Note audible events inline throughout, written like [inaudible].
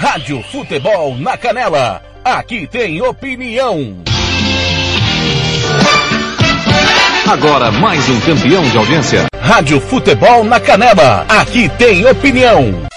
Rádio Futebol na Canela. Aqui tem opinião. Agora mais um campeão de audiência. Rádio Futebol na Canela. Aqui tem opinião.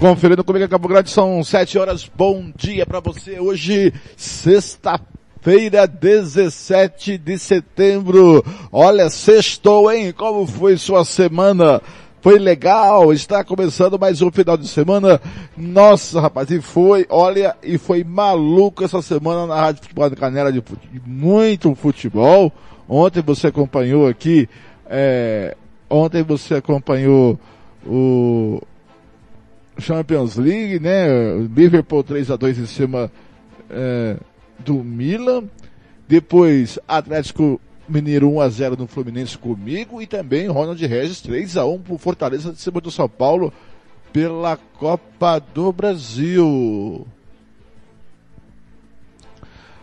Conferindo comigo em Campo Grande, são 7 horas. Bom dia para você. Hoje, sexta-feira, 17 de setembro. Olha, sextou, hein? Como foi sua semana? Foi legal, está começando mais um final de semana. Nossa, rapaz, e foi, olha, e foi maluco essa semana na Rádio Futebol da Canela de fute- muito futebol. Ontem você acompanhou aqui, é, ontem você acompanhou o Champions League, né? Liverpool 3 a 2 em cima é, do Milan. Depois Atlético Mineiro 1 a 0 no Fluminense comigo e também Ronald Regis 3 a 1 pro Fortaleza de cima do São Paulo pela Copa do Brasil.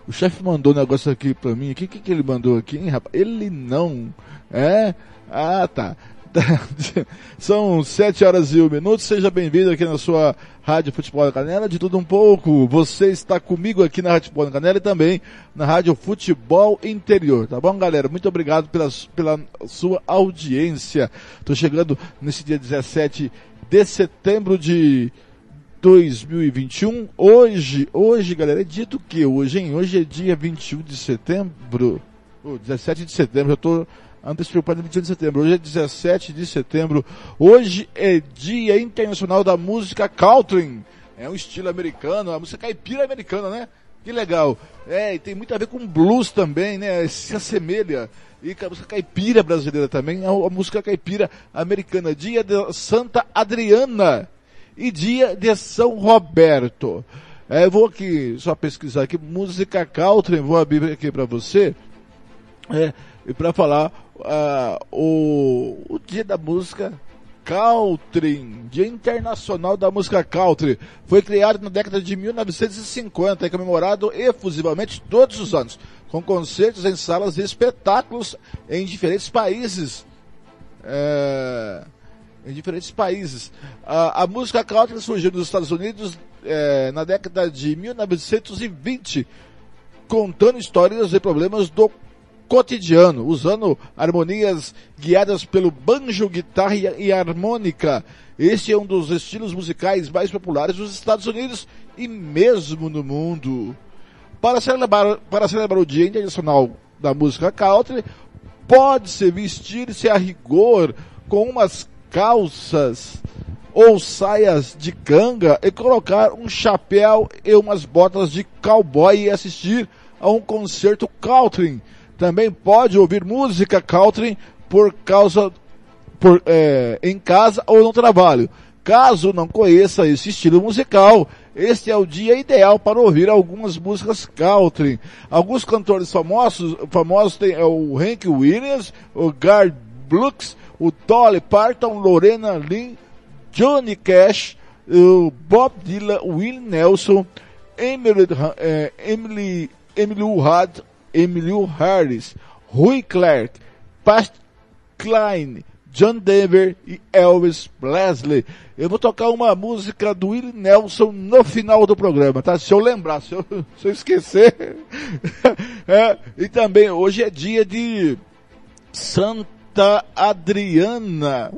O chefe mandou um negócio aqui pra mim. O que, que, que ele mandou aqui, hein, rapaz? Ele não. É? Ah, tá. [laughs] São sete horas e um minuto. Seja bem-vindo aqui na sua Rádio Futebol da Canela, de tudo um pouco. Você está comigo aqui na Rádio Futebol da Canela e também na Rádio Futebol Interior, tá bom, galera? Muito obrigado pela, pela sua audiência. Tô chegando nesse dia 17 de setembro de 2021. Hoje, hoje, galera, é dia do que hoje, hein? Hoje é dia 21 de setembro. Oh, 17 de setembro, eu tô antecipando 21 de setembro. Hoje é 17 de setembro. Hoje é dia internacional da música country. É um estilo americano, a música caipira americana, né? Que legal. É, e tem muito a ver com blues também, né? Se assemelha. E a música caipira brasileira também, a, a música caipira americana. Dia de Santa Adriana e dia de São Roberto. É, eu vou aqui só pesquisar aqui música country, vou abrir aqui para você. É, e para falar ah, o, o dia da música country, Dia Internacional da Música Country, foi criado na década de 1950 e comemorado efusivamente todos os anos, com concertos em salas de espetáculos em diferentes países. É, em diferentes países. A, a música country surgiu nos Estados Unidos é, na década de 1920, contando histórias e problemas do cotidiano, usando harmonias guiadas pelo banjo, guitarra e harmônica. Este é um dos estilos musicais mais populares dos Estados Unidos e mesmo no mundo. Para celebrar, para celebrar o Dia Internacional da Música Country, pode-se vestir-se a rigor com umas calças ou saias de canga e colocar um chapéu e umas botas de cowboy e assistir a um concerto country. Também pode ouvir música country por causa por, é, em casa ou no trabalho. Caso não conheça esse estilo musical, este é o dia ideal para ouvir algumas músicas country. Alguns cantores famosos, famosos tem é, o Hank Williams, o Garth Brooks, o Dolly Parton, Lorena Lynn, Johnny Cash, o Bob Dylan, Will Nelson, Emily, eh, Emily, Emily Hudd, Emily Harris, Rui Clark, Pat Klein, John Denver e Elvis Presley. Eu vou tocar uma música do Willie Nelson no final do programa, tá? Se eu lembrar, se eu, [laughs] se eu esquecer. [laughs] é, e também hoje é dia de Santa Adriana.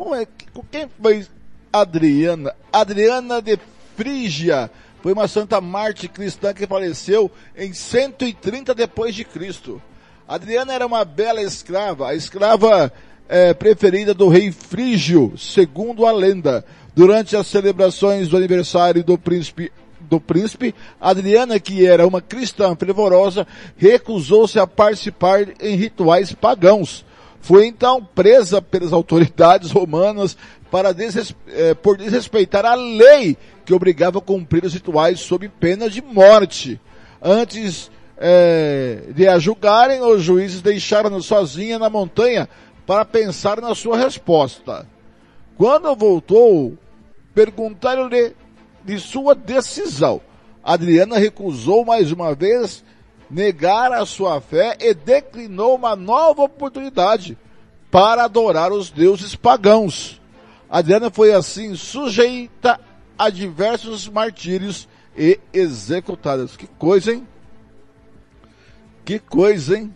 Quem foi Adriana? Adriana de Frígia. Foi uma santa mártir cristã que faleceu em 130 depois de Cristo. Adriana era uma bela escrava, a escrava é, preferida do rei Frígio, segundo a lenda. Durante as celebrações do aniversário do príncipe do príncipe, Adriana, que era uma cristã fervorosa, recusou-se a participar em rituais pagãos. Foi então presa pelas autoridades romanas para desres, eh, por desrespeitar a lei que obrigava a cumprir os rituais sob pena de morte. Antes eh, de a julgarem, os juízes deixaram-no sozinha na montanha para pensar na sua resposta. Quando voltou, perguntaram-lhe de sua decisão. Adriana recusou mais uma vez negar a sua fé e declinou uma nova oportunidade para adorar os deuses pagãos. Adriana foi assim sujeita a diversos martírios e executada. Que coisa, hein? Que coisa, hein?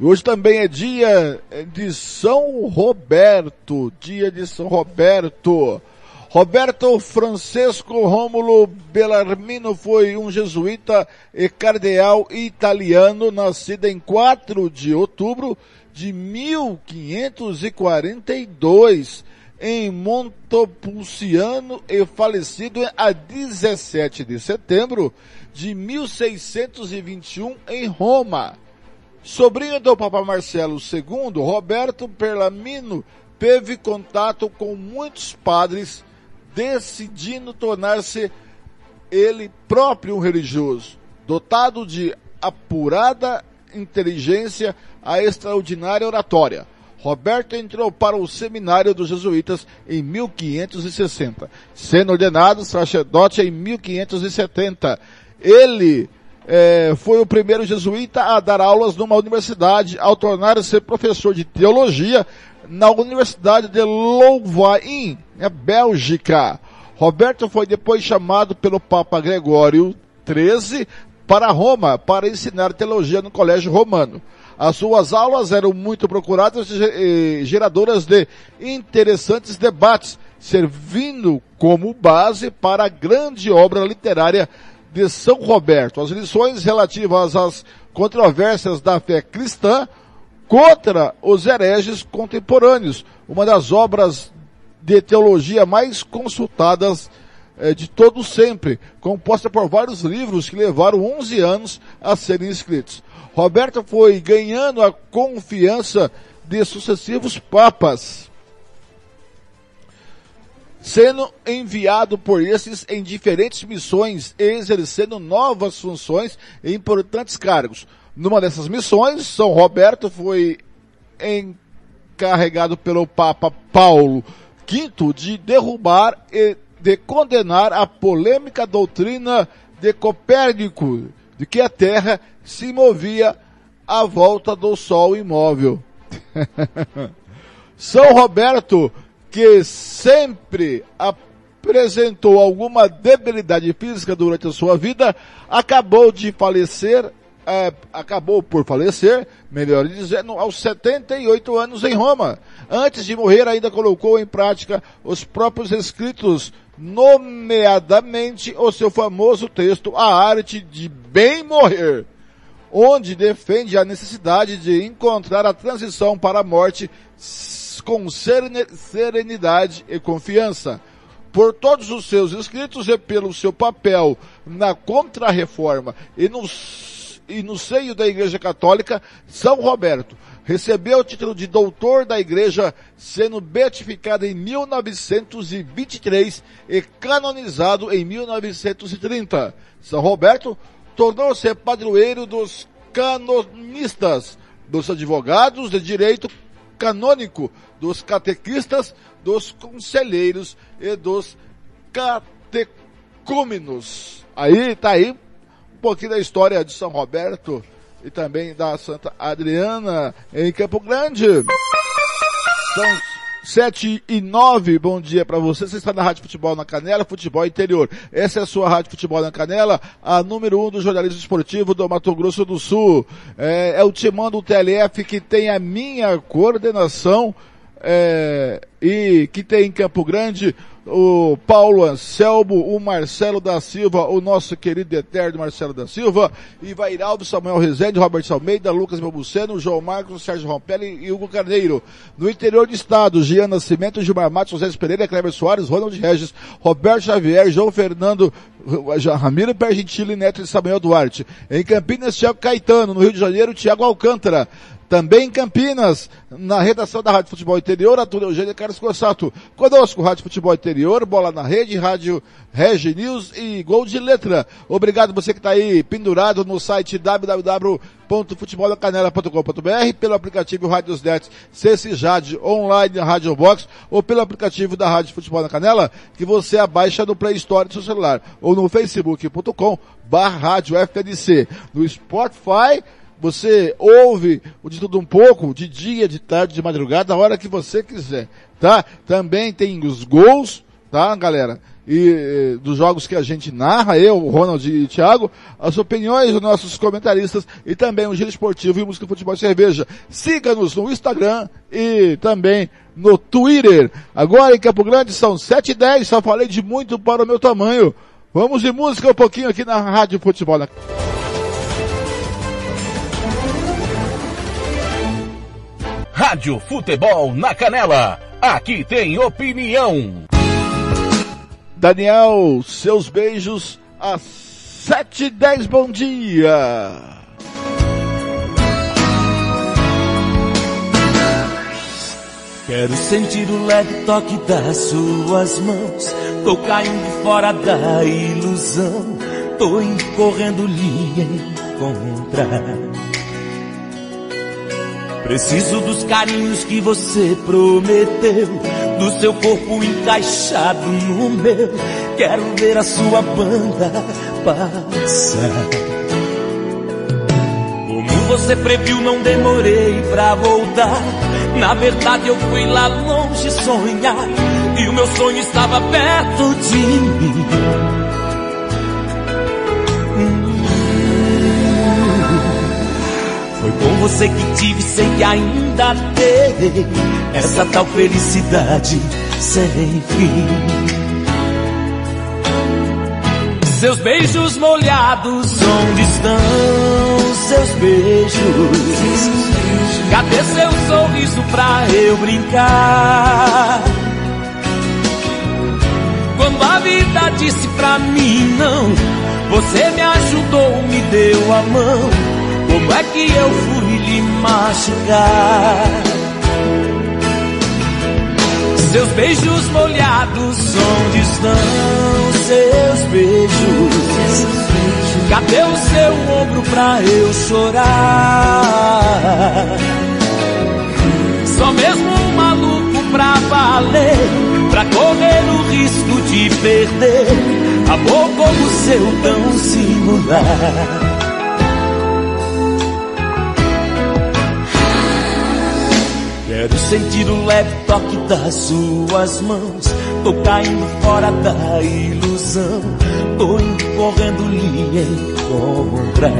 Hoje também é dia de São Roberto, dia de São Roberto. Roberto Francesco Rômulo Bellarmino foi um jesuíta e cardeal italiano, nascido em 4 de outubro de 1542 em Montepulciano e falecido a 17 de setembro de 1621 em Roma. Sobrinho do Papa Marcelo II, Roberto Perlamino teve contato com muitos padres decidindo tornar-se ele próprio um religioso, dotado de apurada inteligência a extraordinária oratória. Roberto entrou para o seminário dos jesuítas em 1560, sendo ordenado sacerdote em 1570. Ele é, foi o primeiro jesuíta a dar aulas numa universidade, ao tornar-se professor de teologia na Universidade de Louvain, na Bélgica. Roberto foi depois chamado pelo Papa Gregório XIII para Roma para ensinar teologia no Colégio Romano. As suas aulas eram muito procuradas e geradoras de interessantes debates, servindo como base para a grande obra literária de São Roberto. As lições relativas às controvérsias da fé cristã contra os hereges contemporâneos, uma das obras de teologia mais consultadas eh, de todo sempre, composta por vários livros que levaram 11 anos a serem escritos. Roberto foi ganhando a confiança de sucessivos papas, sendo enviado por esses em diferentes missões e exercendo novas funções e importantes cargos. Numa dessas missões, São Roberto foi encarregado pelo Papa Paulo V de derrubar e de condenar a polêmica doutrina de Copérnico, de que a Terra se movia à volta do Sol imóvel. [laughs] São Roberto, que sempre apresentou alguma debilidade física durante a sua vida, acabou de falecer é, acabou por falecer, melhor dizendo, aos 78 anos em Roma. Antes de morrer, ainda colocou em prática os próprios escritos, nomeadamente o seu famoso texto A Arte de Bem Morrer, onde defende a necessidade de encontrar a transição para a morte com serenidade e confiança por todos os seus escritos e pelo seu papel na Contra-Reforma e nos e no seio da Igreja Católica, São Roberto recebeu o título de doutor da Igreja, sendo beatificado em 1923 e canonizado em 1930. São Roberto tornou-se padroeiro dos canonistas, dos advogados de direito canônico, dos catequistas, dos conselheiros e dos catecúmenos. Aí, tá aí pouquinho da história de São Roberto e também da Santa Adriana em Campo Grande. São sete e nove, bom dia para você. Você está na Rádio Futebol na Canela, Futebol Interior. Essa é a sua Rádio Futebol na Canela, a número um do jornalismo esportivo do Mato Grosso do Sul. É, é o Timão do TLF que tem a minha coordenação é, e que tem em Campo Grande o Paulo Anselmo, o Marcelo da Silva, o nosso querido eterno Marcelo da Silva, Ivairaldo, Samuel Rezende, Robert Almeida, Lucas Babuceno, João Marcos, Sérgio Rompelli e Hugo Carneiro. No interior do estado, Gian Nascimento, Gilmar Matos, José Pereira, Cleber Soares, Ronald Regis, Roberto Xavier, João Fernando, Ramiro Pergentili, Neto e Samuel Duarte. Em Campinas, Tiago Caetano. No Rio de Janeiro, Tiago Alcântara. Também em Campinas, na redação da Rádio Futebol Interior, Arthur Eugênio e Carlos Corsato. Conosco, Rádio Futebol Interior, Bola na Rede, Rádio Regi News e Gol de Letra. Obrigado você que está aí pendurado no site www.futeboldacanela.com.br, pelo aplicativo Rádios Net, CCJAD online Rádio Box ou pelo aplicativo da Rádio Futebol na Canela, que você abaixa no Play Store do seu celular ou no facebook.com barra rádio FNC. No Spotify, você ouve de tudo um pouco, de dia, de tarde, de madrugada, a hora que você quiser, tá? Também tem os gols, tá, galera? E dos jogos que a gente narra, eu, Ronald e Thiago, as opiniões dos nossos comentaristas e também o Giro Esportivo e Música Futebol e Cerveja. Siga-nos no Instagram e também no Twitter. Agora em Campo Grande são 7 e 10, só falei de muito para o meu tamanho. Vamos de música um pouquinho aqui na Rádio Futebol. Rádio Futebol na Canela. Aqui tem opinião. Daniel, seus beijos às sete e dez, bom dia. Quero sentir o leve toque das suas mãos. Tô caindo fora da ilusão. Tô correndo lhe encontrar. Preciso dos carinhos que você prometeu, do seu corpo encaixado no meu. Quero ver a sua banda passar. Como você previu, não demorei pra voltar. Na verdade, eu fui lá longe sonhar, e o meu sonho estava perto de mim. Você que tive, sei que ainda terei essa tal felicidade sem fim. Seus beijos molhados, onde estão seus beijos? Cadê seu sorriso pra eu brincar? Quando a vida disse pra mim não, você me ajudou, me deu a mão. Como é que eu fui lhe machucar? Seus beijos molhados, onde estão seus beijos? Cadê o seu ombro pra eu chorar? Só mesmo um maluco pra valer, pra correr o risco de perder amor como o seu tão singular. Sentir o leve toque das suas mãos. Tô caindo fora da ilusão. Tô indo correndo lhe encontrar.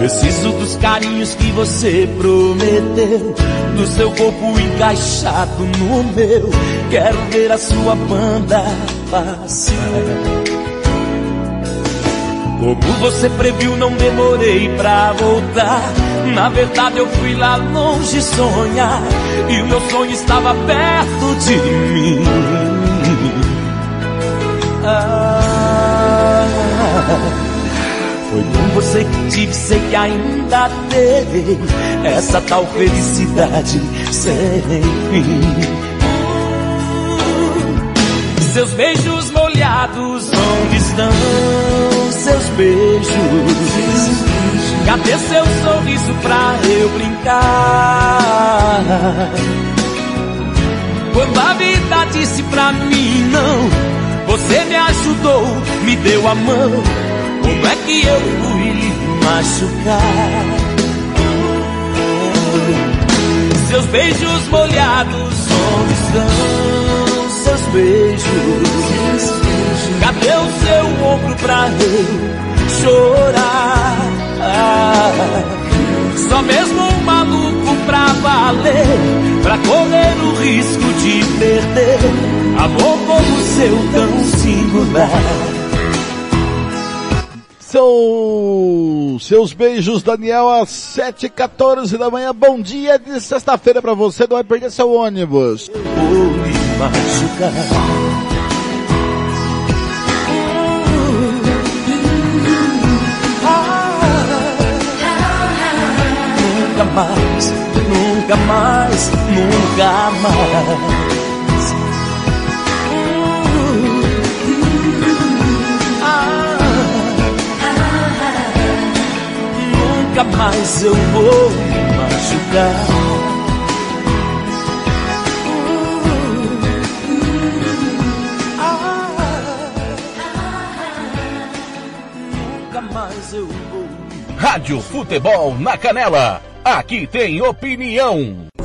Preciso dos carinhos que você prometeu. Do seu corpo encaixado no meu. Quero ver a sua banda passar. Como você previu, não demorei pra voltar. Na verdade eu fui lá longe sonhar E o meu sonho estava perto de mim ah, Foi com você que tive, sei que ainda terei Essa tal felicidade sem fim Seus beijos molhados, onde estão seus beijos? Cadê seu sorriso pra eu brincar? Quando a vida disse pra mim não, você me ajudou, me deu a mão. Como é que eu fui machucar? Seus beijos molhados, onde estão seus beijos? Cadê o seu ombro pra eu chorar? Só mesmo um maluco pra valer, pra correr o risco de perder amor como seu tão singular. São seus beijos, Daniel, às 7h14 da manhã. Bom dia de sexta-feira pra você, não vai perder seu ônibus. Eu vou me machucar. Nunca mais, nunca mais. Ah, nunca mais eu vou me machucar. Rádio Futebol na Canela. Aqui tem opinião.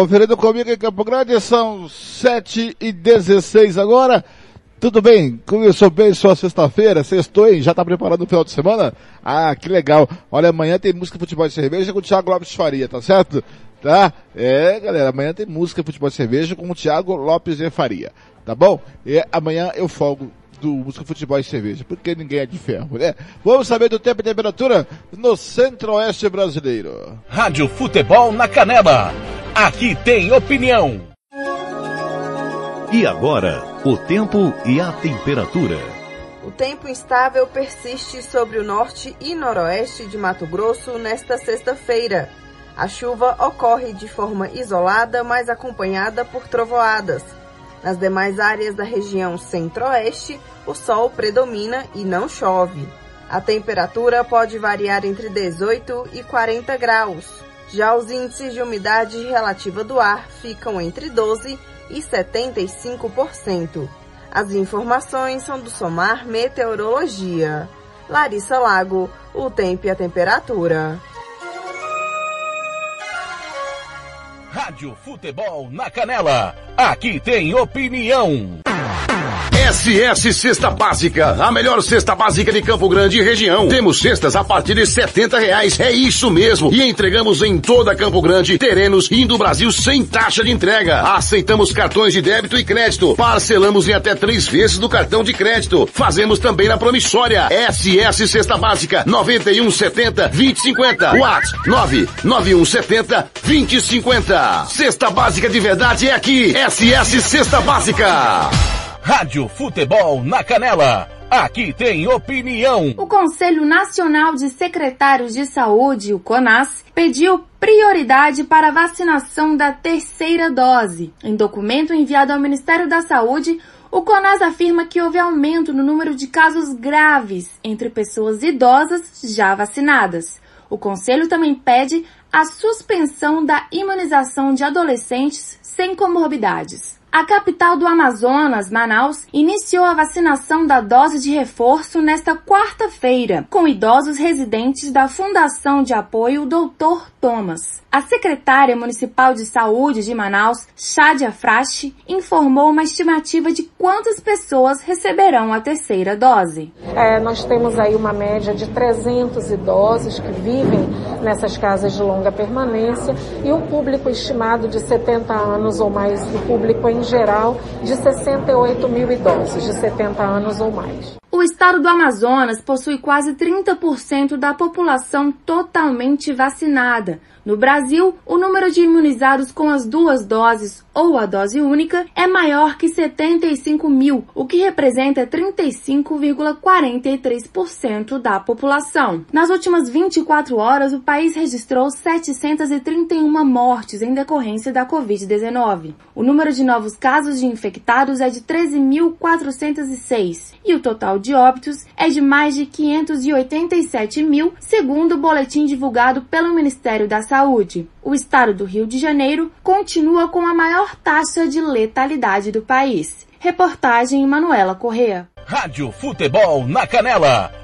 Conferindo comigo em Campo Grande, são 7 e 16 agora. Tudo bem? Começou bem sua sexta-feira? Sextou, hein? Já tá preparando o final de semana? Ah, que legal. Olha, amanhã tem música, futebol e cerveja com o Thiago Lopes Faria, tá certo? Tá? É, galera, amanhã tem música, futebol e cerveja com o Thiago Lopes de Faria. Tá bom? E amanhã eu folgo do Música Futebol e Cerveja, porque ninguém é de ferro, né? Vamos saber do tempo e temperatura no Centro-Oeste brasileiro. Rádio Futebol na Canela. Aqui tem opinião. E agora, o tempo e a temperatura. O tempo instável persiste sobre o norte e noroeste de Mato Grosso nesta sexta-feira. A chuva ocorre de forma isolada, mas acompanhada por trovoadas. Nas demais áreas da região centro-oeste, o sol predomina e não chove. A temperatura pode variar entre 18 e 40 graus. Já os índices de umidade relativa do ar ficam entre 12 e 75%. As informações são do Somar Meteorologia. Larissa Lago, o tempo e a temperatura. Rádio Futebol na Canela. Aqui tem opinião. SS Cesta Básica, a melhor cesta básica de Campo Grande e região. Temos cestas a partir de setenta reais, é isso mesmo. E entregamos em toda Campo Grande, terrenos indo Brasil sem taxa de entrega. Aceitamos cartões de débito e crédito. Parcelamos em até três vezes do cartão de crédito. Fazemos também na promissória. SS Cesta Básica, 9170 2050. WhatsApp 99170 2050. Cesta Básica de verdade é aqui. SS Cesta Básica. Rádio Futebol na Canela. Aqui tem opinião. O Conselho Nacional de Secretários de Saúde, o CONAS, pediu prioridade para a vacinação da terceira dose. Em documento enviado ao Ministério da Saúde, o CONAS afirma que houve aumento no número de casos graves entre pessoas idosas já vacinadas. O Conselho também pede a suspensão da imunização de adolescentes sem comorbidades. A capital do Amazonas, Manaus, iniciou a vacinação da dose de reforço nesta quarta-feira, com idosos residentes da Fundação de Apoio Dr. Thomas. A secretária municipal de saúde de Manaus, Shadia Frache, informou uma estimativa de quantas pessoas receberão a terceira dose. É, nós temos aí uma média de 300 idosos que vivem nessas casas de longa permanência e um público estimado de 70 anos ou mais do público em geral de 68 mil idosos de 70 anos ou mais. O estado do Amazonas possui quase 30% da população totalmente vacinada. No Brasil, o número de imunizados com as duas doses ou a dose única é maior que 75 mil, o que representa 35,43% da população. Nas últimas 24 horas, o país registrou 731 mortes em decorrência da Covid-19. O número de novos casos de infectados é de 13.406 e o total de óbitos é de mais de 587 mil, segundo o boletim divulgado pelo Ministério da Saúde. O estado do Rio de Janeiro continua com a maior taxa de letalidade do país. Reportagem Manuela Correa. Rádio Futebol na Canela.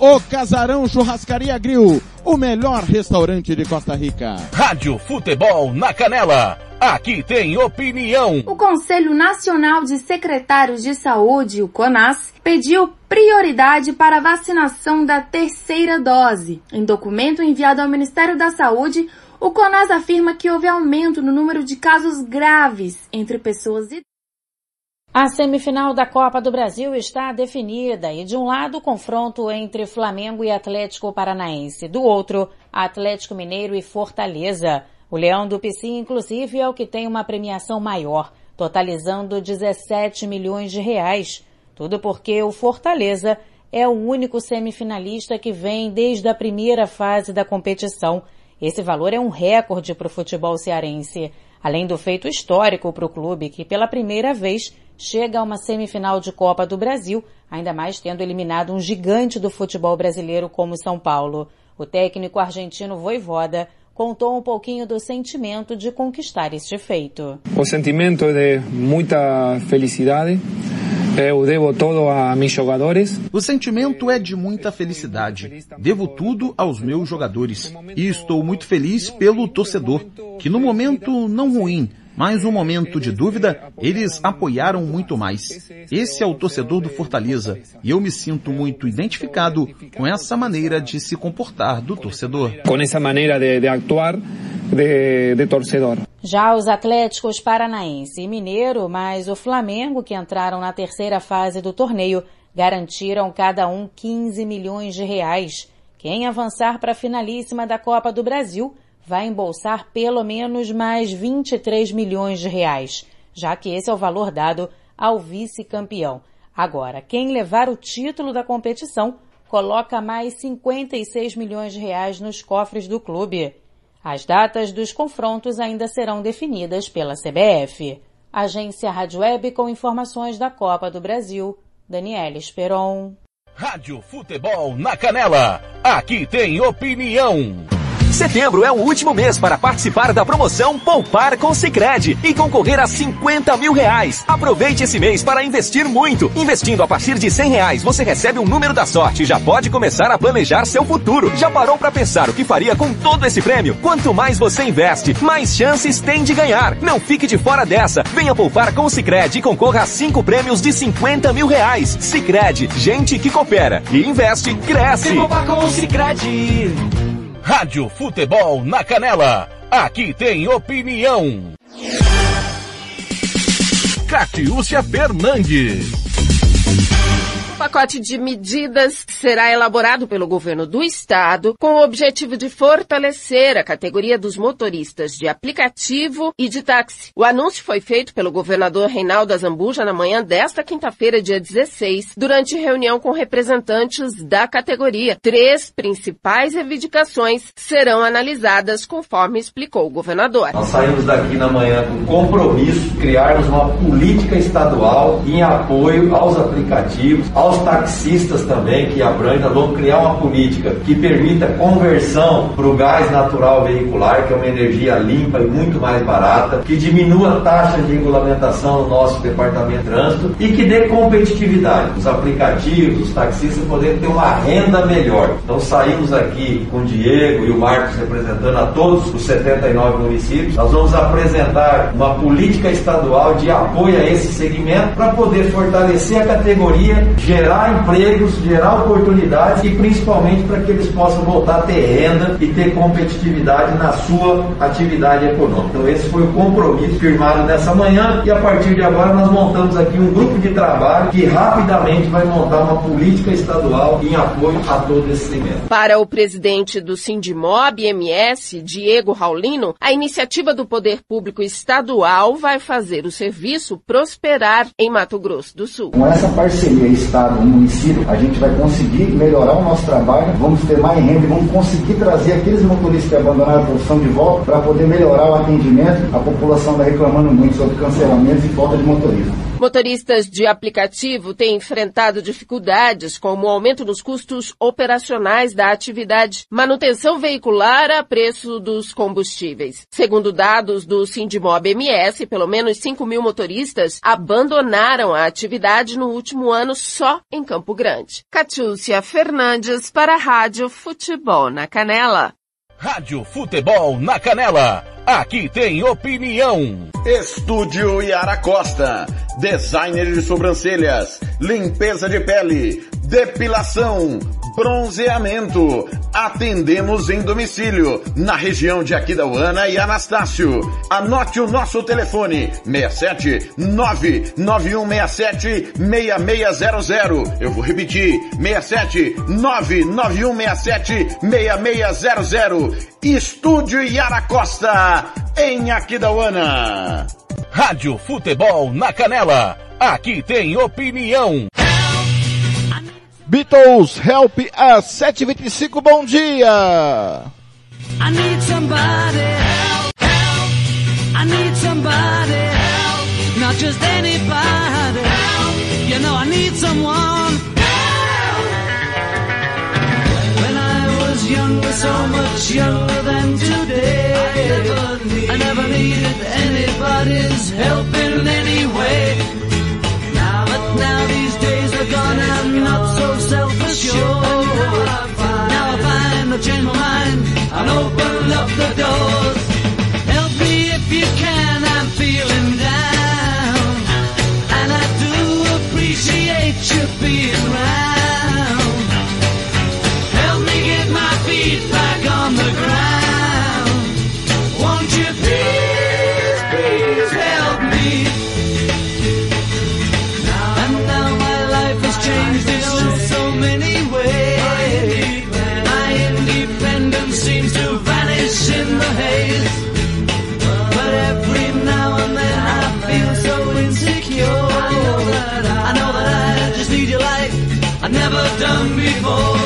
O Casarão Churrascaria Grill, o melhor restaurante de Costa Rica. Rádio Futebol na Canela. Aqui tem opinião. O Conselho Nacional de Secretários de Saúde, o CONAS, pediu prioridade para a vacinação da terceira dose. Em documento enviado ao Ministério da Saúde, o CONAS afirma que houve aumento no número de casos graves entre pessoas idosas. A semifinal da Copa do Brasil está definida e de um lado o confronto entre Flamengo e Atlético Paranaense, do outro Atlético Mineiro e Fortaleza. O Leão do Pici, inclusive, é o que tem uma premiação maior, totalizando 17 milhões de reais. Tudo porque o Fortaleza é o único semifinalista que vem desde a primeira fase da competição. Esse valor é um recorde para o futebol cearense, além do feito histórico para o clube, que pela primeira vez chega a uma semifinal de Copa do Brasil, ainda mais tendo eliminado um gigante do futebol brasileiro como São Paulo. O técnico argentino Voivoda contou um pouquinho do sentimento de conquistar este feito. O sentimento é de muita felicidade. Eu devo todo a meus jogadores. O sentimento é de muita felicidade. Devo tudo aos meus jogadores. E estou muito feliz pelo torcedor, que no momento não ruim, mas um momento de dúvida, eles apoiaram muito mais. Esse é o torcedor do Fortaleza e eu me sinto muito identificado com essa maneira de se comportar do torcedor. Com essa maneira de, de atuar de, de torcedor. Já os Atléticos Paranaense e Mineiro, mais o Flamengo, que entraram na terceira fase do torneio, garantiram cada um 15 milhões de reais. Quem avançar para a finalíssima da Copa do Brasil vai embolsar pelo menos mais 23 milhões de reais, já que esse é o valor dado ao vice-campeão. Agora, quem levar o título da competição coloca mais 56 milhões de reais nos cofres do clube. As datas dos confrontos ainda serão definidas pela CBF. Agência Rádio Web com informações da Copa do Brasil. Daniela Esperon. Rádio Futebol na Canela. Aqui tem opinião. Setembro é o último mês para participar da promoção Poupar com Sicredi e concorrer a 50 mil reais. Aproveite esse mês para investir muito. Investindo a partir de 100 reais, você recebe um número da sorte e já pode começar a planejar seu futuro. Já parou para pensar o que faria com todo esse prêmio? Quanto mais você investe, mais chances tem de ganhar. Não fique de fora dessa. Venha poupar com o Sicredi e concorra a cinco prêmios de 50 mil reais. Sicredi, gente que coopera e investe, cresce. Vem poupar com o Sicredi. Rádio Futebol na Canela. Aqui tem opinião. Catiúcia Fernandes pacote de medidas será elaborado pelo governo do estado com o objetivo de fortalecer a categoria dos motoristas de aplicativo e de táxi. O anúncio foi feito pelo governador Reinaldo Azambuja na manhã desta quinta-feira, dia 16, durante reunião com representantes da categoria. Três principais reivindicações serão analisadas conforme explicou o governador. Nós saímos daqui na manhã com compromisso de criarmos uma política estadual em apoio aos aplicativos, aos aos taxistas também, que abrange, nós vamos criar uma política que permita conversão para o gás natural veicular, que é uma energia limpa e muito mais barata, que diminua a taxa de regulamentação no nosso departamento de trânsito e que dê competitividade. Os aplicativos, os taxistas poderem ter uma renda melhor. Então saímos aqui com o Diego e o Marcos representando a todos os 79 municípios. Nós vamos apresentar uma política estadual de apoio a esse segmento para poder fortalecer a categoria, gerar empregos, gerar oportunidades e principalmente para que eles possam voltar a ter renda e ter competitividade na sua atividade econômica. Então esse foi o compromisso firmado nessa manhã e a partir de agora nós montamos aqui um grupo de trabalho que rapidamente vai montar uma política estadual em apoio a todo esse segmento. Para o presidente do Sindimob MS, Diego Raulino, a iniciativa do Poder Público Estadual vai fazer o serviço prosperar em Mato Grosso do Sul. Com essa parceria está Estado, município, a gente vai conseguir melhorar o nosso trabalho, vamos ter mais renda e vamos conseguir trazer aqueles motoristas que abandonaram a profissão de volta para poder melhorar o atendimento. A população está reclamando muito sobre cancelamentos e falta de motorista. Motoristas de aplicativo têm enfrentado dificuldades como o aumento nos custos operacionais da atividade, manutenção veicular a preço dos combustíveis. Segundo dados do Sindimob MS, pelo menos 5 mil motoristas abandonaram a atividade no último ano só em Campo Grande. Catiúcia Fernandes para a Rádio Futebol na Canela. Rádio Futebol na Canela. Aqui tem opinião. Estúdio Yara Costa. Designer de sobrancelhas. Limpeza de pele. Depilação. Bronzeamento. Atendemos em domicílio. Na região de Aquidauana e Anastácio. Anote o nosso telefone. 67 99167 6600. Eu vou repetir. 67 99167 6600. Estúdio Yara Costa, em Aquidauana. Rádio Futebol na Canela. Aqui tem opinião. Beatles Help a 725, bom dia! I need somebody help, help. I need somebody help. Not just anybody help. You know I need someone so much younger than today. I never, need, I never needed anybody's help in any way. Now, but now these days are gone I'm not so self-assured. Now I find I've changed my mind and open up the doors. Help me if you can, I'm feeling down. And I do appreciate you being round. Done before.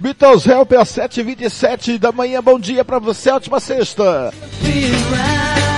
Beatles Help às 7h27 da manhã, bom dia pra você, ótima sexta! Around.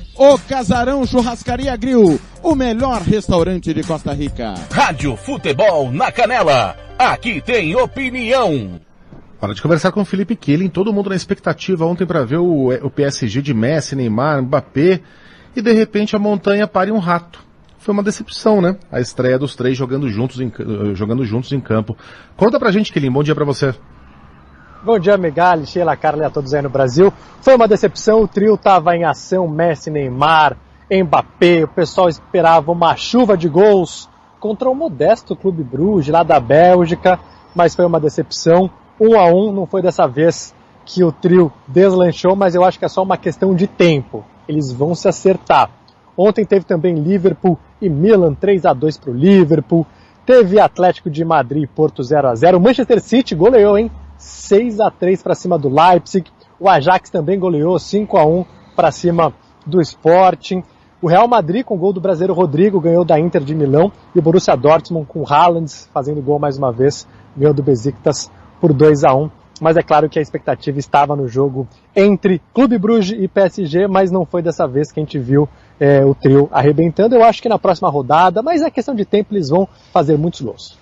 O Casarão Churrascaria Grill, o melhor restaurante de Costa Rica. Rádio Futebol na Canela. Aqui tem opinião. Hora de conversar com o Felipe Killing, todo mundo na expectativa ontem para ver o, o PSG de Messi, Neymar, Mbappé, e de repente a montanha pare um rato. Foi uma decepção, né? A estreia dos três jogando juntos em, jogando juntos em campo. Conta pra gente, Killing, bom dia para você. Bom dia, Megali, Sheila, Carla e a todos aí no Brasil. Foi uma decepção, o trio estava em ação, Messi, Neymar, Mbappé, o pessoal esperava uma chuva de gols contra o modesto Clube Bruges, lá da Bélgica, mas foi uma decepção. Um a um, não foi dessa vez que o trio deslanchou, mas eu acho que é só uma questão de tempo. Eles vão se acertar. Ontem teve também Liverpool e Milan 3 a 2 para o Liverpool. Teve Atlético de Madrid e Porto 0 a 0 Manchester City goleou, hein? 6 a 3 para cima do Leipzig. O Ajax também goleou 5 a 1 para cima do Sporting. O Real Madrid, com o gol do brasileiro Rodrigo, ganhou da Inter de Milão. E o Borussia Dortmund, com Haaland, fazendo gol mais uma vez, ganhou do Besiktas por 2 a 1 Mas é claro que a expectativa estava no jogo entre Clube Bruges e PSG, mas não foi dessa vez que a gente viu é, o trio arrebentando. Eu acho que na próxima rodada, mas é questão de tempo, eles vão fazer muitos gols.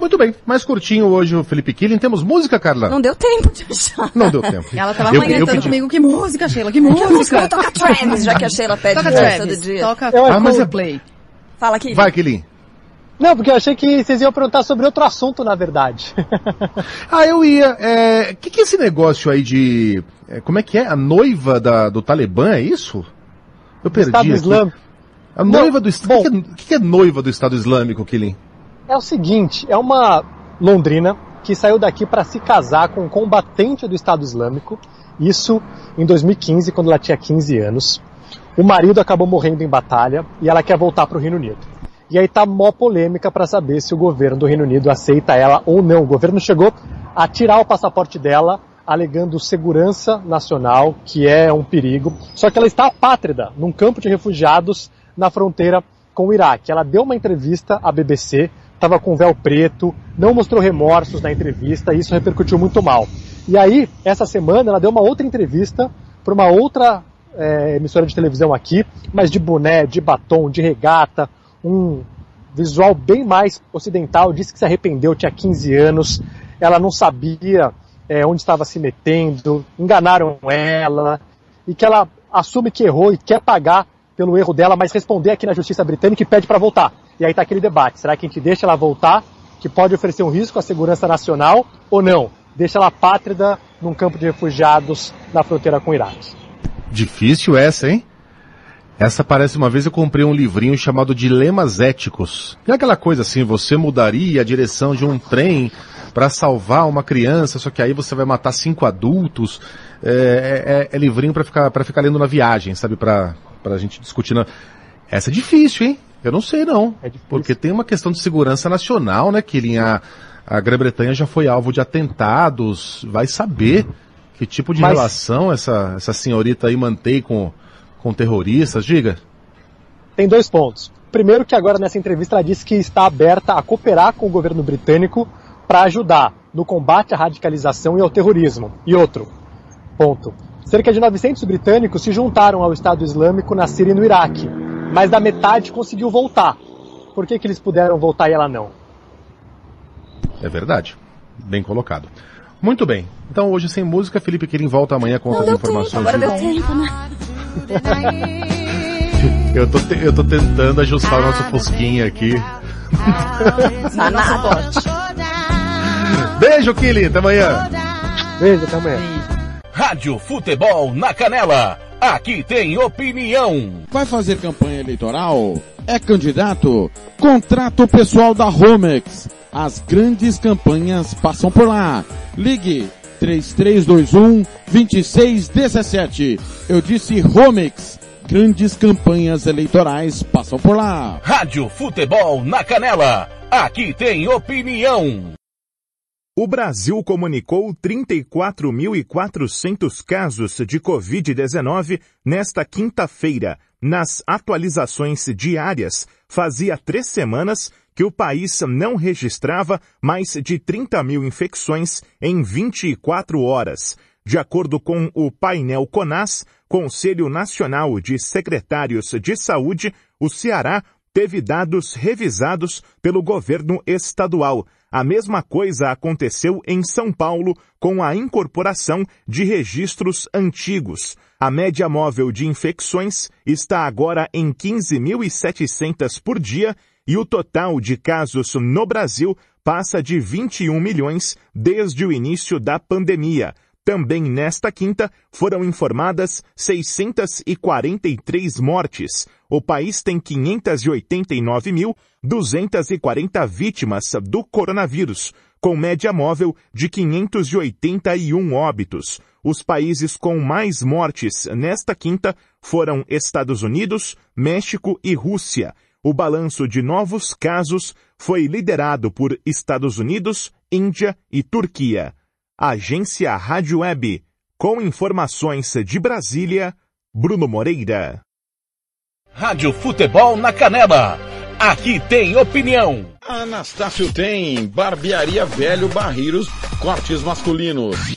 Muito bem, mais curtinho hoje o Felipe Killing. Temos música, Carla? Não deu tempo de achar. Não deu tempo. Ela tava Eu- amanhã eu pedi- comigo, que música, Sheila, que música. Toca Travis, já que a Sheila pede Toca música Travis, todo dia. toca Ah, mas é- Coldplay. Fala aqui. Vai, Killing. Não, porque eu achei que vocês iam perguntar sobre outro assunto, na verdade. [laughs] Ah, eu ia. O que, que é esse negócio aí de. é, como é que é? A noiva da, do Talibã, é isso? Eu perdi. Estado aqui. Islâmico. A noiva do Estado. O que, que, é- que que é noiva do Estado Islâmico, Killing? É o seguinte, é uma londrina que saiu daqui para se casar com um combatente do Estado Islâmico. Isso em 2015, quando ela tinha 15 anos. O marido acabou morrendo em batalha e ela quer voltar para o Reino Unido. E aí tá mó polêmica para saber se o governo do Reino Unido aceita ela ou não. O governo chegou a tirar o passaporte dela, alegando segurança nacional, que é um perigo. Só que ela está apátrida num campo de refugiados na fronteira com o Iraque. Ela deu uma entrevista à BBC, estava com véu preto, não mostrou remorsos na entrevista, e isso repercutiu muito mal. E aí, essa semana, ela deu uma outra entrevista para uma outra é, emissora de televisão aqui, mas de boné, de batom, de regata, um visual bem mais ocidental, disse que se arrependeu, tinha 15 anos, ela não sabia é, onde estava se metendo, enganaram ela, e que ela assume que errou e quer pagar pelo erro dela, mas responder aqui na justiça britânica e pede para voltar. E aí está aquele debate, será que a gente deixa ela voltar, que pode oferecer um risco à segurança nacional, ou não? Deixa ela pátrida num campo de refugiados na fronteira com o Iraque. Difícil essa, hein? Essa parece uma vez eu comprei um livrinho chamado Dilemas Éticos. É aquela coisa assim, você mudaria a direção de um trem para salvar uma criança, só que aí você vai matar cinco adultos. É, é- é livrinho para ficar para ficar lendo na viagem, sabe? Para para gente discutir. Na... Essa é difícil, hein? Eu não sei não, porque tem uma questão de segurança nacional, né? Que a, a Grã-Bretanha já foi alvo de atentados. Vai saber que tipo de Mas- relação essa essa senhorita aí mantém com com terroristas, diga. Tem dois pontos. Primeiro que agora nessa entrevista ela disse que está aberta a cooperar com o governo britânico para ajudar no combate à radicalização e ao terrorismo. E outro ponto. Cerca de 900 britânicos se juntaram ao Estado Islâmico na Síria e no Iraque, mas da metade conseguiu voltar. Por que, que eles puderam voltar e ela não? É verdade. Bem colocado. Muito bem. Então hoje sem música, Felipe Quirin volta amanhã com outras informações. Agora de- deu tempo, né? Eu tô, te- eu tô tentando ajustar o nosso fusquinha aqui. Na nada. Beijo, Kili. Até amanhã. Beijo, até amanhã. Rádio Futebol na Canela. Aqui tem opinião. Vai fazer campanha eleitoral? É candidato? Contrato pessoal da Romex. As grandes campanhas passam por lá. Ligue 3321 2617. Eu disse Romex. Grandes campanhas eleitorais passam por lá. Rádio Futebol na Canela. Aqui tem opinião. O Brasil comunicou 34.400 casos de Covid-19 nesta quinta-feira. Nas atualizações diárias, fazia três semanas que o país não registrava mais de 30 mil infecções em 24 horas. De acordo com o painel CONAS, Conselho Nacional de Secretários de Saúde, o Ceará teve dados revisados pelo governo estadual. A mesma coisa aconteceu em São Paulo com a incorporação de registros antigos. A média móvel de infecções está agora em 15.700 por dia e o total de casos no Brasil passa de 21 milhões desde o início da pandemia. Também nesta quinta foram informadas 643 mortes. O país tem 589.240 vítimas do coronavírus, com média móvel de 581 óbitos. Os países com mais mortes nesta quinta foram Estados Unidos, México e Rússia. O balanço de novos casos foi liderado por Estados Unidos Índia e Turquia. Agência Rádio Web. Com informações de Brasília, Bruno Moreira. Rádio Futebol na Canela. Aqui tem opinião. Anastácio tem Barbearia Velho Barreiros, cortes masculinos,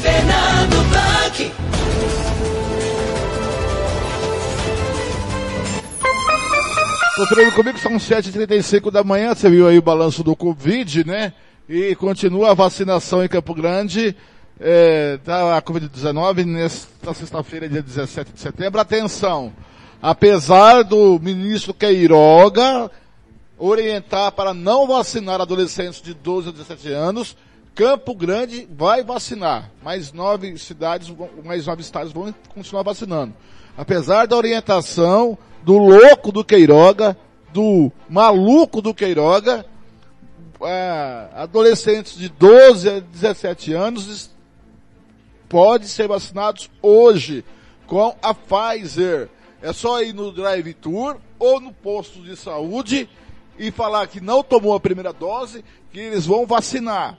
Fernando Blanc. Conferindo comigo, são 7h35 da manhã, você viu aí o balanço do Covid, né? E continua a vacinação em Campo Grande, é, tá a Covid-19 nesta sexta-feira, dia 17 de setembro. Atenção, apesar do ministro Queiroga orientar para não vacinar adolescentes de 12 a 17 anos, Campo Grande vai vacinar. Mais nove cidades, mais nove estados vão continuar vacinando. Apesar da orientação do louco do Queiroga, do maluco do Queiroga, ah, adolescentes de 12 a 17 anos podem ser vacinados hoje com a Pfizer. É só ir no Drive Tour ou no posto de saúde e falar que não tomou a primeira dose, que eles vão vacinar.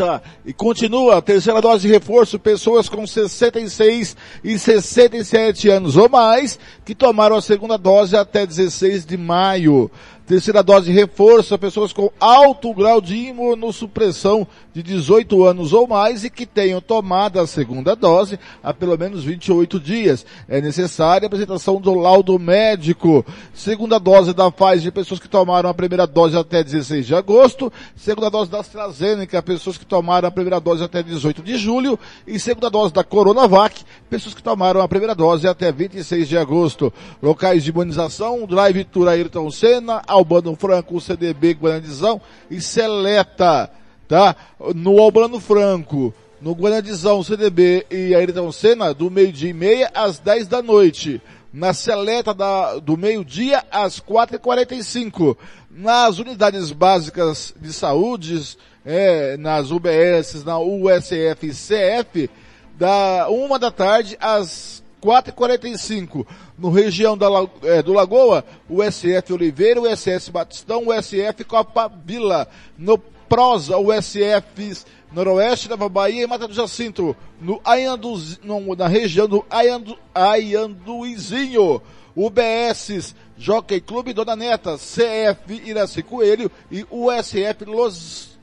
Tá. E continua, terceira dose de reforço, pessoas com 66 e 67 anos ou mais, que tomaram a segunda dose até 16 de maio. Terceira dose de reforço, pessoas com alto grau de imunossupressão de 18 anos ou mais e que tenham tomado a segunda dose há pelo menos 28 dias. É necessária a apresentação do laudo médico. Segunda dose da Pfizer, pessoas que tomaram a primeira dose até 16 de agosto. Segunda dose da AstraZeneca, pessoas que tomaram a primeira dose até 18 de julho. E segunda dose da Coronavac, pessoas que tomaram a primeira dose até 26 de agosto. Locais de imunização, Drive Tour Ayrton Senna, Albano Franco, CDB Guarandizão e Seleta, tá? No Albano Franco, no Guarandizão, CDB e Ayrton Senna, do meio-dia e meia às 10 da noite. Na Seleta da, do meio-dia às 4h45. Nas unidades básicas de saúde, é, nas UBS, na USF e CF, da uma da tarde às 4h45. No região da, eh, do Lagoa, o SF Oliveira, o SS Batistão, o SF Copa Vila. No Prosa, o SF Noroeste, Nova Bahia e Mata do Jacinto. No Aianduz, no, na região do Aiandu, Aianduizinho. UBS, Jockey Clube Dona Neta, CF Iraci Coelho e USF Los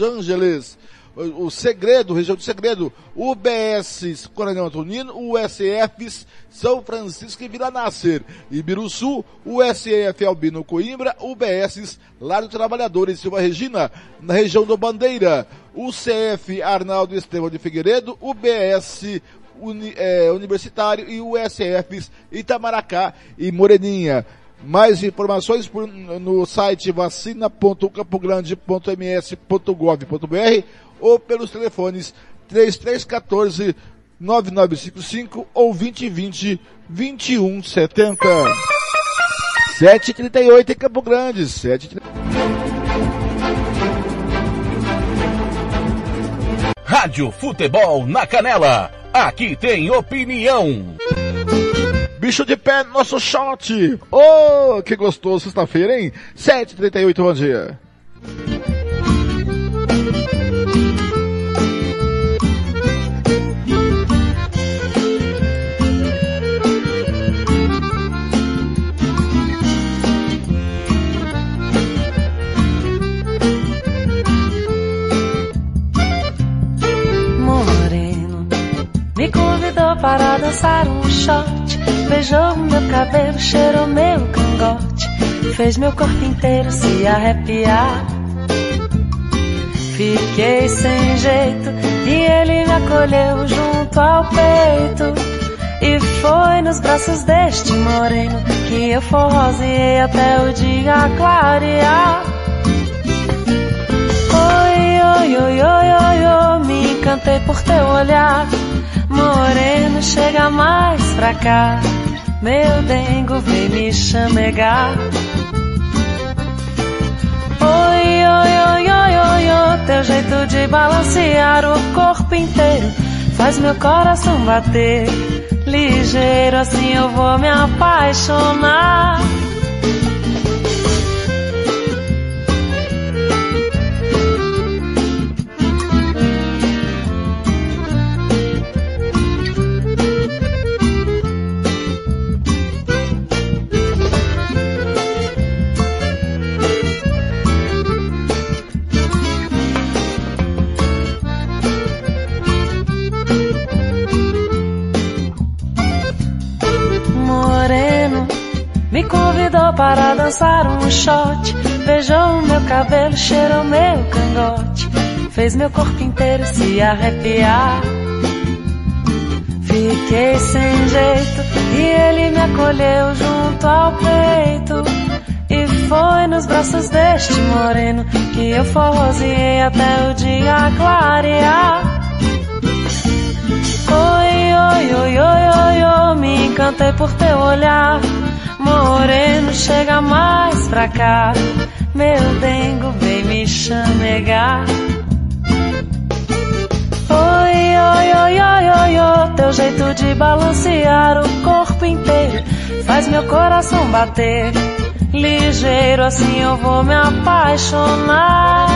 Angeles. O, Segredo, região do Segredo, UBS Coronel Antonino, USF São Francisco e Vila Nascer, Ibiruçu, USF Albino Coimbra, UBS Lar do Trabalhador em Silva Regina, na região do Bandeira, UCF Arnaldo Estevão de Figueiredo, UBS Uni- eh, Universitário e USFs Itamaracá e Moreninha. Mais informações por- no site vacina.campogrande.ms.gov.br ou pelos telefones 3314 9955 ou 2020 2170. 7h38 em Campo Grande, 7h38. Rádio Futebol na Canela. Aqui tem opinião. Bicho de pé, nosso shot! Oh, que gostoso, sexta-feira, hein? 7h38, bom dia. Para dançar um shot. Beijou meu cabelo, cheirou meu cangote. Fez meu corpo inteiro se arrepiar. Fiquei sem jeito e ele me acolheu junto ao peito. E foi nos braços deste moreno que eu forroseei até o dia clarear. Oi, oi, oi, oi, oi, oi, me encantei por teu olhar. Moreno, chega mais pra cá. Meu dengo vem me chamegar. Oi, oi, oi, oi, oi, oi, teu jeito de balancear o corpo inteiro faz meu coração bater. Ligeiro assim eu vou me apaixonar. Convidou para dançar um shot. Beijou meu cabelo, cheirou meu cangote. Fez meu corpo inteiro se arrepiar. Fiquei sem jeito e ele me acolheu junto ao peito. E foi nos braços deste moreno que eu forroseei até o dia clarear. Oi, oi, oi, oi, oi, oi, me encantei por teu olhar. Moreno, chega mais pra cá. Meu dengo vem me chamegar. Oi, oi, oi, oi, oi, oi, teu jeito de balancear o corpo inteiro faz meu coração bater. Ligeiro assim eu vou me apaixonar.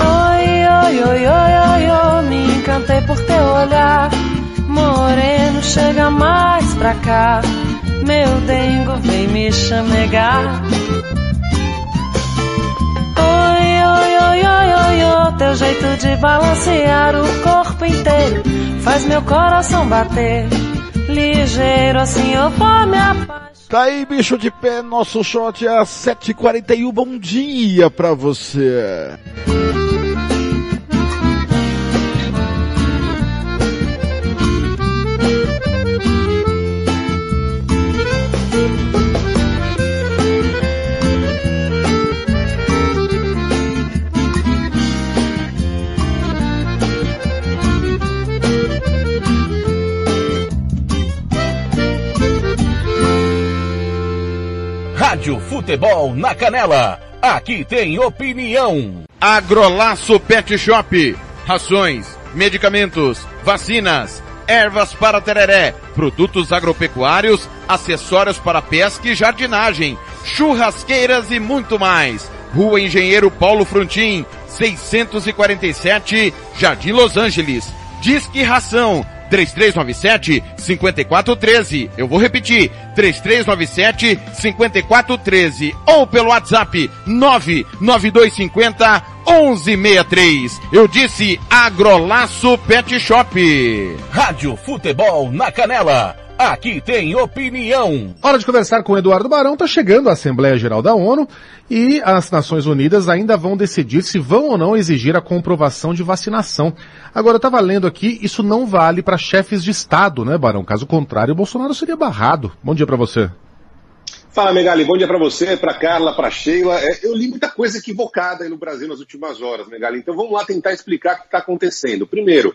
Oi, oi, oi, oi, oi, oi, me encantei por teu olhar. Moreno, chega mais pra cá. Meu dengo vem me chamegar. Oi, oi, oi, oi, oi, oi, teu jeito de balancear o corpo inteiro faz meu coração bater. Ligeiro assim eu vou me apaixonar. Tá aí, bicho de pé, nosso shot é às 7h41. Bom dia pra você. Rádio Futebol na Canela. Aqui tem opinião. Agrolaço Pet Shop. Rações, medicamentos, vacinas, ervas para tereré, produtos agropecuários, acessórios para pesca e jardinagem, churrasqueiras e muito mais. Rua Engenheiro Paulo Frontin, 647, Jardim Los Angeles. Disque Ração 3397 5413. Eu vou repetir, 3397 5413 ou pelo WhatsApp 99250 1163. Eu disse Agrolaço Pet Shop. Rádio Futebol na Canela. Aqui tem opinião. Hora de conversar com o Eduardo Barão. Tá chegando a Assembleia Geral da ONU e as Nações Unidas ainda vão decidir se vão ou não exigir a comprovação de vacinação. Agora, eu estava lendo aqui, isso não vale para chefes de Estado, né, Barão? Caso contrário, o Bolsonaro seria barrado. Bom dia para você. Fala, Megali. Bom dia para você, para Carla, para Sheila. É, eu li muita coisa equivocada aí no Brasil nas últimas horas, Megali. Então vamos lá tentar explicar o que está acontecendo. Primeiro,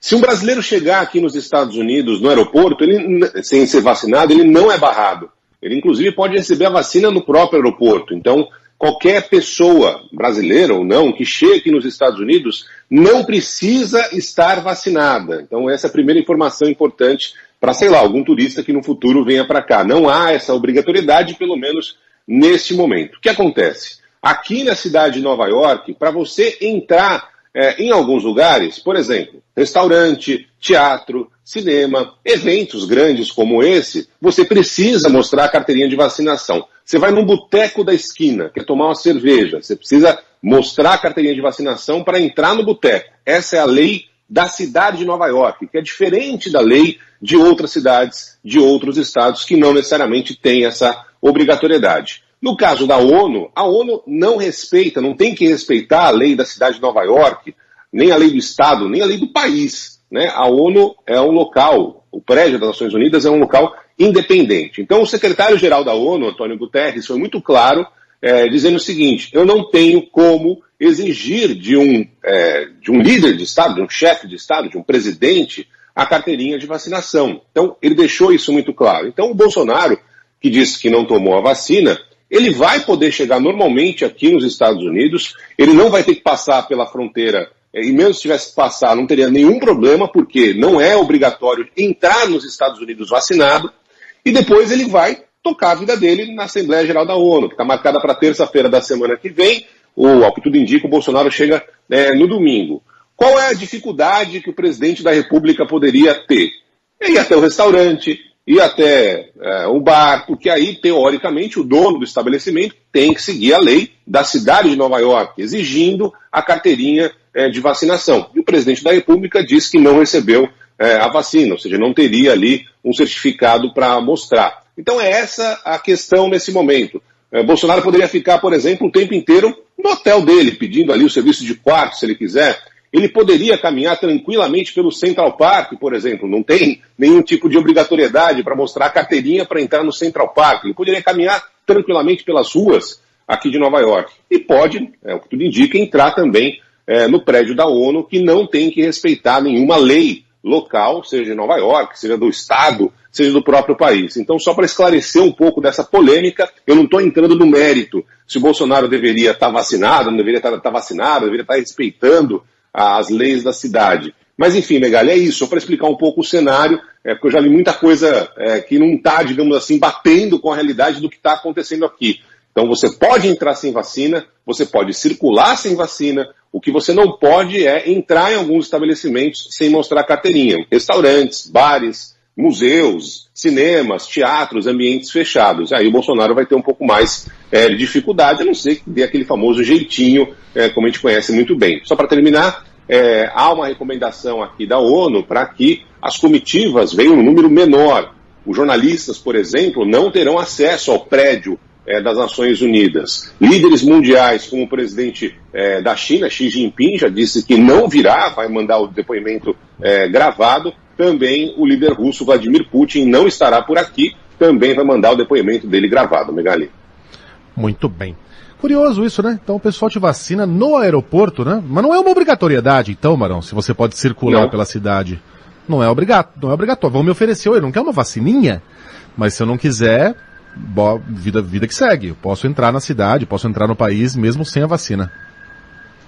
se um brasileiro chegar aqui nos Estados Unidos, no aeroporto, ele, sem ser vacinado, ele não é barrado. Ele, inclusive, pode receber a vacina no próprio aeroporto. Então, qualquer pessoa, brasileira ou não, que chegue nos Estados Unidos, não precisa estar vacinada. Então, essa é a primeira informação importante para, sei lá, algum turista que no futuro venha para cá. Não há essa obrigatoriedade, pelo menos neste momento. O que acontece? Aqui na cidade de Nova York, para você entrar é, em alguns lugares, por exemplo, restaurante, teatro, cinema, eventos grandes como esse, você precisa mostrar a carteirinha de vacinação. Você vai num boteco da esquina, quer tomar uma cerveja, você precisa mostrar a carteirinha de vacinação para entrar no boteco. Essa é a lei da cidade de Nova York, que é diferente da lei de outras cidades, de outros estados que não necessariamente têm essa obrigatoriedade. No caso da ONU, a ONU não respeita, não tem que respeitar a lei da cidade de Nova York, nem a lei do Estado, nem a lei do país. Né? A ONU é um local, o prédio das Nações Unidas é um local independente. Então, o secretário-geral da ONU, Antônio Guterres, foi muito claro é, dizendo o seguinte: eu não tenho como exigir de um, é, de um líder de Estado, de um chefe de Estado, de um presidente, a carteirinha de vacinação. Então, ele deixou isso muito claro. Então, o Bolsonaro, que disse que não tomou a vacina, ele vai poder chegar normalmente aqui nos Estados Unidos, ele não vai ter que passar pela fronteira, é, e mesmo se tivesse que passar, não teria nenhum problema, porque não é obrigatório entrar nos Estados Unidos vacinado, e depois ele vai tocar a vida dele na Assembleia Geral da ONU, que está marcada para terça-feira da semana que vem, ou, ao que tudo indica, o Bolsonaro chega é, no domingo. Qual é a dificuldade que o presidente da República poderia ter? É ir até o restaurante, ir até é, o bar, porque aí, teoricamente, o dono do estabelecimento tem que seguir a lei da cidade de Nova York, exigindo a carteirinha é, de vacinação. E o presidente da República disse que não recebeu é, a vacina, ou seja, não teria ali um certificado para mostrar. Então é essa a questão nesse momento. É, Bolsonaro poderia ficar, por exemplo, o tempo inteiro no hotel dele, pedindo ali o serviço de quarto, se ele quiser. Ele poderia caminhar tranquilamente pelo Central Park, por exemplo. Não tem nenhum tipo de obrigatoriedade para mostrar a carteirinha para entrar no Central Park. Ele poderia caminhar tranquilamente pelas ruas aqui de Nova York. E pode, é o que tudo indica, entrar também é, no prédio da ONU, que não tem que respeitar nenhuma lei local, seja de Nova York, seja do Estado, seja do próprio país. Então, só para esclarecer um pouco dessa polêmica, eu não estou entrando no mérito se o Bolsonaro deveria estar tá vacinado, não deveria estar tá, tá vacinado, deveria estar tá respeitando as leis da cidade. Mas enfim, Megali, é isso, só para explicar um pouco o cenário, é, porque eu já li muita coisa é, que não está, digamos assim, batendo com a realidade do que está acontecendo aqui. Então você pode entrar sem vacina, você pode circular sem vacina, o que você não pode é entrar em alguns estabelecimentos sem mostrar carteirinha. Restaurantes, bares, museus, cinemas, teatros, ambientes fechados. Aí o Bolsonaro vai ter um pouco mais é, de dificuldade, a não ser que dê aquele famoso jeitinho, é, como a gente conhece muito bem. Só para terminar, é, há uma recomendação aqui da ONU para que as comitivas venham um número menor. Os jornalistas, por exemplo, não terão acesso ao prédio é, das Nações Unidas. Líderes mundiais, como o presidente é, da China, Xi Jinping, já disse que não virá, vai mandar o depoimento é, gravado. Também o líder russo, Vladimir Putin, não estará por aqui, também vai mandar o depoimento dele gravado, Megali. Muito bem. Curioso isso, né? Então o pessoal te vacina no aeroporto, né? Mas não é uma obrigatoriedade, então, Marão, se você pode circular não. pela cidade. Não é, obrigado, não é obrigatório. Vão me oferecer, eu não quer uma vacininha? Mas se eu não quiser, bo, vida, vida que segue. Eu posso entrar na cidade, posso entrar no país mesmo sem a vacina.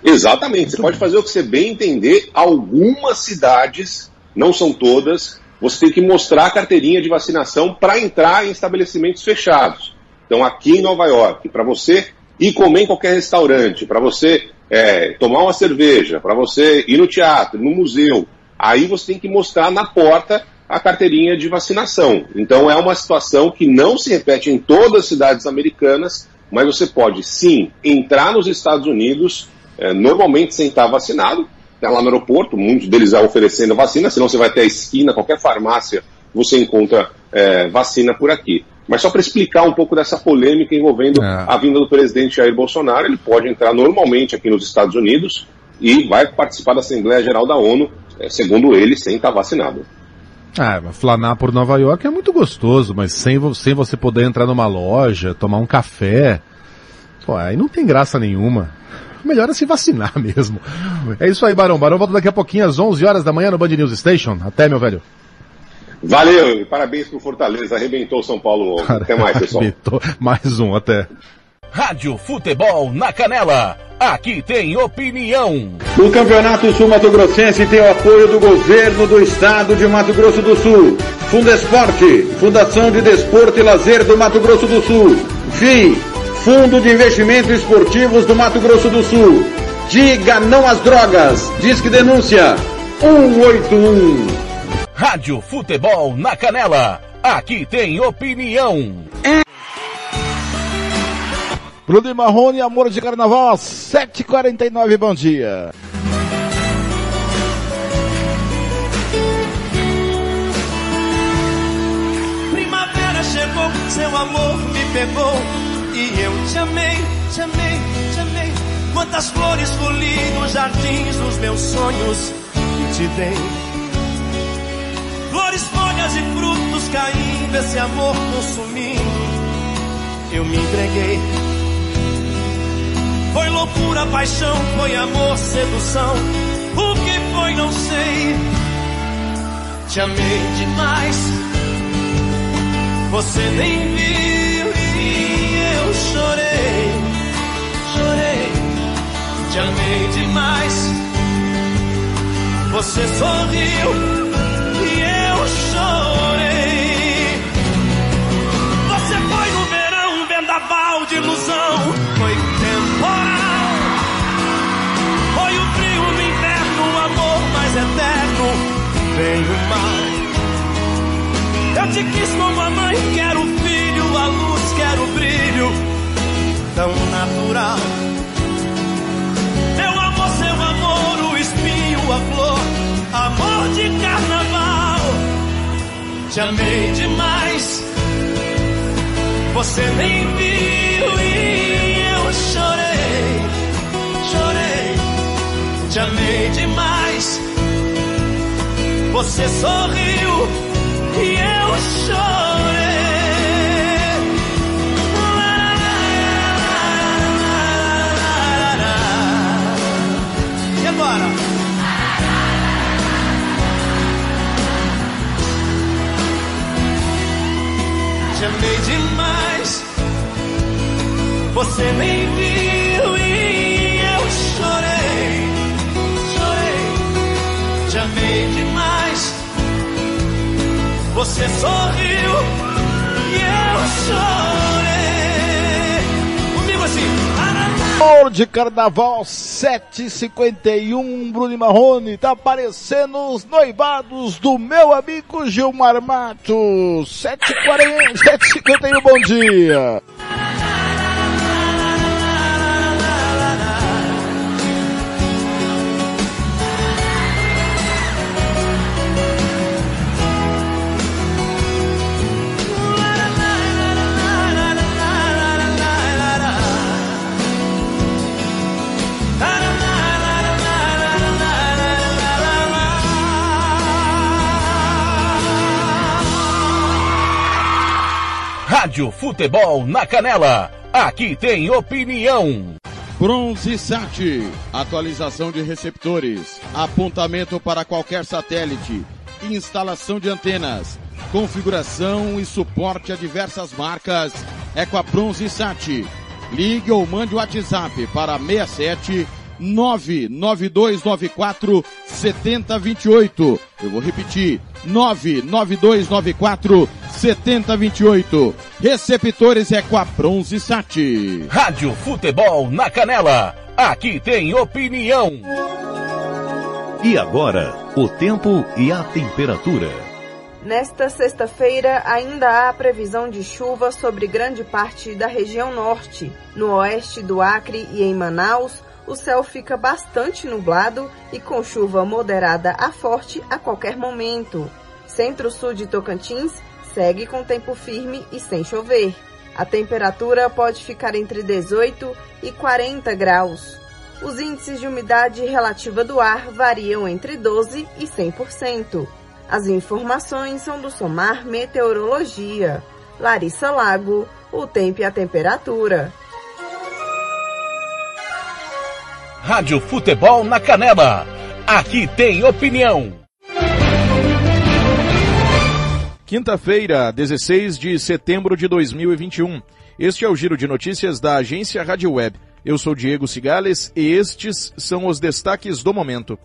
Exatamente. Você pode fazer o que você bem entender. Algumas cidades, não são todas, você tem que mostrar a carteirinha de vacinação para entrar em estabelecimentos fechados. Então, aqui em Nova York, para você ir comer em qualquer restaurante, para você é, tomar uma cerveja, para você ir no teatro, no museu, aí você tem que mostrar na porta a carteirinha de vacinação. Então é uma situação que não se repete em todas as cidades americanas, mas você pode sim entrar nos Estados Unidos, é, normalmente sem estar vacinado, tá lá no aeroporto, muitos deles oferecendo vacina, senão você vai até a esquina, qualquer farmácia, você encontra é, vacina por aqui. Mas só para explicar um pouco dessa polêmica envolvendo é. a vinda do presidente Jair Bolsonaro, ele pode entrar normalmente aqui nos Estados Unidos e vai participar da Assembleia Geral da ONU, é, segundo ele, sem estar vacinado. Ah, flanar por Nova York é muito gostoso, mas sem, sem você poder entrar numa loja, tomar um café, pô, aí não tem graça nenhuma. Melhor é se vacinar [laughs] mesmo. É isso aí, Barão. Barão volta daqui a pouquinho às 11 horas da manhã no Band News Station. Até, meu velho. Valeu, parabéns pro Fortaleza. Arrebentou São Paulo. Até mais, pessoal. Arrebentou. Mais um, até. Rádio Futebol na Canela. Aqui tem opinião. O Campeonato Sul Mato Grossense tem o apoio do governo do estado de Mato Grosso do Sul. Fundesporte, Fundação de Desporto e Lazer do Mato Grosso do Sul. FII, Fundo de Investimentos Esportivos do Mato Grosso do Sul. Diga não às drogas. Disque denúncia 181. Rádio Futebol na Canela. Aqui tem opinião. É. Bruno e Marrone, Amor de Carnaval, 7h49, bom dia. Primavera chegou, seu amor me pegou e eu te amei, te amei, te amei. Quantas flores colhi nos jardins dos meus sonhos e te dei. Flores, folhas e frutos caindo, esse amor consumindo. Eu me entreguei Foi loucura, paixão, foi amor, sedução. O que foi, não sei. Te amei demais. Você nem viu e eu chorei. Chorei. Te amei demais. Você sorriu Eu te quis como a mãe, quero filho, a luz, quero brilho. Tão natural. Meu amor, seu amor, o espinho, a flor, amor de carnaval. Te amei demais, você nem viu e eu chorei, chorei. Te amei demais, você sorriu e eu chorei. E agora? Te amei demais, você nem viu você sorriu e eu chorei. Comigo assim. De Carnaval 751, Bruno Marrone, tá aparecendo os noivados do meu amigo Gilmar Matos. 740, 751, bom dia. Rádio Futebol na Canela. Aqui tem opinião. Bronze Sat, atualização de receptores, apontamento para qualquer satélite, instalação de antenas, configuração e suporte a diversas marcas é com a Bronze Sat. Ligue ou mande o WhatsApp para 67 99294 7028. Eu vou repetir, 99294 7028. Receptores é com a Bronze Sat. Rádio Futebol na Canela. Aqui tem opinião. E agora, o tempo e a temperatura. Nesta sexta-feira, ainda há previsão de chuva sobre grande parte da região norte. No oeste do Acre e em Manaus, o céu fica bastante nublado e com chuva moderada a forte a qualquer momento. Centro-sul de Tocantins segue com tempo firme e sem chover. A temperatura pode ficar entre 18 e 40 graus. Os índices de umidade relativa do ar variam entre 12 e 100%. As informações são do Somar Meteorologia. Larissa Lago, o tempo e a temperatura. Rádio Futebol na Canela. Aqui tem opinião. Quinta-feira, 16 de setembro de 2021. Este é o giro de notícias da agência Rádio Web. Eu sou Diego Cigales e estes são os destaques do momento.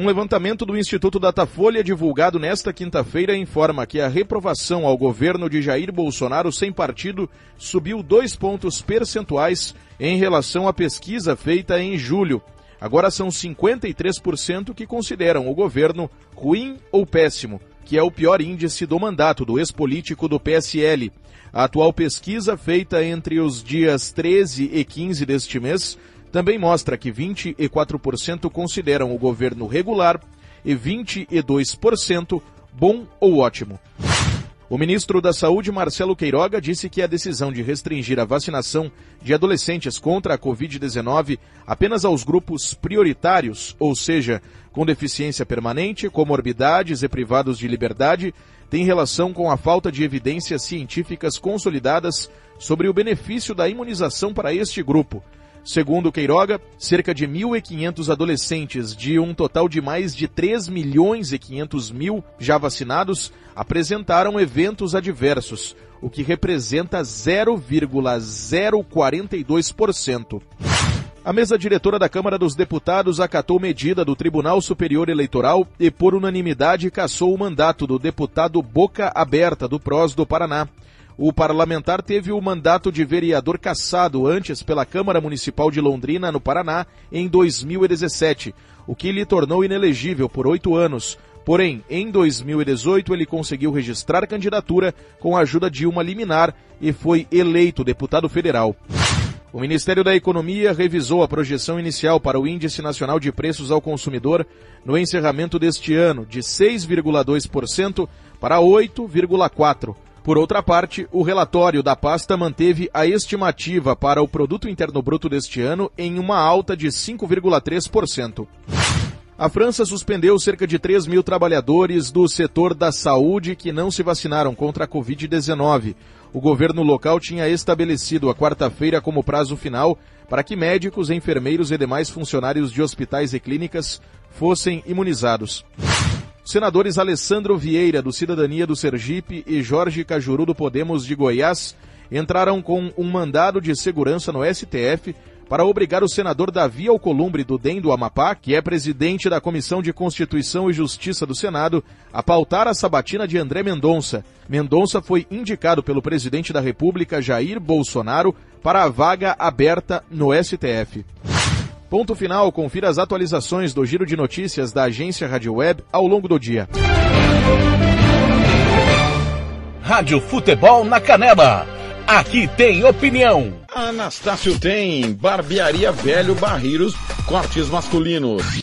Um levantamento do Instituto Datafolha divulgado nesta quinta-feira informa que a reprovação ao governo de Jair Bolsonaro sem partido subiu dois pontos percentuais em relação à pesquisa feita em julho. Agora são 53% que consideram o governo ruim ou péssimo, que é o pior índice do mandato do ex-político do PSL. A atual pesquisa, feita entre os dias 13 e 15 deste mês, também mostra que 24% consideram o governo regular e 22% bom ou ótimo. O ministro da Saúde, Marcelo Queiroga, disse que a decisão de restringir a vacinação de adolescentes contra a Covid-19 apenas aos grupos prioritários, ou seja, com deficiência permanente, comorbidades e privados de liberdade, tem relação com a falta de evidências científicas consolidadas sobre o benefício da imunização para este grupo. Segundo Queiroga, cerca de 1.500 adolescentes de um total de mais de 3 milhões e 500 mil já vacinados apresentaram eventos adversos, o que representa 0,042%. A mesa diretora da Câmara dos Deputados acatou medida do Tribunal Superior Eleitoral e, por unanimidade, cassou o mandato do deputado Boca Aberta do PROS do Paraná. O parlamentar teve o mandato de vereador cassado antes pela Câmara Municipal de Londrina, no Paraná, em 2017, o que lhe tornou inelegível por oito anos. Porém, em 2018 ele conseguiu registrar candidatura com a ajuda de uma liminar e foi eleito deputado federal. O Ministério da Economia revisou a projeção inicial para o Índice Nacional de Preços ao Consumidor no encerramento deste ano, de 6,2% para 8,4%. Por outra parte, o relatório da pasta manteve a estimativa para o Produto Interno Bruto deste ano em uma alta de 5,3%. A França suspendeu cerca de 3 mil trabalhadores do setor da saúde que não se vacinaram contra a Covid-19. O governo local tinha estabelecido a quarta-feira como prazo final para que médicos, enfermeiros e demais funcionários de hospitais e clínicas fossem imunizados. Senadores Alessandro Vieira, do Cidadania do Sergipe, e Jorge Cajuru, do Podemos de Goiás, entraram com um mandado de segurança no STF para obrigar o senador Davi Alcolumbre do DEM do Amapá, que é presidente da Comissão de Constituição e Justiça do Senado, a pautar a sabatina de André Mendonça. Mendonça foi indicado pelo presidente da República, Jair Bolsonaro, para a vaga aberta no STF. Ponto final, confira as atualizações do giro de notícias da agência Rádio Web ao longo do dia. Rádio Futebol na Canela. Aqui tem opinião. Anastácio tem barbearia velho barreiros, cortes masculinos,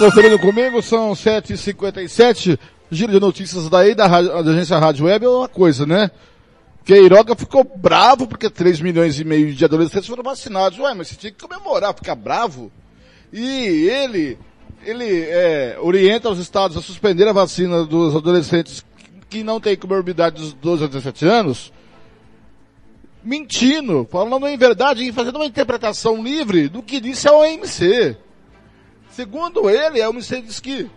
Conferindo comigo, são 7h57. Giro de notícias daí da, da agência Rádio Web é uma coisa, né? Queiroga ficou bravo porque 3 milhões e meio de adolescentes foram vacinados. Ué, mas você tinha que comemorar, ficar bravo. E ele, ele é, orienta os estados a suspender a vacina dos adolescentes que não têm comorbidade dos 12 a 17 anos, mentindo, falando em verdade e fazendo uma interpretação livre do que disse a OMC. Segundo ele, a OMC diz que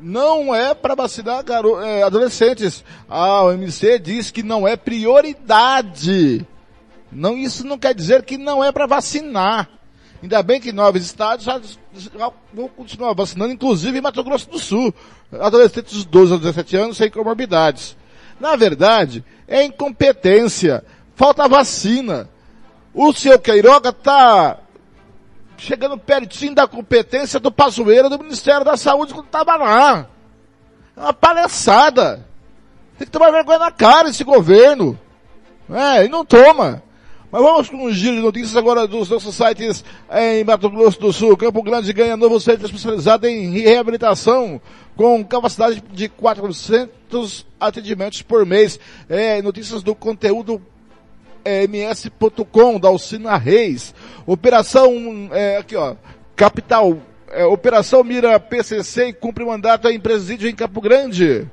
não é para vacinar é, adolescentes. A OMC diz que não é prioridade. Não, isso não quer dizer que não é para vacinar. Ainda bem que nove estados já, já vão continuar vacinando, inclusive em Mato Grosso do Sul. Adolescentes dos 12 a 17 anos sem comorbidades. Na verdade, é incompetência. Falta vacina. O seu Queiroga tá chegando pertinho da competência do Pazueiro do Ministério da Saúde quando estava lá. É uma palhaçada. Tem que tomar vergonha na cara esse governo. É, e não toma. Mas vamos com um giro de notícias agora dos nossos sites em Mato Grosso do Sul. Campo Grande ganha novo centro especializado em reabilitação com capacidade de 400 atendimentos por mês. É, notícias do conteúdo é, ms.com da Alcina Reis. Operação, é, aqui ó, capital, é, Operação Mira PCC e cumpre mandato em presídio em Campo Grande.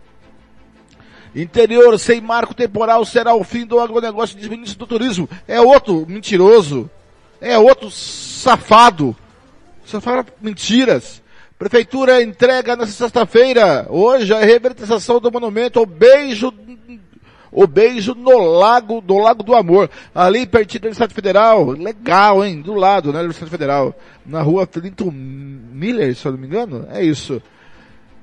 Interior sem marco temporal será o fim do agronegócio de ministro do turismo. É outro mentiroso. É outro safado. Só fala mentiras. Prefeitura entrega nesta sexta-feira, hoje, a reabilitação do monumento ao beijo, o beijo no lago, do Lago do Amor, ali pertinho da Universidade Federal. Legal, hein? Do lado, né? Da Universidade Federal. Na rua Clinton Miller, se eu não me engano. É isso.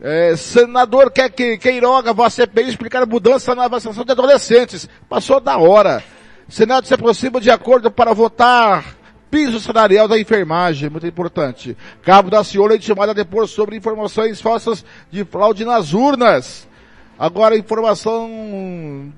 É, senador quer que Queiroga vá à CPI explicar a mudança na vacinação de adolescentes. Passou da hora. Senado se aproxima de acordo para votar piso salarial da enfermagem, muito importante. Cabo da Ciola é intimado a depor sobre informações falsas de fraude nas urnas. Agora, informação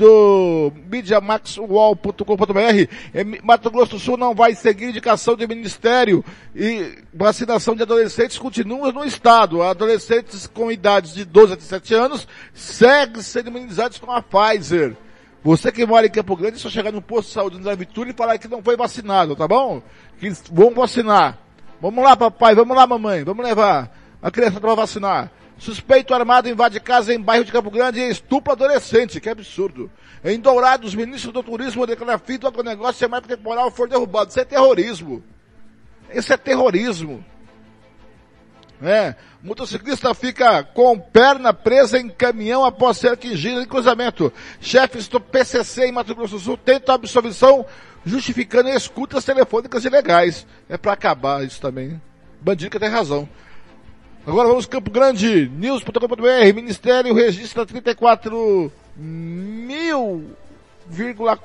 do MediaMaxUOL.com.br. Em Mato Grosso do Sul não vai seguir indicação do Ministério e vacinação de adolescentes continua no estado. Adolescentes com idades de 12 a 17 anos seguem sendo imunizados com a Pfizer. Você que mora em Campo Grande, é só chegar no posto de saúde no Vitória e falar que não foi vacinado, tá bom? Que vão vacinar. Vamos lá, papai, vamos lá, mamãe, vamos levar a criança para vacinar. Suspeito armado invade casa em bairro de Campo Grande e estupra adolescente, que absurdo. Em Dourados, ministro do Turismo declara fim do agronegócio e marco temporal for derrubado. Isso é terrorismo. Isso é terrorismo. É. Motociclista fica com perna presa em caminhão após ser atingido em cruzamento. Chefes do PCC em Mato Grosso do Sul tentam absolvição justificando escutas telefônicas ilegais. É para acabar isso também. Bandido que tem razão. Agora vamos Campo Grande, news.com.br, Ministério registra 34 mil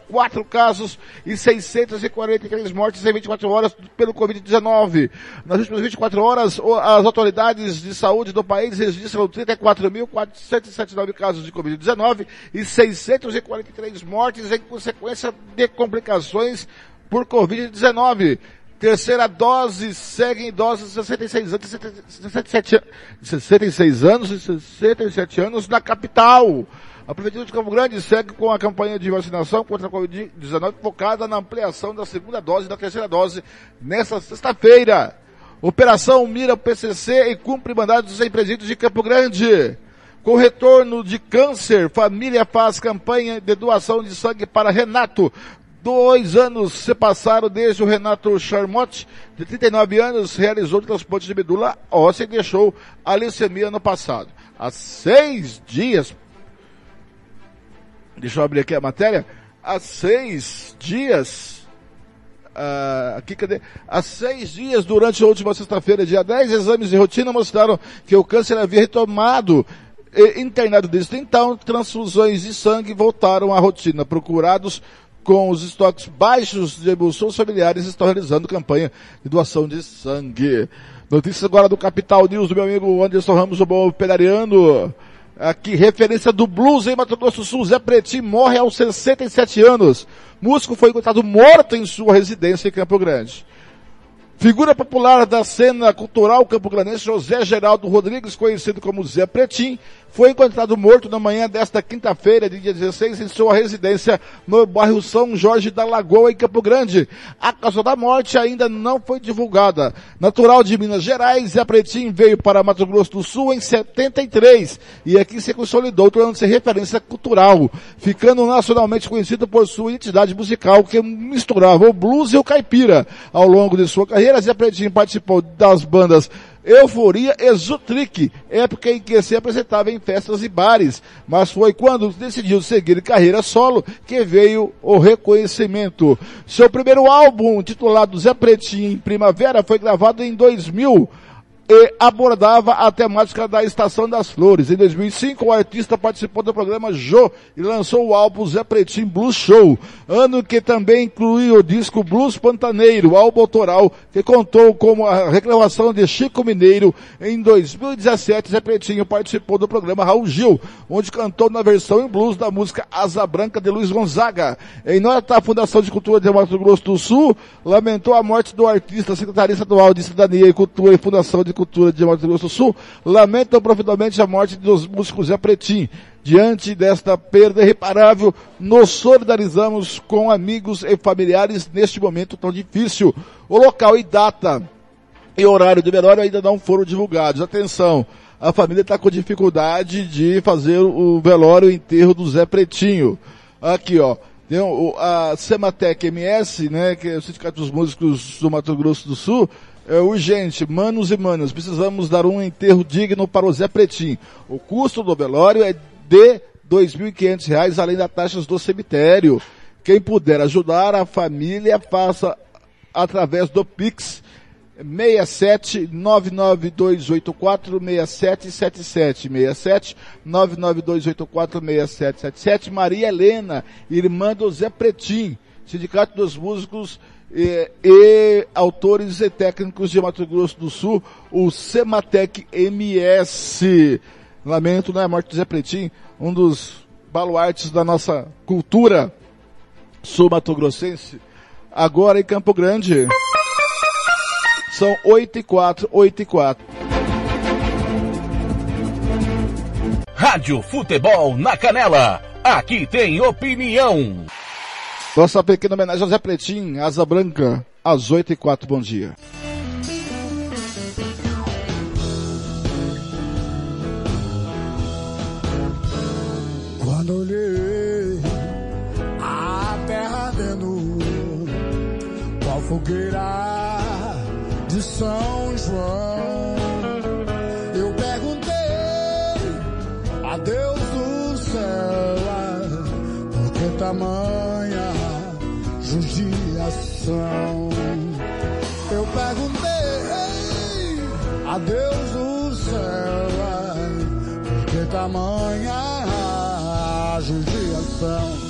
4 casos e 643 mortes em 24 horas pelo Covid-19. Nas últimas 24 horas, as autoridades de saúde do país registram 34.479 casos de Covid-19 e 643 mortes em consequência de complicações por Covid-19. Terceira dose segue idosos de 66 anos, 67, 66 anos e 67 anos na capital. A Prefeitura de Campo Grande segue com a campanha de vacinação contra a Covid-19 focada na ampliação da segunda dose e da terceira dose nesta sexta-feira. Operação mira o PCC e cumpre mandados em presídios de Campo Grande. Com retorno de câncer, família faz campanha de doação de sangue para Renato. Dois anos se passaram desde o Renato Charmotte, de 39 anos, realizou o transplante de medula óssea e deixou a leucemia no passado. Há seis dias, Deixa eu abrir aqui a matéria. Há seis dias, uh, aqui cadê? Há seis dias, durante a última sexta-feira, dia 10, exames de rotina mostraram que o câncer havia retomado internado desde então, transfusões de sangue voltaram à rotina. Procurados com os estoques baixos de emulsões familiares estão realizando campanha de doação de sangue. Notícias agora do Capital News do meu amigo Anderson Ramos, o bom operariano. Aqui, referência do blues em Mato Grosso do Sul. Zé Pretinho morre aos 67 anos. Músico foi encontrado morto em sua residência em Campo Grande. Figura popular da cena cultural campo-granense, José Geraldo Rodrigues, conhecido como Zé Pretim, foi encontrado morto na manhã desta quinta-feira, dia 16, em sua residência no bairro São Jorge da Lagoa, em Campo Grande. A causa da morte ainda não foi divulgada. Natural de Minas Gerais, Zé Pretim veio para Mato Grosso do Sul em 73 e aqui se consolidou, tornando-se referência cultural, ficando nacionalmente conhecido por sua identidade musical que misturava o blues e o caipira. Ao longo de sua carreira, Zé Pretim participou das bandas Euforia Exotric, época em que se apresentava em festas e bares, mas foi quando decidiu seguir carreira solo que veio o reconhecimento. Seu primeiro álbum, titulado Zé Pretinho em Primavera, foi gravado em 2000 e abordava a temática da Estação das Flores. Em 2005, o artista participou do programa Jô e lançou o álbum Zé Pretinho Blues Show, ano que também incluiu o disco Blues Pantaneiro, álbum autoral, que contou com a reclamação de Chico Mineiro. Em 2017, Zé Pretinho participou do programa Raul Gil, onde cantou na versão em blues da música Asa Branca de Luiz Gonzaga. Em nota, a Fundação de Cultura de Mato Grosso do Sul lamentou a morte do artista, secretária estadual de Cidadania e Cultura e Fundação de Cultura de Mato Grosso do Sul lamentam profundamente a morte dos músicos Zé Pretim. Diante desta perda irreparável, nos solidarizamos com amigos e familiares neste momento tão difícil. O local e data e horário do velório ainda não foram divulgados. Atenção, a família está com dificuldade de fazer o velório o enterro do Zé Pretinho. Aqui, ó. Tem a Sematec MS, né, que é o Sindicato dos Músicos do Mato Grosso do Sul, é urgente, manos e manas, precisamos dar um enterro digno para o Zé Pretim. O custo do velório é de R$ 2.500, além das taxas do cemitério. Quem puder ajudar a família, faça através do Pix 67 99284 6777 67 99284 6777 Maria Helena, irmã do Zé Pretim, Sindicato dos Músicos e, e, autores e técnicos de Mato Grosso do Sul, o Sematec MS. Lamento, né, a morte do Zé Pretim, um dos baluartes da nossa cultura sul-mato-grossense. Agora em Campo Grande. São 8 e 4, 8 e 4. Rádio Futebol na Canela. Aqui tem opinião. Nossa pequena homenagem ao Zé Pretinho, Asa Branca, às 8 e 4. Bom dia. Quando olhei a terra ardendo, qual fogueira de São João, eu perguntei a Deus do céu, ah, por que tamanha judiação? Eu perguntei a Deus do céu, por que tamanha judiação?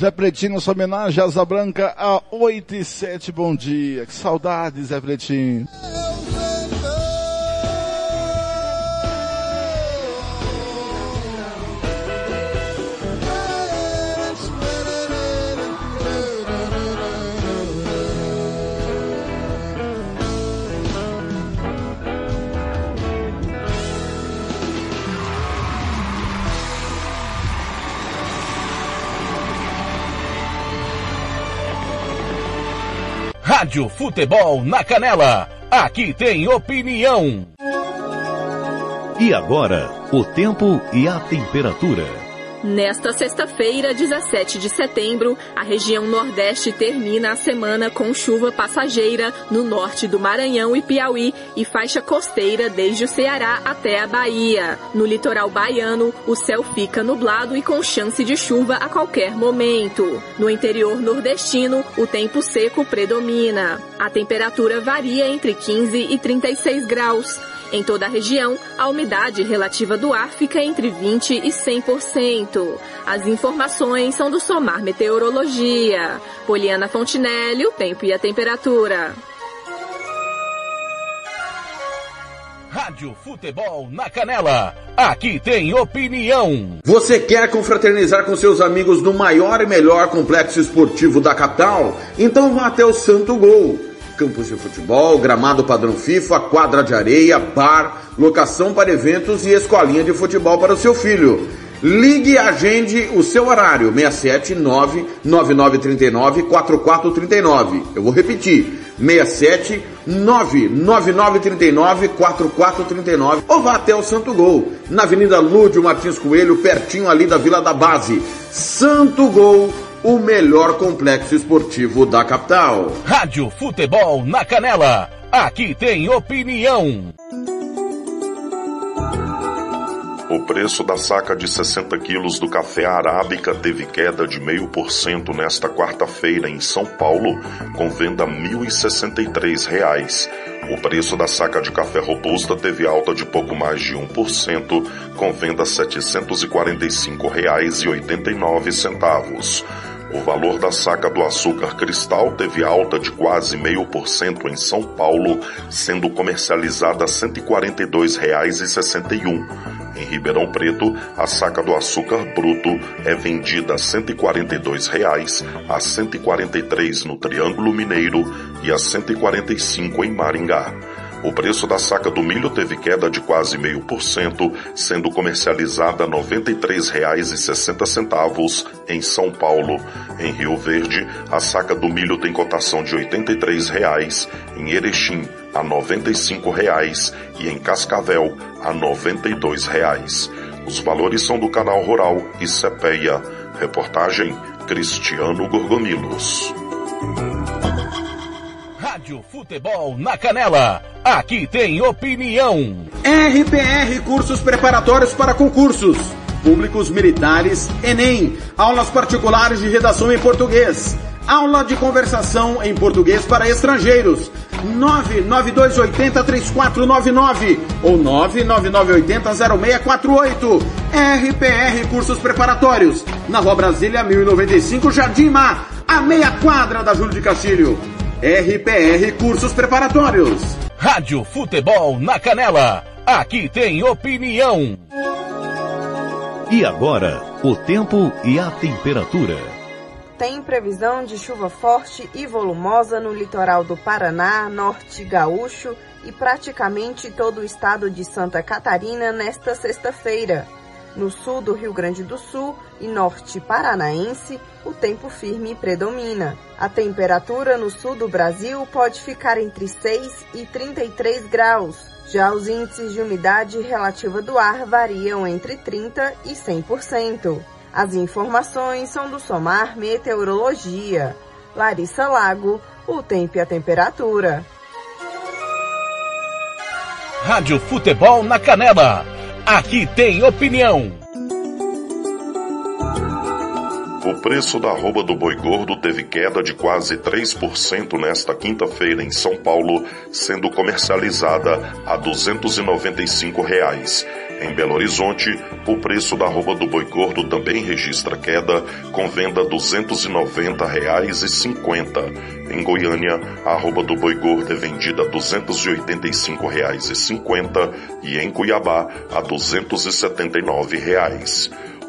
Zé Pretinho, sua homenagem a Asa Branca, a 8 e 7. Bom dia. Que saudade, Zé Pretinho. Rádio Futebol na Canela. Aqui tem opinião. E agora, o tempo e a temperatura. Nesta sexta-feira, 17 de setembro, a região Nordeste termina a semana com chuva passageira no norte do Maranhão e Piauí e faixa costeira desde o Ceará até a Bahia. No litoral baiano, o céu fica nublado e com chance de chuva a qualquer momento. No interior nordestino, o tempo seco predomina. A temperatura varia entre 15 e 36 graus. Em toda a região, a umidade relativa do ar fica entre 20 e 100%. As informações são do Somar Meteorologia. Poliana Fontinelli, o tempo e a temperatura. Rádio Futebol na Canela. Aqui tem opinião. Você quer confraternizar com seus amigos no maior e melhor complexo esportivo da capital? Então vá até o Santo Gol. Campos de futebol, gramado padrão FIFA, quadra de areia, bar, locação para eventos e escolinha de futebol para o seu filho. Ligue e agende o seu horário, 679 9939 4439. Eu vou repetir, 67 99939 4439 ou vá até o Santo Gol, na Avenida Lúdio Martins Coelho, pertinho ali da Vila da Base. Santo Gol, o melhor complexo esportivo da capital. Rádio Futebol na Canela. Aqui tem opinião. O preço da saca de 60 quilos do café arábica teve queda de 0,5% nesta quarta-feira em São Paulo, com venda R$ 1.063. O preço da saca de café robusta teve alta de pouco mais de 1%, com venda R$ 745,89. O valor da saca do açúcar cristal teve alta de quase meio por cento em São Paulo, sendo comercializada R$ 142,61. Em Ribeirão Preto, a saca do açúcar bruto é vendida a R$ 142,00, a R$ 143 no Triângulo Mineiro e a R$ 145 em Maringá. O preço da saca do milho teve queda de quase meio por cento, sendo comercializada R$ 93,60 em São Paulo. Em Rio Verde, a saca do milho tem cotação de R$ 83,00, em Erechim a R$ 95,00 e em Cascavel a R$ 92,00. Os valores são do canal Rural e Cepeia. Reportagem Cristiano Gorgomilos. Rádio Futebol na Canela. Aqui tem opinião. RPR Cursos Preparatórios para Concursos. Públicos Militares, Enem. Aulas particulares de redação em português. Aula de conversação em português para estrangeiros. 992803499 ou 999800648. RPR Cursos Preparatórios. Na Rua Brasília 1095, Jardim Mar. A meia quadra da Júlio de Castilho. RPR Cursos Preparatórios. Rádio Futebol na Canela. Aqui tem opinião. E agora, o tempo e a temperatura. Tem previsão de chuva forte e volumosa no litoral do Paraná, norte gaúcho e praticamente todo o estado de Santa Catarina nesta sexta-feira. No sul do Rio Grande do Sul e norte paranaense, o tempo firme predomina. A temperatura no sul do Brasil pode ficar entre 6 e 33 graus. Já os índices de umidade relativa do ar variam entre 30 e 100%. As informações são do Somar Meteorologia. Larissa Lago, o tempo e a temperatura. Rádio Futebol na Canela. Aqui tem opinião. O preço da arroba do boi gordo teve queda de quase 3% nesta quinta-feira em São Paulo, sendo comercializada a 295 reais. Em Belo Horizonte, o preço da arroba do boi gordo também registra queda, com venda R$ 290,50. Em Goiânia, a arroba do boi gordo é vendida R$ 285,50 e em Cuiabá a R$ 279.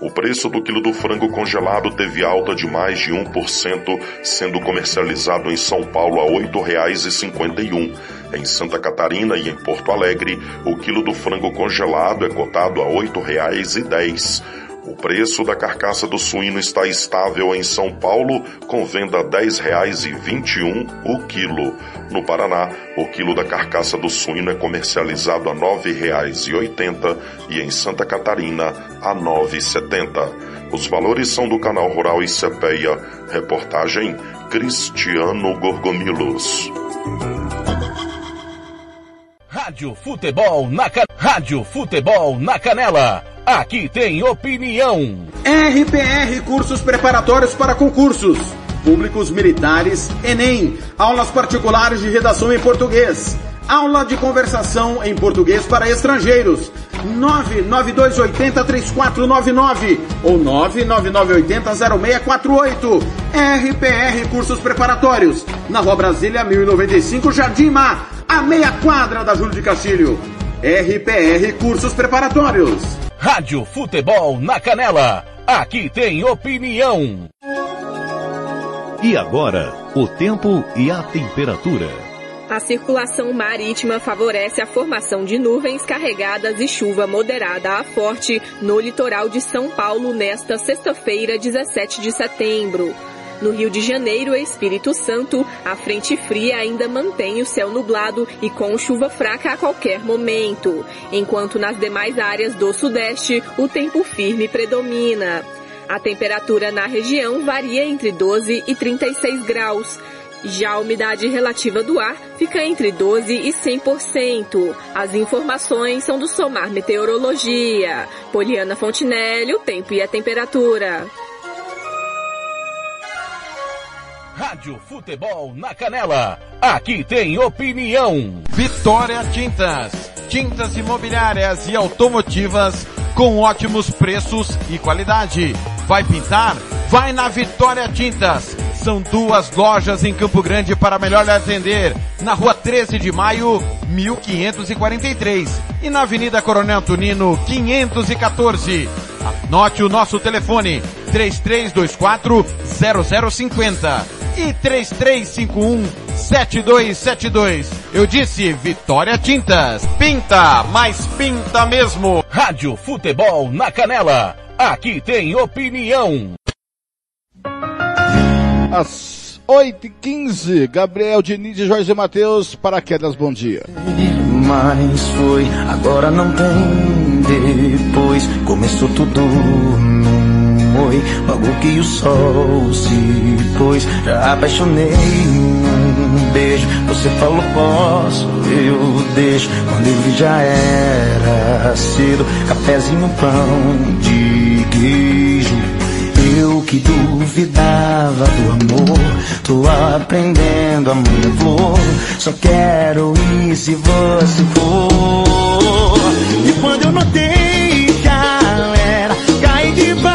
O preço do quilo do frango congelado teve alta de mais de 1%, sendo comercializado em São Paulo a R$ 8,51. Em Santa Catarina e em Porto Alegre, o quilo do frango congelado é cotado a R$ 8,10. O preço da carcaça do suíno está estável em São Paulo, com venda a R$ 10,21 o quilo. No Paraná, o quilo da carcaça do suíno é comercializado a R$ 9,80 e em Santa Catarina a R$ 9,70. Os valores são do canal Rural e Cepeia. Reportagem Cristiano Gorgomilos. Rádio Futebol na. Rádio Futebol na Canela. Aqui tem opinião. RPR Cursos Preparatórios para Concursos. Públicos Militares, Enem. Aulas particulares de redação em português. Aula de conversação em português para estrangeiros. 992803499 ou 999800648. RPR Cursos Preparatórios. Na Rua Brasília 1095, Jardim Mar. A meia quadra da Júlio de Castilho. RPR Cursos Preparatórios. Rádio Futebol na Canela. Aqui tem opinião. E agora, o tempo e a temperatura. A circulação marítima favorece a formação de nuvens carregadas e chuva moderada a forte no litoral de São Paulo nesta sexta-feira, 17 de setembro. No Rio de Janeiro e Espírito Santo, a frente fria ainda mantém o céu nublado e com chuva fraca a qualquer momento, enquanto nas demais áreas do Sudeste o tempo firme predomina. A temperatura na região varia entre 12 e 36 graus. Já a umidade relativa do ar fica entre 12 e 100%. As informações são do Somar Meteorologia. Poliana Fontinelli, o tempo e a temperatura. Rádio Futebol na Canela. Aqui tem opinião. Vitória Tintas. Tintas imobiliárias e automotivas com ótimos preços e qualidade. Vai pintar? Vai na Vitória Tintas. São duas lojas em Campo Grande para melhor lhe atender. Na rua 13 de maio, 1543. E na Avenida Coronel Tunino, 514. Anote o nosso telefone, 3324 0050 e 3351 7272. Eu disse Vitória Tintas. Pinta, mas pinta mesmo. Rádio Futebol na Canela. Aqui tem opinião. Às 8h15, Gabriel Diniz e Jorge Matheus, paraquedas, bom dia. Mas foi, agora não tem depois. Começou tudo num oi. Logo que o sol se pôs, já apaixonei num beijo. Você falou posso, eu deixo. Quando eu vi já era cedo. Cafézinho, pão de que duvidava do amor, tô aprendendo a minha flor. Só quero ir se você for. E quando eu notei que a era caí de paraquedas,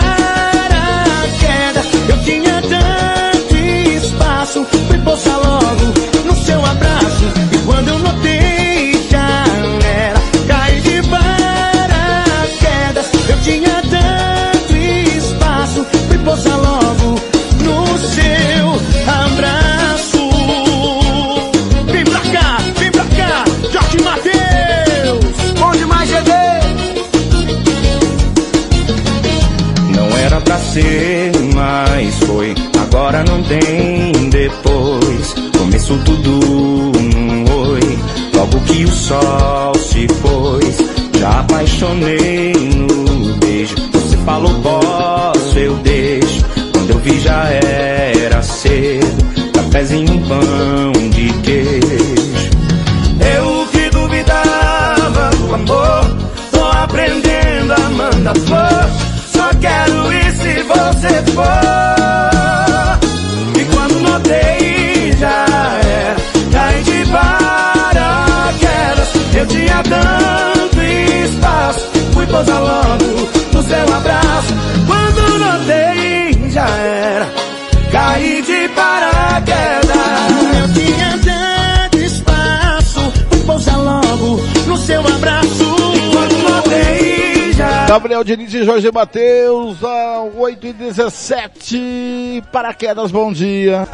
Diniz e Jorge Matheus, às 8h17, paraquedas, bom dia.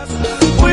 Fui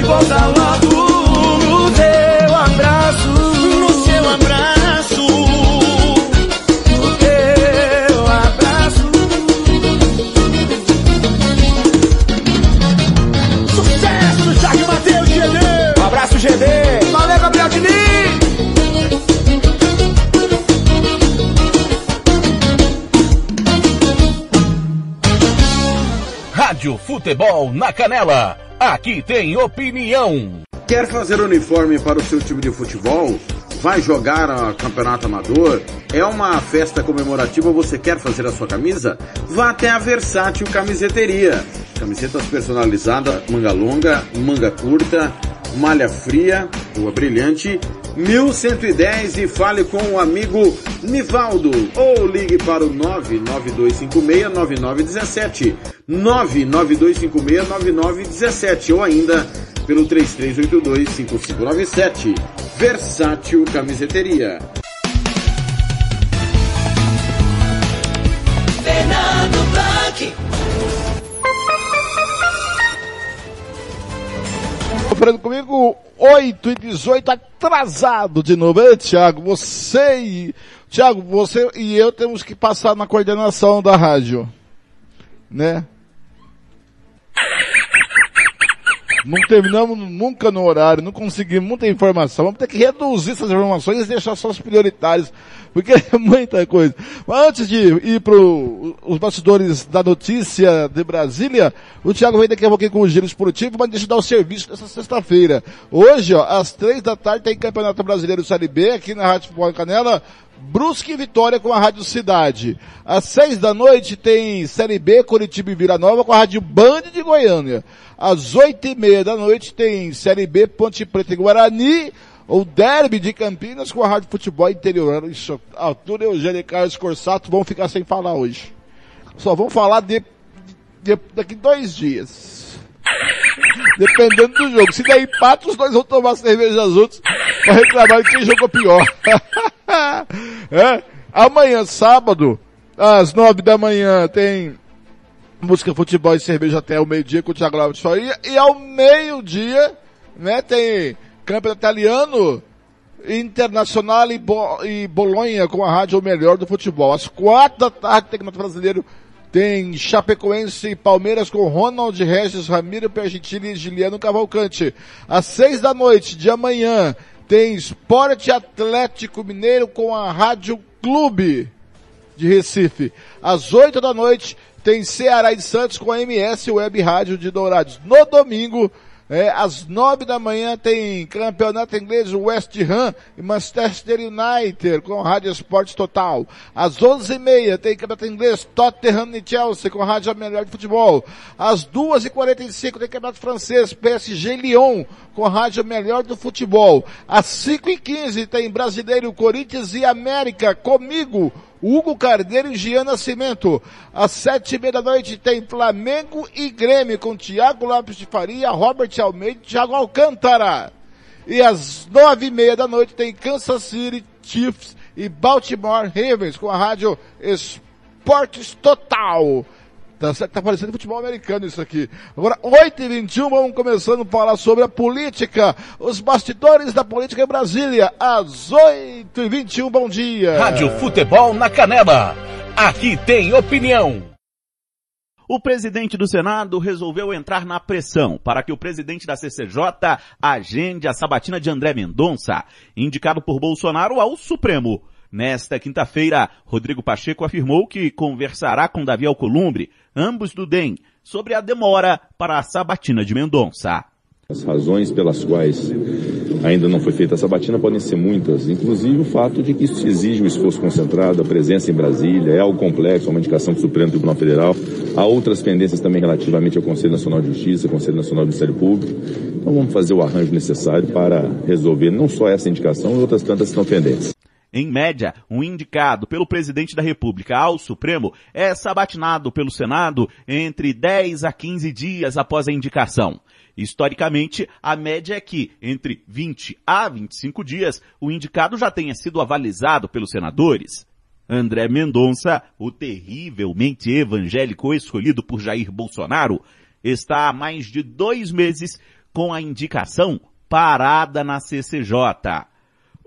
Rádio Futebol na Canela. Aqui tem opinião. Quer fazer uniforme para o seu time de futebol? Vai jogar a campeonato amador? É uma festa comemorativa? Você quer fazer a sua camisa? Vá até a Versátil Camiseteria. Camisetas personalizadas, manga longa, manga curta, malha fria, rua brilhante, 1110 e fale com o amigo Nivaldo ou ligue para o 992569917 992569917 ou ainda pelo 33825597 Versátil Camiseteria. Fernando Blanc. Sofrendo comigo, 8 e 18, atrasado de novo. Ei, você e... Thiago, você e eu temos que passar na coordenação da rádio. Né? Não terminamos nunca no horário, não conseguimos muita informação. Vamos ter que reduzir essas informações e deixar só as prioritárias, porque [laughs] é muita coisa. Mas antes de ir para os bastidores da notícia de Brasília, o Thiago vem daqui a pouquinho com o giro esportivo, mas deixa eu dar o serviço dessa sexta-feira. Hoje, ó, às três da tarde tem Campeonato Brasileiro Série B aqui na Rádio Futebol Canela, Brusque e Vitória com a Rádio Cidade. Às seis da noite tem Série B, Curitiba e Vila Nova com a Rádio Band de Goiânia. Às oito e meia da noite tem Série B, Ponte Preta e Guarani. O Derby de Campinas com a Rádio Futebol Interior. Isso, Arthur Eugênio e Carlos Corsato vão ficar sem falar hoje. Só vão falar de, de- daqui dois dias. Dependendo do jogo. Se der empate, os dois vão tomar cerveja juntos pra reclamar de quem jogou pior. [laughs] É. Amanhã, sábado, às nove da manhã, tem música, futebol e cerveja até o meio-dia com o Thiago de Faria. E ao meio-dia, né, tem campeonato italiano, Internacional e, Bo e Bolonha com a rádio Melhor do Futebol. Às quatro da tarde, tem campeonato brasileiro, tem Chapecoense e Palmeiras com Ronald Regis, Ramiro Pergentini e Giliano Cavalcante. Às seis da noite de amanhã, tem Esporte Atlético Mineiro com a Rádio Clube de Recife. Às 8 da noite tem Ceará e Santos com a MS Web Rádio de Dourados. No domingo, é, às 9 da manhã tem Campeonato Inglês West Ham e Manchester United com Rádio Esportes Total. Às 11 e meia tem Campeonato Inglês Tottenham e Chelsea com Rádio Melhor de Futebol. Às 2 e 45 tem Campeonato Francês PSG Lyon com Rádio Melhor do Futebol. Às 5 e 15 tem Brasileiro Corinthians e América comigo, Hugo Carneiro e Gian Nascimento. Às sete e meia da noite tem Flamengo e Grêmio com Thiago Lopes de Faria, Robert Almeida e Thiago Alcântara. E às nove e meia da noite tem Kansas City Chiefs e Baltimore Ravens com a rádio Esportes Total. Tá, certo? tá parecendo futebol americano isso aqui. Agora, 8 e 21 vamos começando a falar sobre a política. Os bastidores da política em Brasília. Às 8 e 21 bom dia. Rádio Futebol na Canela. Aqui tem opinião. O presidente do Senado resolveu entrar na pressão para que o presidente da CCJ agende a sabatina de André Mendonça, indicado por Bolsonaro ao Supremo. Nesta quinta-feira, Rodrigo Pacheco afirmou que conversará com Davi Alcolumbre, ambos do DEM, sobre a demora para a sabatina de Mendonça. As razões pelas quais ainda não foi feita a sabatina podem ser muitas, inclusive o fato de que isso exige um esforço concentrado, a presença em Brasília, é algo complexo, é uma indicação do Supremo Tribunal Federal. Há outras pendências também relativamente ao Conselho Nacional de Justiça, Conselho Nacional do Ministério Público. Então vamos fazer o arranjo necessário para resolver não só essa indicação, e outras tantas que estão pendentes. Em média, um indicado pelo presidente da República ao Supremo é sabatinado pelo Senado entre 10 a 15 dias após a indicação. Historicamente, a média é que, entre 20 a 25 dias, o indicado já tenha sido avalizado pelos senadores. André Mendonça, o terrivelmente evangélico escolhido por Jair Bolsonaro, está há mais de dois meses com a indicação parada na CCJ.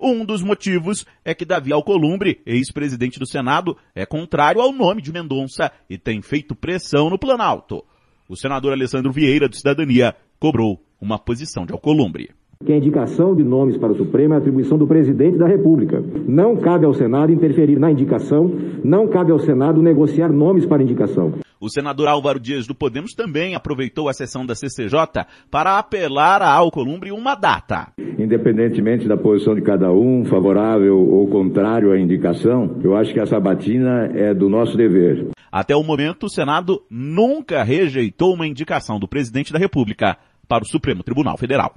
Um dos motivos é que Davi Alcolumbre, ex-presidente do Senado, é contrário ao nome de Mendonça e tem feito pressão no Planalto. O senador Alessandro Vieira, do Cidadania, cobrou uma posição de Alcolumbre. que a indicação de nomes para o Supremo é atribuição do presidente da República. Não cabe ao Senado interferir na indicação, não cabe ao Senado negociar nomes para indicação. O senador Álvaro Dias do Podemos também aproveitou a sessão da CCJ para apelar a Alcolumbre uma data. Independentemente da posição de cada um, favorável ou contrário à indicação, eu acho que a sabatina é do nosso dever. Até o momento, o Senado nunca rejeitou uma indicação do presidente da República para o Supremo Tribunal Federal.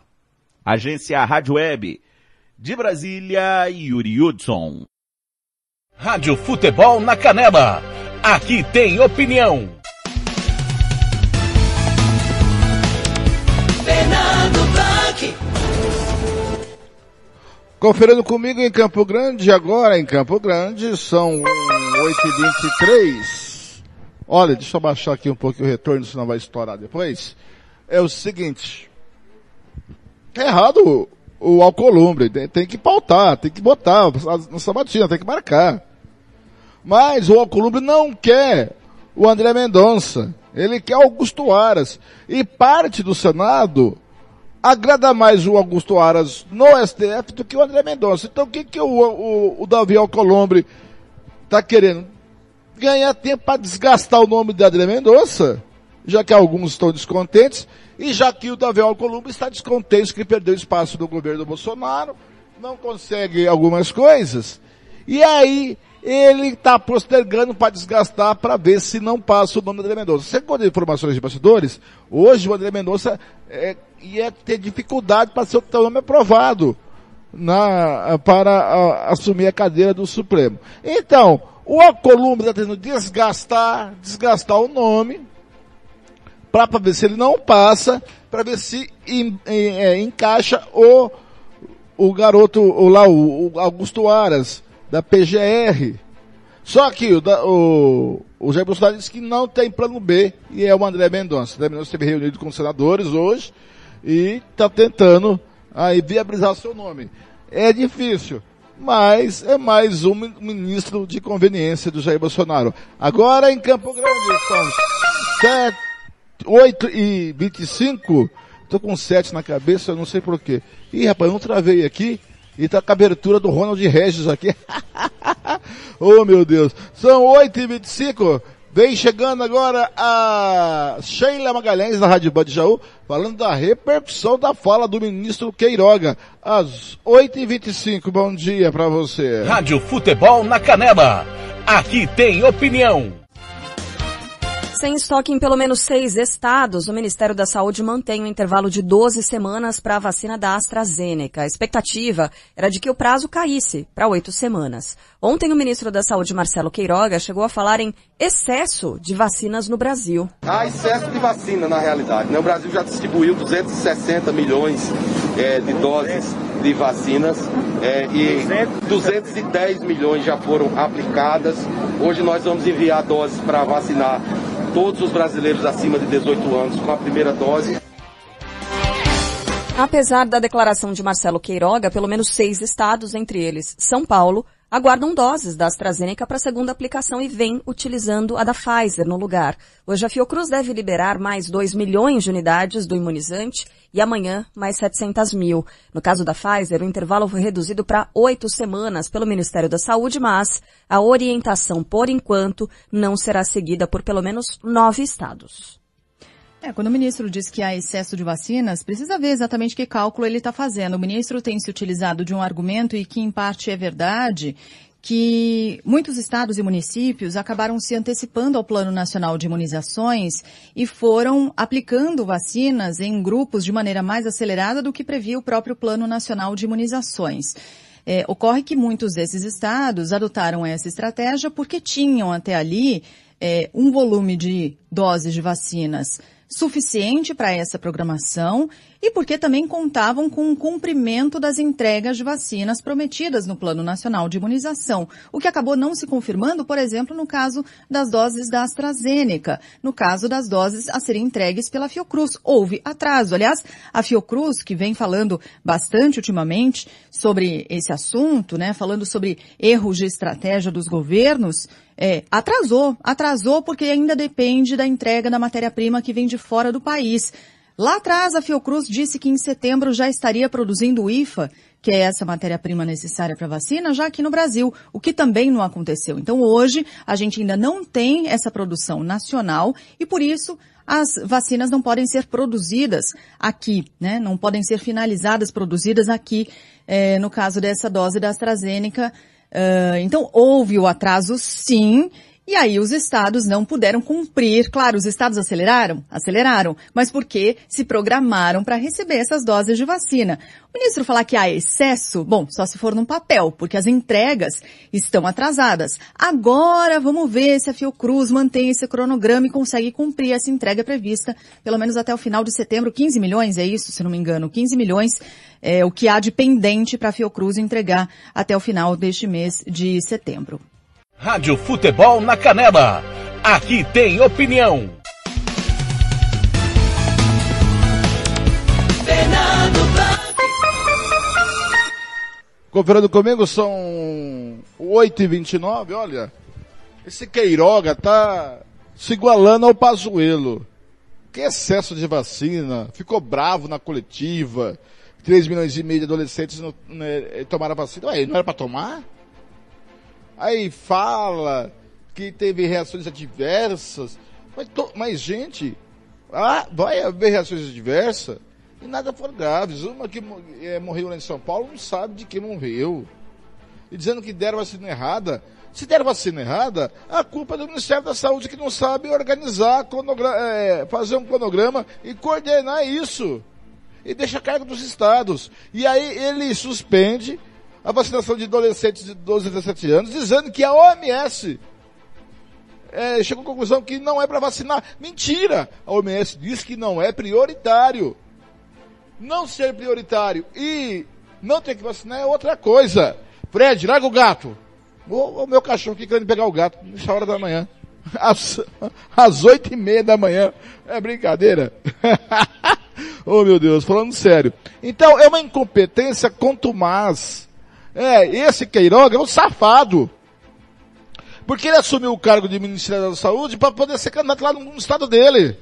Agência Rádio Web. De Brasília, Yuri Hudson. Rádio Futebol na Canela. Aqui tem opinião. Fernando Blanc. Conferindo comigo em Campo Grande, agora em Campo Grande, são 8h23. Olha, deixa eu baixar aqui um pouco o retorno, senão vai estourar depois. É o seguinte. É errado o, o Alcolumbre, tem, tem que pautar, tem que botar na sabatina, tem que marcar. Mas o Alcolumbre não quer o André Mendonça. Ele quer Augusto Aras. E parte do Senado agrada mais o Augusto Aras no STF do que o André Mendonça. Então o que, que o, o, o Davi Alcolumbre está querendo? Ganhar tempo para desgastar o nome de André Mendonça, já que alguns estão descontentes, e já que o Davi Alcolumbre está descontente que perdeu espaço do governo do Bolsonaro, não consegue algumas coisas, E aí, ele está postergando para desgastar para ver se não passa o nome do André Mendonça. Encontra informações de bastidores? Hoje o André Mendonça é, ia ter dificuldade para ser o nome aprovado na, para a, assumir a cadeira do Supremo. Então, o Alcolumbre está tentando desgastar, desgastar o nome, para ver se ele não passa, para ver se em, em, é, encaixa o, o garoto, o, lá, o, o Augusto Aras, da PGR. Só que o, o, o Jair Bolsonaro disse que não tem plano B e é o André Mendonça. O André Mendonça esteve reunido com os senadores hoje e está tentando aí viabilizar seu nome. É difícil, mas é mais um ministro de conveniência do Jair Bolsonaro. Agora em Campo Grande são 7, 8 e 25. Tô com 7 na cabeça, não sei porquê. Ih, rapaz, não travei aqui. E tá com a abertura do Ronald Regis aqui. [laughs] oh meu Deus. São 8 e 25 Vem chegando agora a Sheila Magalhães da Rádio Band Jaú, falando da repercussão da fala do ministro Queiroga, às 8h25. Bom dia para você. Rádio Futebol na Canela. Aqui tem opinião. Sem estoque em pelo menos seis estados, o Ministério da Saúde mantém um intervalo de 12 semanas para a vacina da AstraZeneca. A expectativa era de que o prazo caísse para oito semanas. Ontem, o ministro da Saúde, Marcelo Queiroga, chegou a falar em excesso de vacinas no Brasil. Há excesso de vacina, na realidade. Né? O Brasil já distribuiu 260 milhões é, de doses de vacinas é, e 210 milhões já foram aplicadas. Hoje nós vamos enviar doses para vacinar todos os brasileiros acima de 18 anos com a primeira dose. Apesar da declaração de Marcelo Queiroga, pelo menos seis estados, entre eles São Paulo, aguardam doses da AstraZeneca para a segunda aplicação e vem utilizando a da Pfizer no lugar. Hoje a Fiocruz deve liberar mais 2 milhões de unidades do imunizante e amanhã mais 700 mil. No caso da Pfizer, o intervalo foi reduzido para oito semanas pelo Ministério da Saúde, mas a orientação, por enquanto, não será seguida por pelo menos nove estados. É, quando o ministro diz que há excesso de vacinas, precisa ver exatamente que cálculo ele está fazendo. O ministro tem se utilizado de um argumento e que em parte é verdade, que muitos estados e municípios acabaram se antecipando ao Plano Nacional de Imunizações e foram aplicando vacinas em grupos de maneira mais acelerada do que previa o próprio Plano Nacional de Imunizações. É, ocorre que muitos desses estados adotaram essa estratégia porque tinham até ali é, um volume de doses de vacinas suficiente para essa programação e porque também contavam com o cumprimento das entregas de vacinas prometidas no Plano Nacional de Imunização, o que acabou não se confirmando, por exemplo, no caso das doses da AstraZeneca, no caso das doses a serem entregues pela Fiocruz. Houve atraso. Aliás, a Fiocruz, que vem falando bastante ultimamente sobre esse assunto, né, falando sobre erros de estratégia dos governos, é, atrasou, atrasou porque ainda depende da entrega da matéria-prima que vem de fora do país. Lá atrás, a Fiocruz disse que em setembro já estaria produzindo o IFA, que é essa matéria-prima necessária para vacina, já aqui no Brasil, o que também não aconteceu. Então hoje, a gente ainda não tem essa produção nacional e por isso as vacinas não podem ser produzidas aqui, né? Não podem ser finalizadas, produzidas aqui, é, no caso dessa dose da AstraZeneca. Uh, então houve o atraso sim, e aí os estados não puderam cumprir. Claro, os estados aceleraram? Aceleraram. Mas porque se programaram para receber essas doses de vacina. O ministro falar que há excesso, bom, só se for num papel, porque as entregas estão atrasadas. Agora vamos ver se a Fiocruz mantém esse cronograma e consegue cumprir essa entrega prevista, pelo menos até o final de setembro. 15 milhões, é isso, se não me engano. 15 milhões é o que há de pendente para a Fiocruz entregar até o final deste mês de setembro. Rádio Futebol na Canela. Aqui tem opinião. Fernando Blanc. Conferindo comigo, são 8h29, olha. Esse Queiroga tá se igualando ao Pazuelo. Que excesso de vacina. Ficou bravo na coletiva. 3 milhões e meio de adolescentes não, né, tomaram a vacina. Ué, não era para tomar? Aí fala que teve reações adversas. Mas, mas gente, ah, vai haver reações adversas e nada foram graves. Uma que é, morreu lá em São Paulo não sabe de que morreu. e dizendo que deram vacina errada. Se deram vacina errada, a culpa é do Ministério da Saúde que não sabe organizar, é, fazer um cronograma e coordenar isso. E deixa a cargo dos estados. E aí ele suspende a vacinação de adolescentes de 12 a 17 anos, dizendo que a OMS é, chegou à conclusão que não é para vacinar. Mentira! A OMS diz que não é prioritário. Não ser prioritário e não ter que vacinar é outra coisa. Fred, larga o gato. O, o meu cachorro aqui querendo pegar o gato nessa hora da manhã. [laughs] Às, oito e meia da manhã. É brincadeira? [laughs] oh meu Deus, falando sério. Então é uma incompetência contumaz. É, esse Queiroga é um safado. Porque ele assumiu o cargo de Ministério da Saúde para poder ser candidato lá no, estado dele.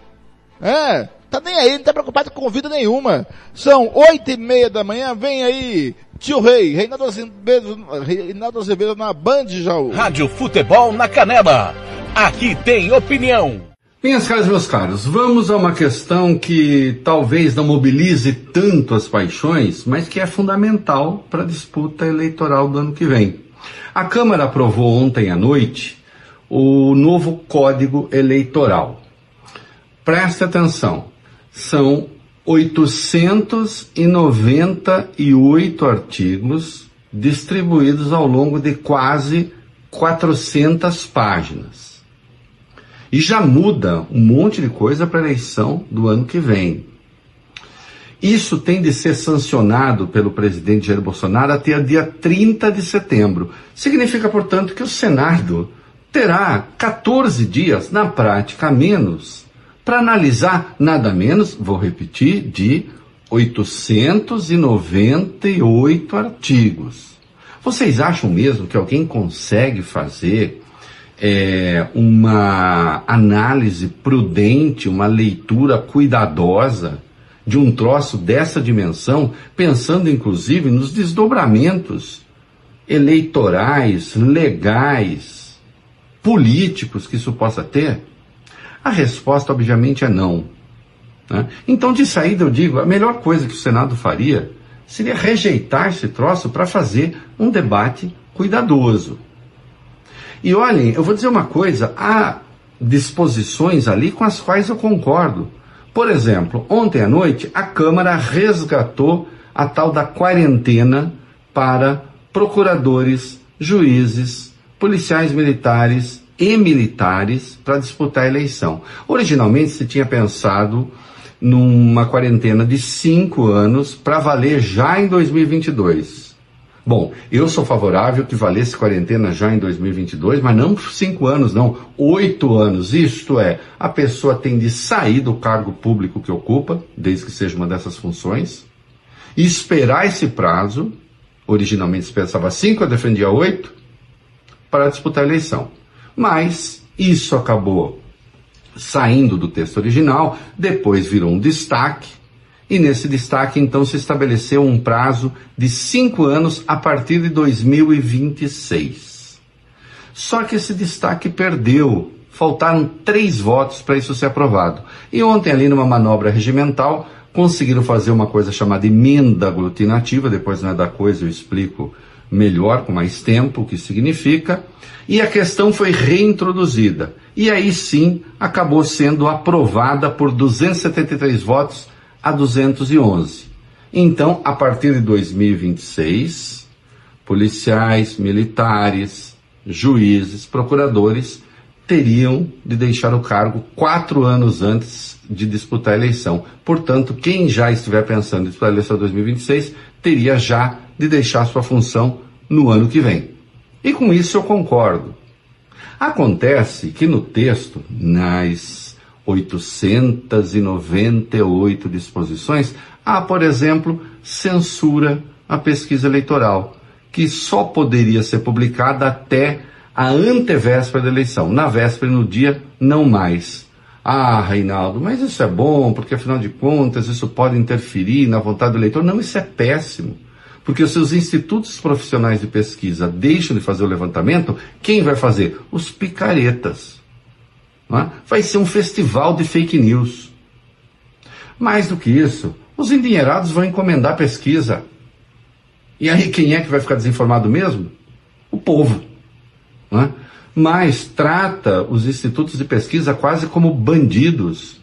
É, tá nem aí, não tá preocupado com vida nenhuma. São oito e meia da manhã, vem aí, tio Rei, Reinaldo Azevedo, Reinaldo Azevedo na Band Jaú. Rádio Futebol na Canela. Aqui tem opinião. Minhas caras, meus caros, vamos a uma questão que talvez não mobilize tanto as paixões, mas que é fundamental para a disputa eleitoral do ano que vem. A Câmara aprovou ontem à noite o novo Código Eleitoral. Preste atenção, são 898 artigos distribuídos ao longo de quase 400 páginas. E já muda um monte de coisa para a eleição do ano que vem. Isso tem de ser sancionado pelo presidente Jair Bolsonaro até dia 30 de setembro. Significa, portanto, que o Senado terá 14 dias, na prática, menos, para analisar nada menos, vou repetir, de 898 artigos. Vocês acham mesmo que alguém consegue fazer é, uma análise prudente, uma leitura cuidadosa? de um troço dessa dimensão, pensando inclusive nos desdobramentos eleitorais, legais, políticos que isso possa ter? A resposta, obviamente, é não. Né? Então, de saída, eu digo: a melhor coisa que o Senado faria seria rejeitar esse troço para fazer um debate cuidadoso. E olhem, eu vou dizer uma coisa: há disposições ali com as quais eu concordo. Por exemplo, ontem à noite a Câmara resgatou a tal da quarentena para procuradores, juízes, policiais militares e militares para disputar a eleição. Originalmente se tinha pensado numa quarentena de cinco anos para valer já em 2022. Bom, eu sou favorável que valesse quarentena já em 2022, mas não cinco anos, não, oito anos. Isto é, a pessoa tem de sair do cargo público que ocupa, desde que seja uma dessas funções, e esperar esse prazo. Originalmente se pensava cinco, eu defendia oito, para disputar a eleição. Mas isso acabou saindo do texto original, depois virou um destaque e nesse destaque, então, se estabeleceu um prazo de cinco anos a partir de 2026. Só que esse destaque perdeu. Faltaram três votos para isso ser aprovado. E ontem, ali numa manobra regimental, conseguiram fazer uma coisa chamada emenda aglutinativa, depois não é da coisa, eu explico melhor, com mais tempo, o que significa, e a questão foi reintroduzida. E aí sim acabou sendo aprovada por 273 votos a 211. Então, a partir de 2026, policiais, militares, juízes, procuradores teriam de deixar o cargo quatro anos antes de disputar a eleição. Portanto, quem já estiver pensando em disputar a eleição 2026 teria já de deixar sua função no ano que vem. E com isso eu concordo. Acontece que no texto, nas 898 disposições, há, por exemplo, censura à pesquisa eleitoral, que só poderia ser publicada até a antevéspera da eleição. Na véspera e no dia, não mais. Ah, Reinaldo, mas isso é bom, porque afinal de contas isso pode interferir na vontade do eleitor. Não, isso é péssimo. Porque se os institutos profissionais de pesquisa deixam de fazer o levantamento, quem vai fazer? Os picaretas é? vai ser um festival de fake news. Mais do que isso, os endinheirados vão encomendar pesquisa. E aí quem é que vai ficar desinformado mesmo? o povo. Né? Mas trata os institutos de pesquisa quase como bandidos.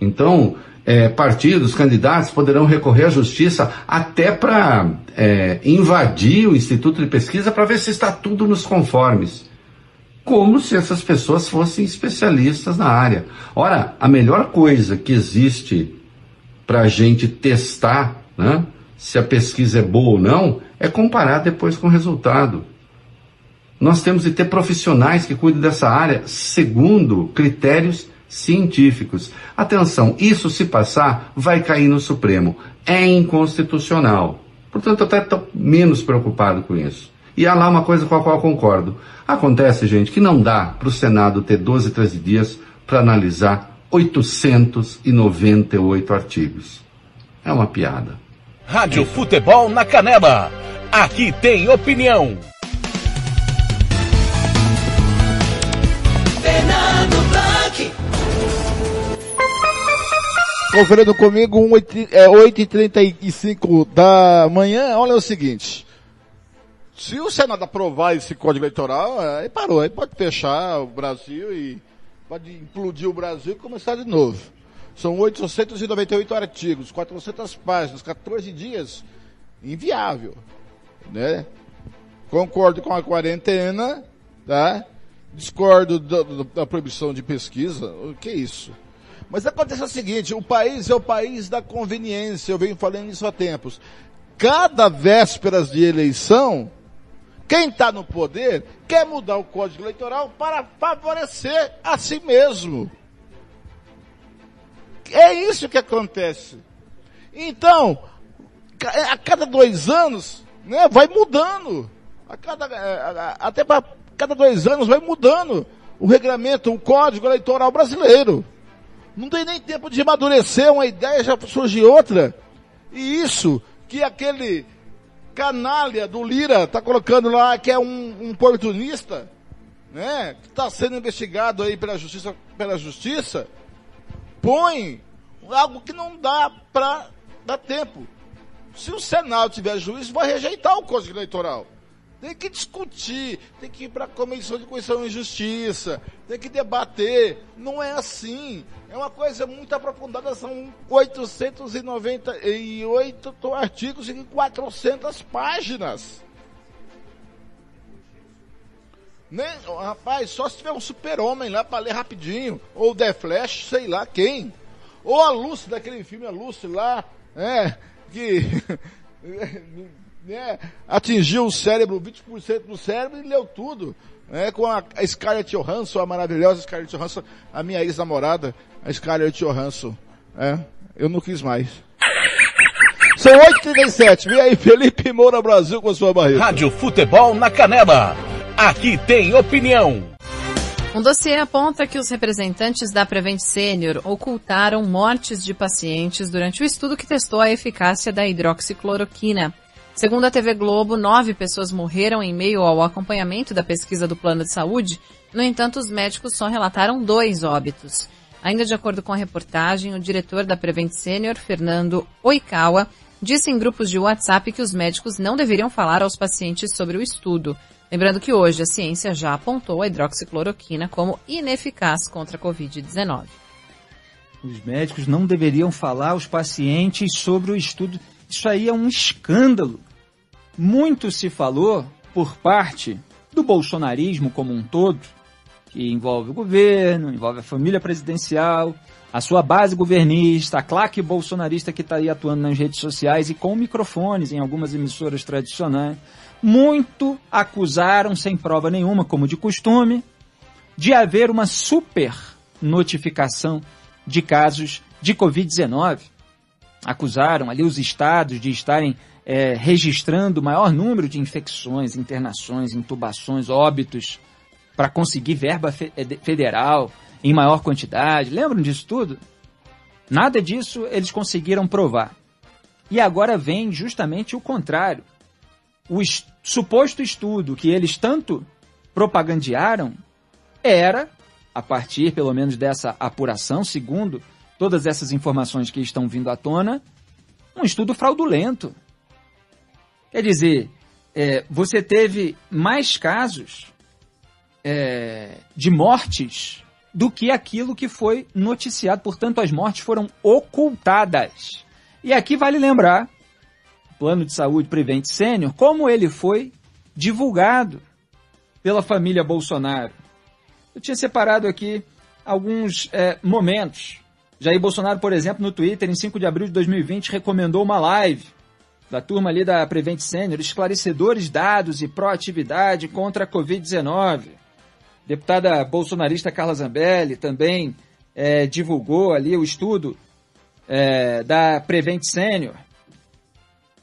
Então, é, partidos, candidatos poderão recorrer à justiça até para é, invadir o instituto de pesquisa para ver se está tudo nos conformes. Como se essas pessoas fossem especialistas na área. Ora, a melhor coisa que existe para a gente testar né, se a pesquisa é boa ou não é comparar depois com o resultado. Nós temos de ter profissionais que cuidem dessa área segundo critérios científicos. Atenção, isso se passar, vai cair no Supremo. É inconstitucional. Portanto, eu até estou menos preocupado com isso. E há lá uma coisa com a qual eu concordo. Acontece, gente, que não dá para o Senado ter 12, 13 dias para analisar 898 artigos. É uma piada. Rádio Futebol na Canela. Aqui tem opinião. Fernando Blanc. Conferindo comigo, um, é, 8h35 da manhã, olha o seguinte. Se o Senado aprovar esse código eleitoral, aí parou, aí pode fechar o Brasil e pode implodir o Brasil e começar de novo. São 898 artigos, 400 páginas, 14 dias. Inviável, né? Concordo com a quarentena, tá? Discordo da, da proibição de pesquisa. O que é isso? Mas acontece o seguinte, o país é o país da conveniência, eu venho falando isso há tempos. Cada vésperas de eleição, quem está no poder quer mudar o código eleitoral para favorecer a si mesmo. É isso que acontece. Então, a cada dois anos, né, vai mudando. A cada, é, até para cada dois anos vai mudando o regulamento, o código eleitoral brasileiro. Não tem nem tempo de amadurecer uma ideia, já surge outra. E isso que aquele canalha do Lira está colocando lá que é um, um oportunista, né? Que está sendo investigado aí pela justiça, pela justiça, põe algo que não dá para dar tempo. Se o Senado tiver juízo, vai rejeitar o Código Eleitoral. Tem que discutir, tem que ir para a Comissão de Constituição e Justiça, tem que debater. Não é assim. É uma coisa muito aprofundada, são 898 artigos e 400 páginas. Nem, rapaz, só se tiver um super-homem lá para ler rapidinho, ou The Flash, sei lá quem. Ou a Lucy daquele filme, a Lucy lá, é, que [laughs] [laughs] né, atingiu o cérebro, 20% do cérebro e leu tudo. Né, com a, a Scarlett Johansson, a maravilhosa Scarlett Johansson, a minha ex-namorada, a Scarlett Johansson. É, eu não quis mais. São 8h37. Vem aí, Felipe Moura Brasil com sua barriga. Rádio Futebol na Canela. Aqui tem opinião. Um dossiê aponta que os representantes da Prevent Senior ocultaram mortes de pacientes durante o estudo que testou a eficácia da hidroxicloroquina. Segundo a TV Globo, nove pessoas morreram em meio ao acompanhamento da pesquisa do plano de saúde. No entanto, os médicos só relataram dois óbitos. Ainda de acordo com a reportagem, o diretor da Prevent Senior, Fernando Oikawa, disse em grupos de WhatsApp que os médicos não deveriam falar aos pacientes sobre o estudo. Lembrando que hoje a ciência já apontou a hidroxicloroquina como ineficaz contra a Covid-19. Os médicos não deveriam falar aos pacientes sobre o estudo. Isso aí é um escândalo. Muito se falou por parte do bolsonarismo como um todo, que envolve o governo, envolve a família presidencial, a sua base governista, a claque bolsonarista que está aí atuando nas redes sociais e com microfones em algumas emissoras tradicionais. Muito acusaram, sem prova nenhuma, como de costume, de haver uma super notificação de casos de Covid-19. Acusaram ali os estados de estarem é, registrando o maior número de infecções, internações, intubações, óbitos, para conseguir verba fe federal em maior quantidade. Lembram disso tudo? Nada disso eles conseguiram provar. E agora vem justamente o contrário. O est suposto estudo que eles tanto propagandearam era, a partir pelo menos dessa apuração, segundo todas essas informações que estão vindo à tona, um estudo fraudulento. Quer dizer, é, você teve mais casos é, de mortes do que aquilo que foi noticiado. Portanto, as mortes foram ocultadas. E aqui vale lembrar, o plano de saúde Prevent Sênior, como ele foi divulgado pela família Bolsonaro. Eu tinha separado aqui alguns é, momentos. Jair Bolsonaro, por exemplo, no Twitter, em 5 de abril de 2020, recomendou uma live da turma ali da Prevent Sênior, esclarecedores dados e proatividade contra a Covid-19. Deputada bolsonarista Carla Zambelli também é, divulgou ali o estudo é, da Prevent Sênior.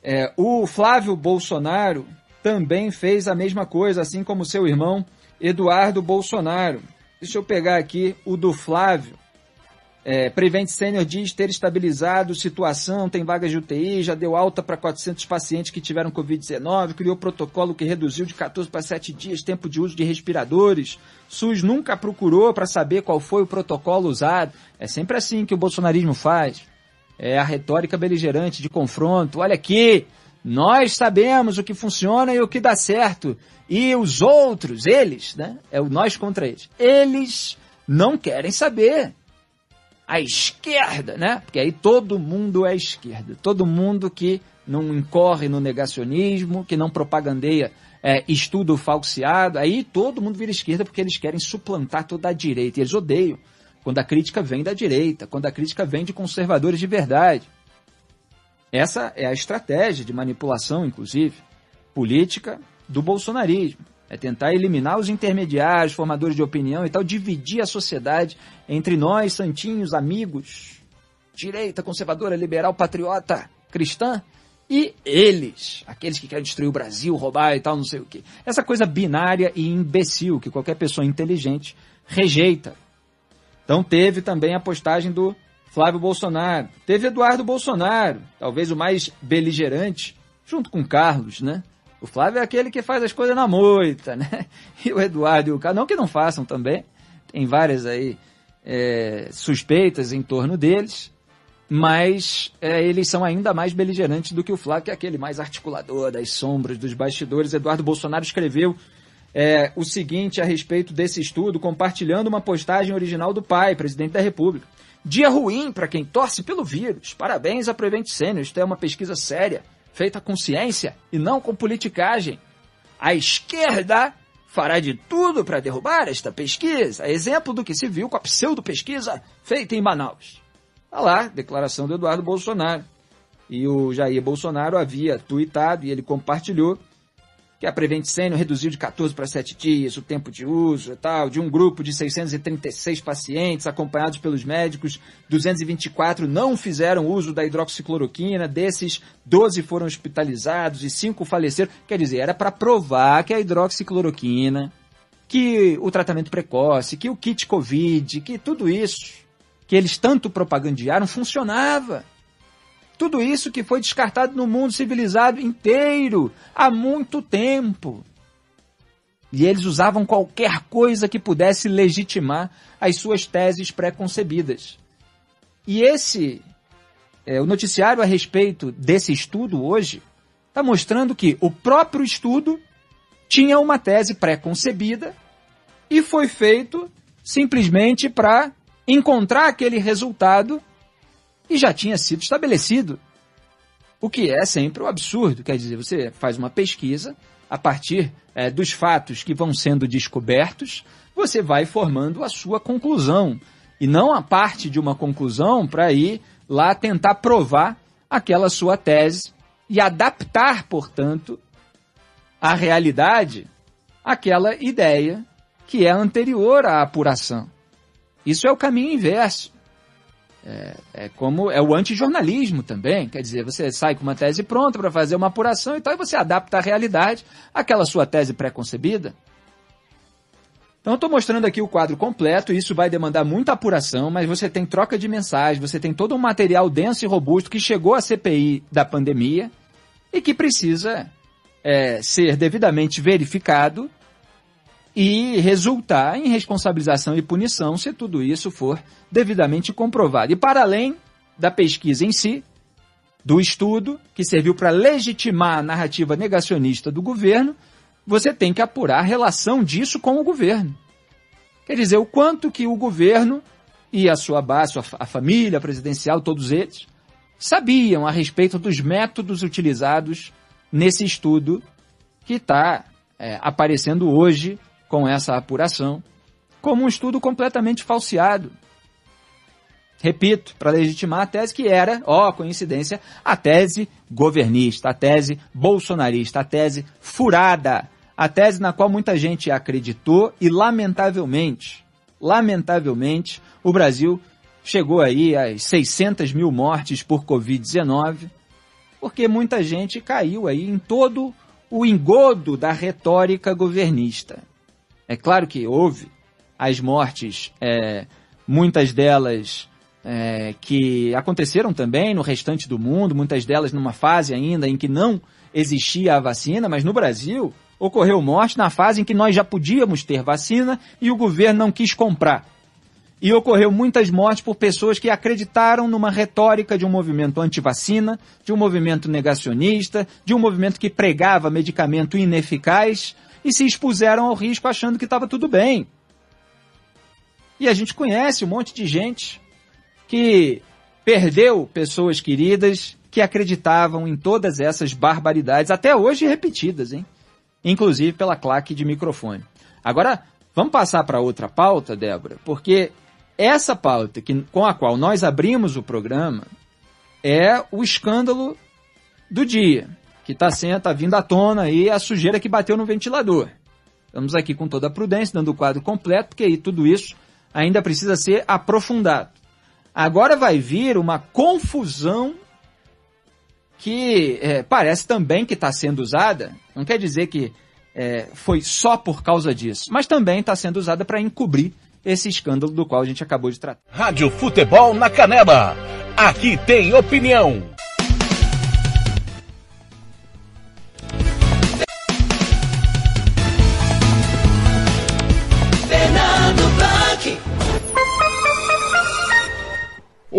É, o Flávio Bolsonaro também fez a mesma coisa, assim como seu irmão Eduardo Bolsonaro. Deixa eu pegar aqui o do Flávio. É, Prevent Senior diz ter estabilizado situação, tem vagas de UTI, já deu alta para 400 pacientes que tiveram Covid-19, criou protocolo que reduziu de 14 para 7 dias tempo de uso de respiradores. SUS nunca procurou para saber qual foi o protocolo usado. É sempre assim que o bolsonarismo faz. É a retórica beligerante de confronto. Olha aqui, nós sabemos o que funciona e o que dá certo. E os outros, eles, né? É o nós contra eles. Eles não querem saber. A esquerda, né? Porque aí todo mundo é esquerda. Todo mundo que não incorre no negacionismo, que não propagandeia é, estudo falseado, aí todo mundo vira esquerda porque eles querem suplantar toda a direita. E eles odeiam quando a crítica vem da direita, quando a crítica vem de conservadores de verdade. Essa é a estratégia de manipulação, inclusive, política do bolsonarismo. É tentar eliminar os intermediários, formadores de opinião e tal, dividir a sociedade entre nós, santinhos, amigos, direita, conservadora, liberal, patriota, cristã, e eles, aqueles que querem destruir o Brasil, roubar e tal, não sei o quê. Essa coisa binária e imbecil que qualquer pessoa inteligente rejeita. Então teve também a postagem do Flávio Bolsonaro. Teve Eduardo Bolsonaro, talvez o mais beligerante, junto com Carlos, né? O Flávio é aquele que faz as coisas na moita, né? [laughs] E o Eduardo e o Carlos, não que não façam também, tem várias aí é, suspeitas em torno deles, mas é, eles são ainda mais beligerantes do que o Flávio, que é aquele mais articulador das sombras, dos bastidores. Eduardo Bolsonaro escreveu é, o seguinte a respeito desse estudo, compartilhando uma postagem original do pai, presidente da República. Dia ruim para quem torce pelo vírus. Parabéns à Prevent Senior. Isto é uma pesquisa séria, feita com ciência e não com politicagem. A esquerda fará de tudo para derrubar esta pesquisa. Exemplo do que se viu com a pseudo-pesquisa feita em Manaus. Olha lá, declaração do Eduardo Bolsonaro. E o Jair Bolsonaro havia tuitado e ele compartilhou que a Prevent Senior reduziu de 14 para 7 dias o tempo de uso e tal, de um grupo de 636 pacientes acompanhados pelos médicos, 224 não fizeram uso da hidroxicloroquina, desses 12 foram hospitalizados e 5 faleceram. Quer dizer, era para provar que a hidroxicloroquina, que o tratamento precoce, que o kit COVID, que tudo isso que eles tanto propagandearam funcionava. Tudo isso que foi descartado no mundo civilizado inteiro há muito tempo. E eles usavam qualquer coisa que pudesse legitimar as suas teses pré-concebidas. E esse, é, o noticiário a respeito desse estudo hoje, está mostrando que o próprio estudo tinha uma tese pré-concebida e foi feito simplesmente para encontrar aquele resultado e já tinha sido estabelecido. O que é sempre um absurdo. Quer dizer, você faz uma pesquisa, a partir é, dos fatos que vão sendo descobertos, você vai formando a sua conclusão. E não a parte de uma conclusão para ir lá tentar provar aquela sua tese e adaptar, portanto, à realidade aquela ideia que é anterior à apuração. Isso é o caminho inverso. É, é como é o antijornalismo também, quer dizer, você sai com uma tese pronta para fazer uma apuração e tal, e você adapta a realidade àquela sua tese pré-concebida. Então estou mostrando aqui o quadro completo, isso vai demandar muita apuração, mas você tem troca de mensagens, você tem todo um material denso e robusto que chegou à CPI da pandemia e que precisa é, ser devidamente verificado e resultar em responsabilização e punição se tudo isso for devidamente comprovado. E para além da pesquisa em si, do estudo, que serviu para legitimar a narrativa negacionista do governo, você tem que apurar a relação disso com o governo. Quer dizer, o quanto que o governo e a sua base, a família presidencial, todos eles, sabiam a respeito dos métodos utilizados nesse estudo que está é, aparecendo hoje com essa apuração como um estudo completamente falseado. Repito, para legitimar a tese que era, ó, coincidência, a tese governista, a tese bolsonarista, a tese furada, a tese na qual muita gente acreditou e, lamentavelmente, lamentavelmente, o Brasil chegou aí às 600 mil mortes por Covid-19, porque muita gente caiu aí em todo o engodo da retórica governista. É claro que houve as mortes, é, muitas delas é, que aconteceram também no restante do mundo, muitas delas numa fase ainda em que não existia a vacina, mas no Brasil ocorreu morte na fase em que nós já podíamos ter vacina e o governo não quis comprar. E ocorreu muitas mortes por pessoas que acreditaram numa retórica de um movimento anti-vacina, de um movimento negacionista, de um movimento que pregava medicamento ineficaz e se expuseram ao risco achando que estava tudo bem. E a gente conhece um monte de gente que perdeu pessoas queridas que acreditavam em todas essas barbaridades, até hoje repetidas, hein? Inclusive pela claque de microfone. Agora, vamos passar para outra pauta, Débora, porque essa pauta que, com a qual nós abrimos o programa é o escândalo do dia, que está tá vindo à tona aí a sujeira que bateu no ventilador. Estamos aqui com toda a prudência, dando o quadro completo, porque aí tudo isso ainda precisa ser aprofundado. Agora vai vir uma confusão que é, parece também que está sendo usada, não quer dizer que é, foi só por causa disso, mas também está sendo usada para encobrir esse escândalo do qual a gente acabou de tratar. Rádio Futebol na Canela. Aqui tem opinião.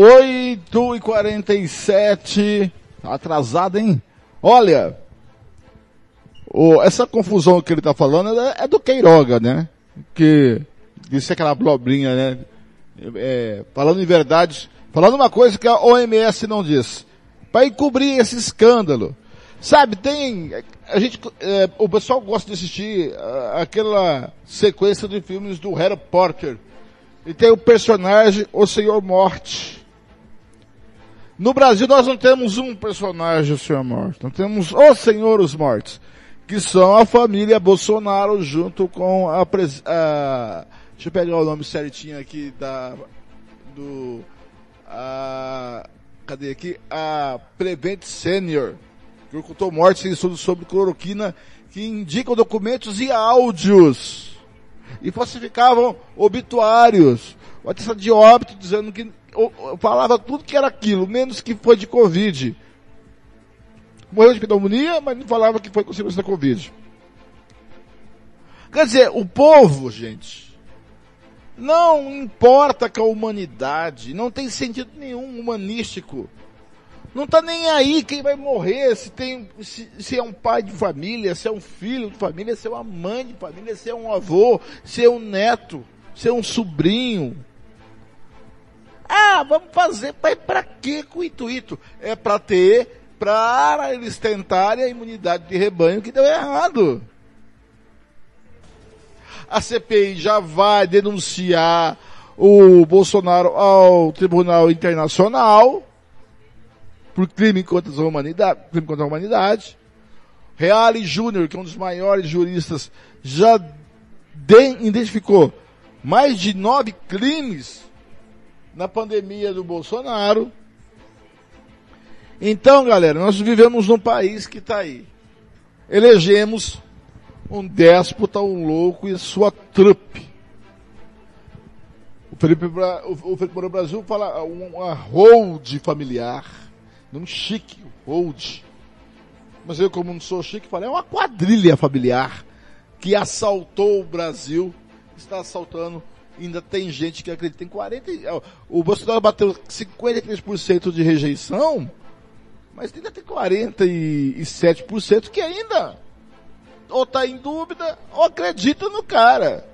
Oito e quarenta e sete, atrasado, hein? Olha, o, essa confusão que ele tá falando é, é do Queiroga, né? Que disse aquela blobrinha, né? É, falando em verdade, falando uma coisa que a OMS não diz. Para encobrir esse escândalo. Sabe, tem, a gente, é, o pessoal gosta de assistir uh, aquela sequência de filmes do Harry Potter. E tem o personagem, o Senhor Morte. No Brasil nós não temos um personagem, o Senhor Morte. Nós temos o Senhor os Mortos. Que são a família Bolsonaro junto com a, a deixa eu pegar o nome certinho aqui da, do, a, cadê aqui? A Prevent Senior. Que ocultou mortes em estudos sobre cloroquina que indicam documentos e áudios. E falsificavam obituários. O atestado de óbito dizendo que falava tudo que era aquilo, menos que foi de Covid. Morreu de pneumonia, mas não falava que foi consequência da Covid. Quer dizer, o povo, gente, não importa com a humanidade, não tem sentido nenhum humanístico. Não está nem aí quem vai morrer, se tem, se, se, é um pai de família, se é um filho de família, se é uma mãe de família, se é um avô, se é um neto, se é um sobrinho. Ah, vamos fazer, mas para que com o intuito? É para ter, para eles tentarem a imunidade de rebanho que deu errado. A CPI já vai denunciar o Bolsonaro ao Tribunal Internacional por crime contra a humanidade, crime contra a humanidade. Reale Júnior, que é um dos maiores juristas, já identificou mais de nove crimes na pandemia do Bolsonaro. Então, galera, nós vivemos num país que está aí. Elegemos um déspota, um louco e sua trupe. O Felipe, o Felipe Brasil fala uma hold familiar, num chique hold. Mas eu, como não sou chique, falo, é uma quadrilha familiar que assaltou o Brasil, está assaltando ainda tem gente que acredita em 40. O Bolsonaro bateu 53% de rejeição, Mas ainda tem 47% que ainda ou tá em dúvida ou acredita no cara.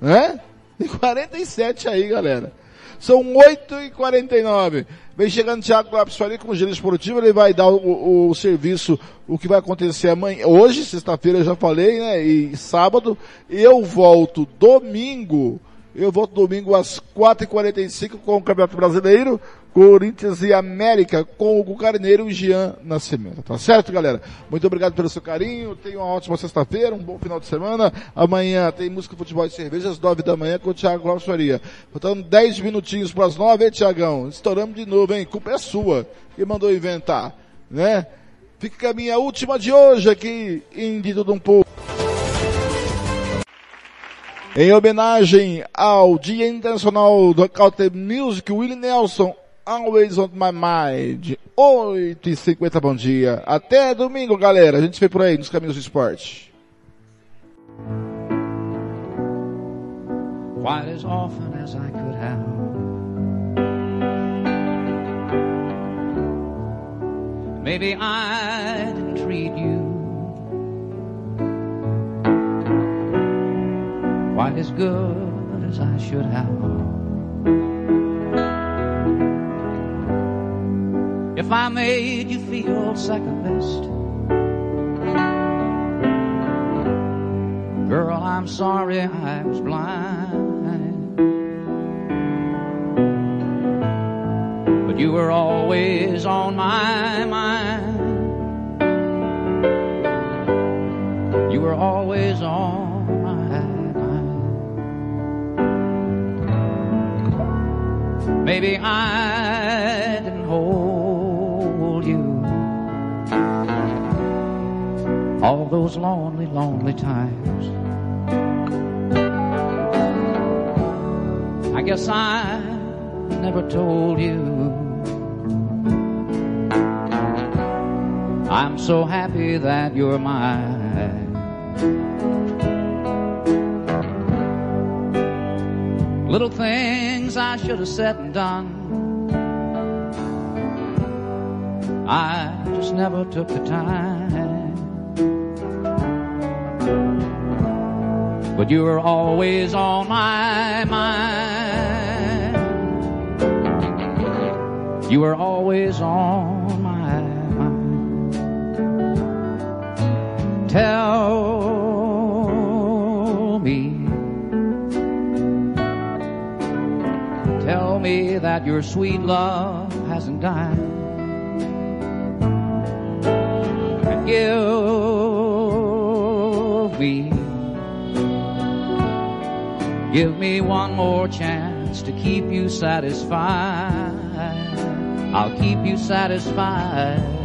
Né? Tem 47 aí, galera. São 8 e 49 Vem chegando Thiago Lopes Faria com o Giro Esportivo, ele vai dar o, o, o, serviço, o que vai acontecer amanhã, hoje, sexta-feira eu já falei, né, e sábado, eu volto domingo, eu volto domingo às 4h45 com o Campeonato Brasileiro, Corinthians e América com o Carneiro e Jean Nascimento. Tá certo, galera? Muito obrigado pelo seu carinho. Tenha uma ótima sexta-feira, um bom final de semana. Amanhã tem música, futebol e cerveja às 9 da manhã com o Thiago Alves Faria. Faltando 10 minutinhos para as 9, hein, Thiagão? Estouramos de novo, hein? Culpa é sua. Quem mandou inventar, né? Fica a minha última de hoje aqui em De Tudo Um Pouco. Em homenagem ao Dia Internacional do Country Music, Willie Nelson, Always on My Mind. 8 e 50 bom dia. Até domingo, galera. A gente se vê por aí nos caminhos do esporte. Quite as often as I could have. Maybe I didn't treat you quite as good as I should have. If I made you feel second best, girl, I'm sorry I was blind. But you were always on my mind. You were always on Maybe I didn't hold you all those lonely, lonely times. I guess I never told you. I'm so happy that you're mine. Little things I should have said and done. I just never took the time. But you were always on my mind. You were always on my mind. Tell Tell me that your sweet love hasn't died. And give me, give me one more chance to keep you satisfied. I'll keep you satisfied.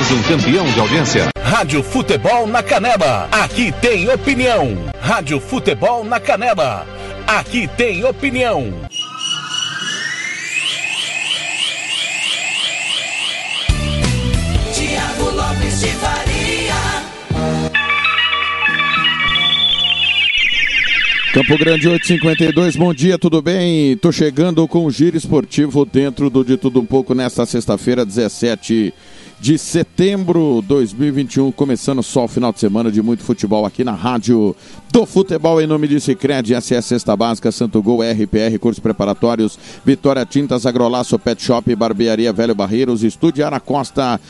Mais um campeão de audiência. Rádio Futebol na Canela. Aqui tem opinião. Rádio Futebol na Canela. Aqui tem opinião. Tiago Lopes de Faria. Campo Grande 852, bom dia, tudo bem? Tô chegando com o Giro Esportivo dentro do De Tudo Um Pouco nesta sexta-feira, 17 de setembro 2021, começando só o final de semana de muito futebol aqui na Rádio do Futebol, em nome de Cicred, SS Sexta Básica, Santo Gol, RPR, cursos preparatórios, Vitória Tintas, Agrolaço, Pet Shop, Barbearia Velho Barreiros, Estúdio Ara Costa,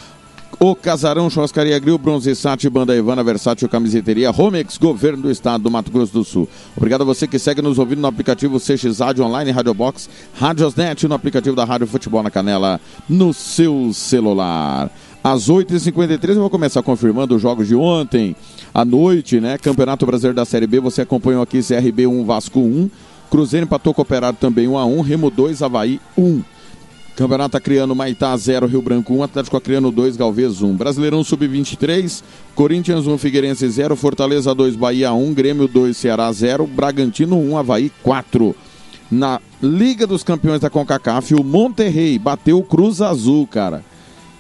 o Casarão Churrascaria Grill, Bronze Sat, Banda Ivana, Versátil Camiseteria, Romex, Governo do Estado do Mato Grosso do Sul. Obrigado a você que segue nos ouvindo no aplicativo CX Rádio Online, Rádio Box, Rádiosnet, no aplicativo da Rádio Futebol na Canela, no seu celular. Às 8h53 eu vou começar confirmando os jogos de ontem à noite, né? Campeonato Brasileiro da Série B, você acompanhou aqui CRB 1, Vasco 1, Cruzeiro empatou com o Operário também 1 a 1 Remo 2, Havaí 1. Campeonato Acreano Maitá 0, Rio Branco 1, Atlético Acreano 2, Galvez 1. Brasileirão Sub-23, Corinthians 1, Figueirense 0, Fortaleza 2, Bahia 1, Grêmio 2, Ceará 0, Bragantino 1, Havaí 4. Na Liga dos Campeões da CONCACAF, o Monterrey bateu o Cruz Azul, cara.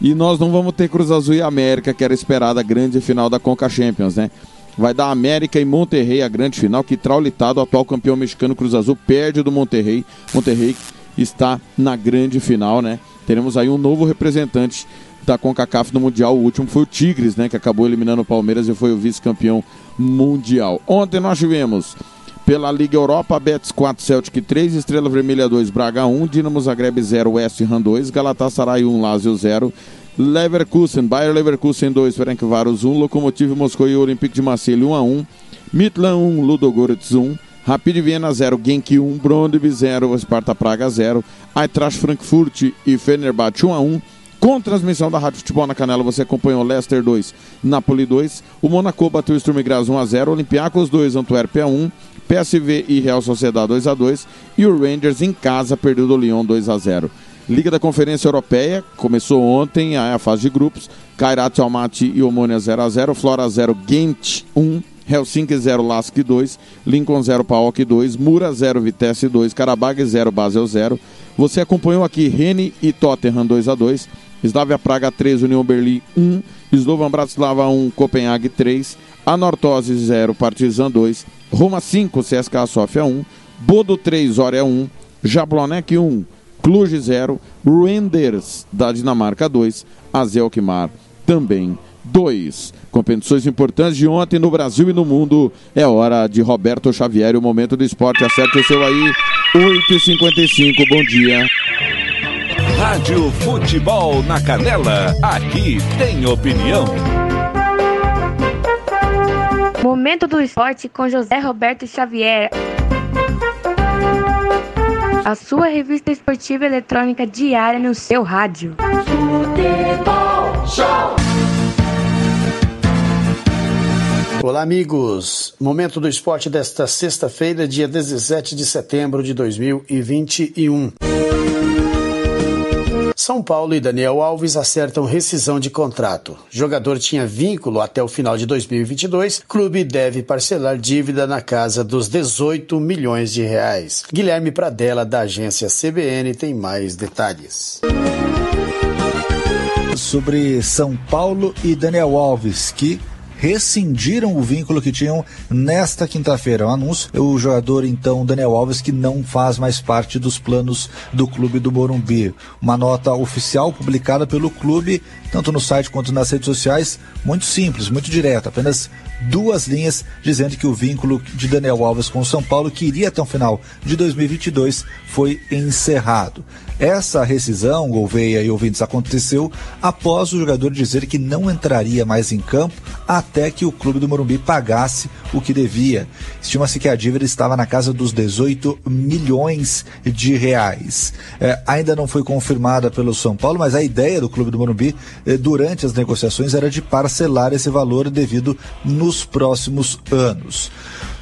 E nós não vamos ter Cruz Azul e América, que era esperada a grande final da Conca Champions, né? Vai dar América e Monterrey a grande final, que traulitado, o atual campeão mexicano Cruz Azul perde do Monterrey. Monterrey está na grande final, né? Teremos aí um novo representante da CONCACAF no Mundial. O último foi o Tigres, né? Que acabou eliminando o Palmeiras e foi o vice-campeão mundial. Ontem nós tivemos pela Liga Europa, Betis 4, Celtic 3, Estrela Vermelha 2, Braga 1, Dinamo Zagreb 0, West Ham 2, Galatasaray 1, Lazio 0, Leverkusen, Bayer Leverkusen 2, Ferencváros 1, Lokomotiv Moscou e Olympique de Marseille 1 a 1, Midland 1, Ludogorets 1, Rapid Viena 0, Genk 1, Brondby 0, Sparta Praga 0, Eintracht Frankfurt e Fenerbahçe 1 a 1. Com transmissão da Rádio Futebol na Canela, você acompanhou Leicester 2, Napoli 2, o Monaco bateu o Sturm Graz 1 a 0, Olympiacos 2, Antuérpia 1, PSV e Real Sociedade 2 a 2 e o Rangers em casa perdeu do Lyon 2 a 0. Liga da Conferência Europeia, começou ontem a, fase de grupos, Kairat Almaty e Omônia 0 a 0, Flora 0, Gent 1, Helsinki 0, Lask 2, Lincoln 0, Paok 2, Mura 0, Vitesse 2, Karabag 0, Basel 0. Você acompanhou aqui Rene e Tottenham 2 a 2, Slavia Praga 3, União Berlim 1, Slovan Bratislava 1, Copenhague 3, Anortose 0, Partizan 2, Roma 5, CSKA Sofia 1, Bodo 3, Oria 1, Jablonec 1, Cluj 0, Renders da Dinamarca 2, Azelkmar também 2. Competições importantes de ontem no Brasil e no mundo. É hora de Roberto Xavier, o momento do esporte. Acerte o seu aí. 8h55, bom dia. Rádio Futebol na Canela. Aqui tem opinião. Momento do esporte com José Roberto Xavier. A sua revista esportiva eletrônica diária no seu rádio. Futebol Show. Olá, amigos. Momento do esporte desta sexta-feira, dia 17 de setembro de 2021. São Paulo e Daniel Alves acertam rescisão de contrato. Jogador tinha vínculo até o final de 2022. Clube deve parcelar dívida na casa dos 18 milhões de reais. Guilherme Pradella, da agência CBN, tem mais detalhes sobre São Paulo e Daniel Alves, que rescindiram o vínculo que tinham nesta quinta-feira. O anúncio, o jogador então Daniel Alves que não faz mais parte dos planos do clube do Morumbi. Uma nota oficial publicada pelo clube, tanto no site quanto nas redes sociais, muito simples, muito direta, apenas duas linhas dizendo que o vínculo de Daniel Alves com o São Paulo, que iria até o final de 2022, foi encerrado. Essa rescisão, Gouveia e ouvintes, aconteceu após o jogador dizer que não entraria mais em campo até que o clube do Morumbi pagasse o que devia. Estima-se que a dívida estava na casa dos 18 milhões de reais. É, ainda não foi confirmada pelo São Paulo, mas a ideia do clube do Morumbi eh, durante as negociações era de parcelar esse valor devido nos próximos anos.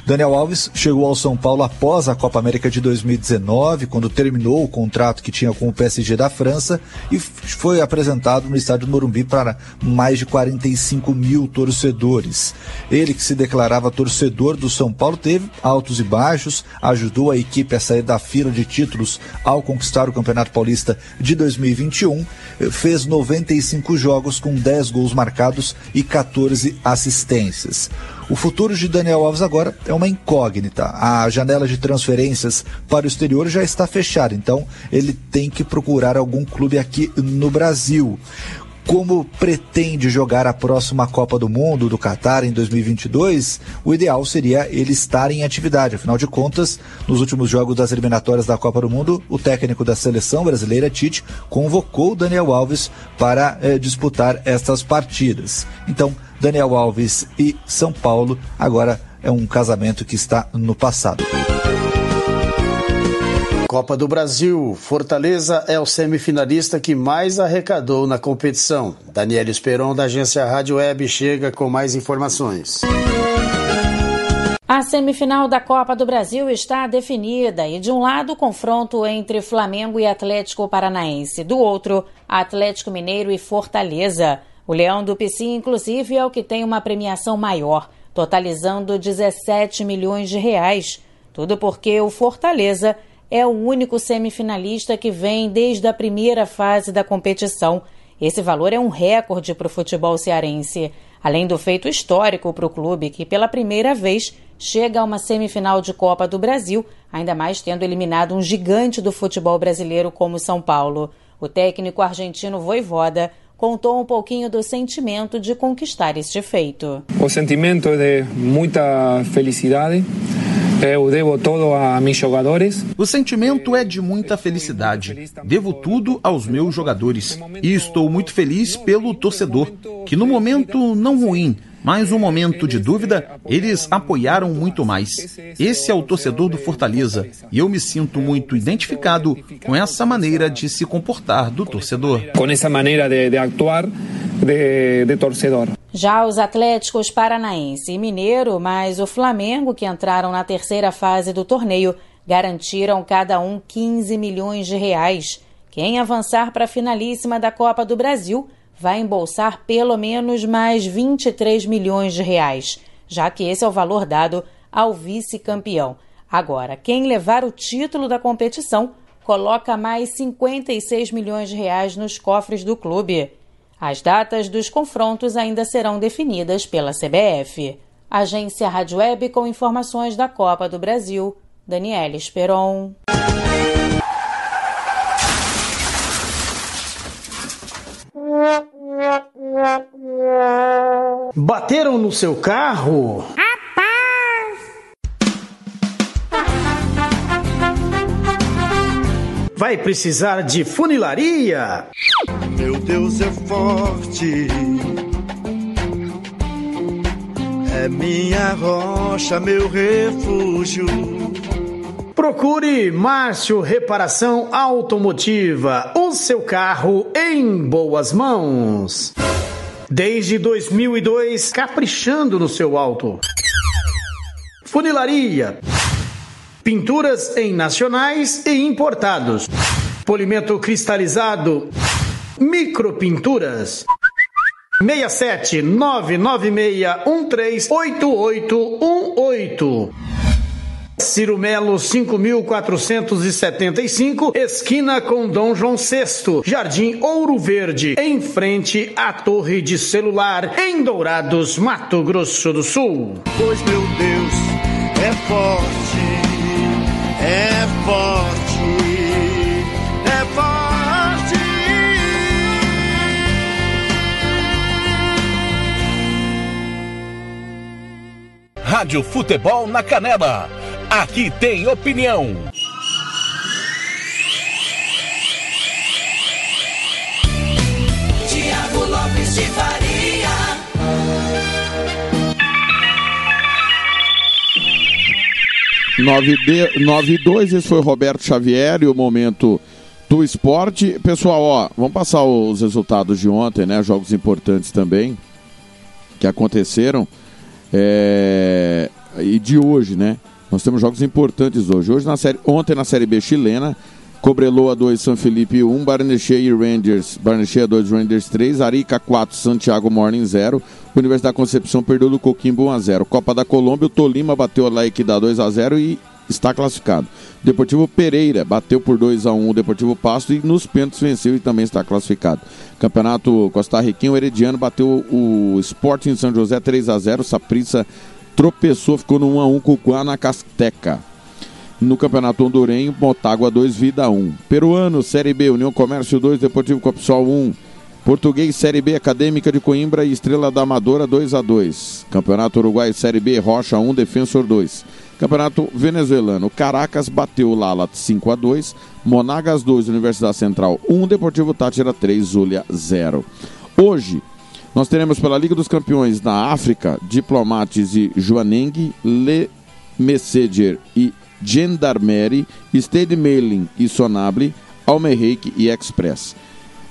Daniel Alves chegou ao São Paulo após a Copa América de 2019, quando terminou o contrato que tinha com o PSG da França e foi apresentado no estádio Morumbi para mais de 45 mil torcedores. Ele, que se declarava torcedor do São Paulo, teve altos e baixos, ajudou a equipe a sair da fila de títulos ao conquistar o Campeonato Paulista de 2021, fez 95 jogos com 10 gols marcados e 14 assistências. O futuro de Daniel Alves agora é uma incógnita. A janela de transferências para o exterior já está fechada, então ele tem que procurar algum clube aqui no Brasil. Como pretende jogar a próxima Copa do Mundo do Catar em 2022, o ideal seria ele estar em atividade. Afinal de contas, nos últimos jogos das eliminatórias da Copa do Mundo, o técnico da seleção brasileira, Tite, convocou Daniel Alves para eh, disputar estas partidas. Então, Daniel Alves e São Paulo agora é um casamento que está no passado. Copa do Brasil. Fortaleza é o semifinalista que mais arrecadou na competição. Daniel Esperon, da agência Rádio Web, chega com mais informações. A semifinal da Copa do Brasil está definida e, de um lado, o confronto entre Flamengo e Atlético Paranaense, do outro, Atlético Mineiro e Fortaleza. O Leão do Pici, inclusive, é o que tem uma premiação maior, totalizando 17 milhões de reais. Tudo porque o Fortaleza é o único semifinalista que vem desde a primeira fase da competição. Esse valor é um recorde para o futebol cearense, além do feito histórico para o clube, que pela primeira vez chega a uma semifinal de Copa do Brasil, ainda mais tendo eliminado um gigante do futebol brasileiro como São Paulo. O técnico argentino Voivoda contou um pouquinho do sentimento de conquistar este feito. O sentimento é de muita felicidade eu devo todo a meus jogadores. O sentimento é de muita felicidade. Devo tudo aos meus jogadores. E estou muito feliz pelo torcedor, que no momento não ruim, mas um momento de dúvida, eles apoiaram muito mais. Esse é o torcedor do Fortaleza e eu me sinto muito identificado com essa maneira de se comportar do torcedor. Com essa maneira de, de atuar de, de torcedor. Já os Atléticos Paranaense e Mineiro, mais o Flamengo, que entraram na terceira fase do torneio, garantiram cada um 15 milhões de reais. Quem avançar para a finalíssima da Copa do Brasil vai embolsar pelo menos mais 23 milhões de reais, já que esse é o valor dado ao vice-campeão. Agora, quem levar o título da competição coloca mais 56 milhões de reais nos cofres do clube. As datas dos confrontos ainda serão definidas pela CBF. Agência Rádio Web com informações da Copa do Brasil. Daniela Esperon. Bateram no seu carro? Vai precisar de funilaria? Meu Deus é forte, é minha rocha, meu refúgio. Procure Márcio Reparação Automotiva, o seu carro em boas mãos. Desde 2002, caprichando no seu auto. Funilaria Pinturas em nacionais e importados. Polimento cristalizado. Micropinturas. 67 996 138818. Ciro Melo 5475, esquina com Dom João VI, Jardim Ouro Verde, em frente à Torre de Celular, em Dourados, Mato Grosso do Sul. Pois meu Deus é forte é forte, é forte. Rádio Futebol na Canela. Aqui tem opinião. Tiago Lopes de Faria. 9-2, esse foi Roberto Xavier e o momento do esporte. Pessoal, ó, vamos passar os resultados de ontem, né? Jogos importantes também que aconteceram. É... E de hoje, né? Nós temos jogos importantes hoje. Hoje na série, ontem na Série B chilena, Cobreloa 2, São Felipe 1, Barnechea e Rangers, Barnechea 2, Rangers 3, Arica 4, Santiago Morning 0, Universidade da Concepção perdeu do Coquimbo 1 a 0. Copa da Colômbia, o Tolima bateu a Equidad 2 a 0 e está classificado. Deportivo Pereira bateu por 2 a 1 o Deportivo Pasto e nos pênaltis venceu e também está classificado. Campeonato Costa Riquinho, o Herediano bateu o Sporting São José 3 a 0, Saprissa tropeçou, ficou no 1 a 1 com o Guanacasteca. No Campeonato Hondurenho, Motagua 2, Vida 1. Peruano, Série B, União Comércio 2, Deportivo Copsol 1. Português Série B Acadêmica de Coimbra e Estrela da Amadora 2 a 2 Campeonato Uruguai Série B Rocha 1 Defensor 2 Campeonato Venezuelano Caracas bateu Lala 5 a 2 Monagas 2 Universidade Central 1 Deportivo Tátira 3 Zulia 0 Hoje nós teremos pela Liga dos Campeões da África Diplomates e Joaneng Le Messeder e Gendarmerie Stade Mailing e Sonable Almerreik e Express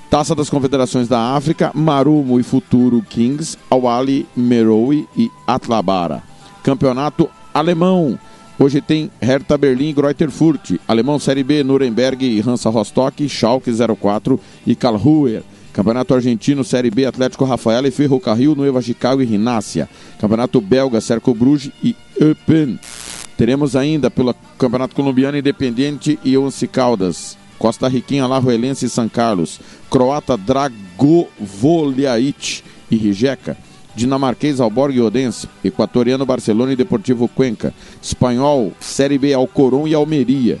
Taça das Confederações da África, Marumo e Futuro Kings, Awali Meroe e Atlabara. Campeonato Alemão. Hoje tem Hertha Berlim e Greuther Furt. Alemão Série B, Nuremberg e Hansa Rostock, Schalke 04 e Karlsruhe. Campeonato Argentino Série B, Atlético Rafaela e Ferrocarril, Nueva Chicago e Rinácia. Campeonato Belga, Cerco Bruges e Eupen. Teremos ainda pelo Campeonato Colombiano Independiente e Once Caldas. Costa Riquinha, Larroelense e São Carlos, Croata Dragovoliait e Rijeka, Dinamarquês Alborg e Odense, Equatoriano Barcelona e Deportivo Cuenca, Espanhol Série B Alcoron e Almeria,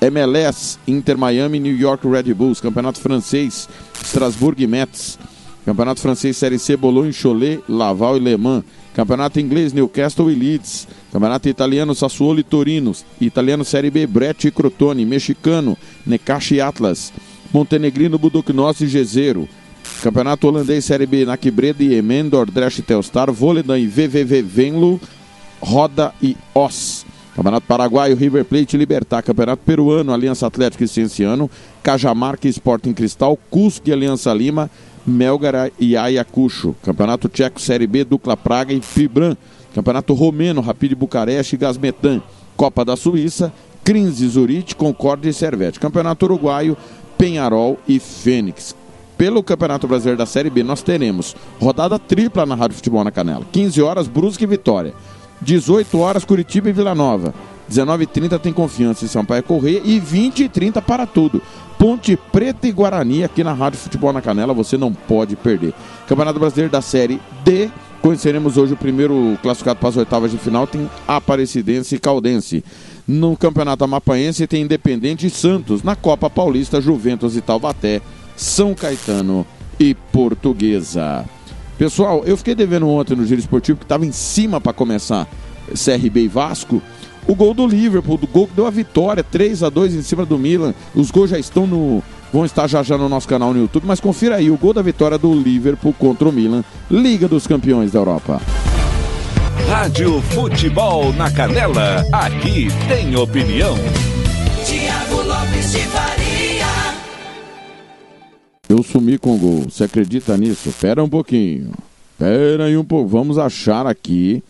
MLS Inter Miami New York Red Bulls, Campeonato Francês Strasbourg e Metz, Campeonato Francês Série C Boulogne, Cholet, Laval e Le Mans, Campeonato Inglês Newcastle e Leeds, Campeonato Italiano Sassuolo e Torino, Italiano Série B Brett e Crotone, Mexicano Necaxa e Atlas, Montenegrino Budoknos e Gezero, Campeonato Holandês Série B Nakbreda e Emen, Dordrecht e Telstar, Voledan e VVV Venlo, Roda e Os. Campeonato Paraguaio, River Plate e Libertar. Campeonato Peruano, Aliança Atlética e Cienciano. Cajamarca e Sporting Cristal. Cusco e Aliança Lima. Melgar e Ayacucho. Campeonato Tcheco Série B, Dukla Praga e Fibran. Campeonato Romeno, Rapid Bucareste e Gasmetan. Copa da Suíça, Crinze, Zurich, Concórdia e Servete. Campeonato Uruguaio, Penharol e Fênix. Pelo Campeonato Brasileiro da Série B, nós teremos rodada tripla na Rádio Futebol na Canela. 15 horas, Brusque e Vitória. 18 horas, Curitiba e Vila Nova. 19h30 tem Confiança em Sampaio Correia e 20h30 para tudo. Ponte Preta e Guarani aqui na Rádio Futebol na Canela, você não pode perder. Campeonato Brasileiro da Série D, conheceremos hoje o primeiro classificado para as oitavas de final, tem Aparecidense e Caldense. No Campeonato Amapaense tem Independente e Santos. Na Copa Paulista, Juventus e Taubaté, São Caetano e Portuguesa. Pessoal, eu fiquei devendo ontem no Giro Esportivo que estava em cima para começar CRB e Vasco. O gol do Liverpool, do gol que deu a vitória, 3 a 2 em cima do Milan. Os gols já estão no. vão estar já já no nosso canal no YouTube, mas confira aí o gol da vitória do Liverpool contra o Milan, Liga dos Campeões da Europa. Rádio Futebol na Canela, aqui tem opinião. Tiago Lopes de Faria. Eu sumi com o gol. Você acredita nisso? Pera um pouquinho. Pera aí um pouco. Vamos achar aqui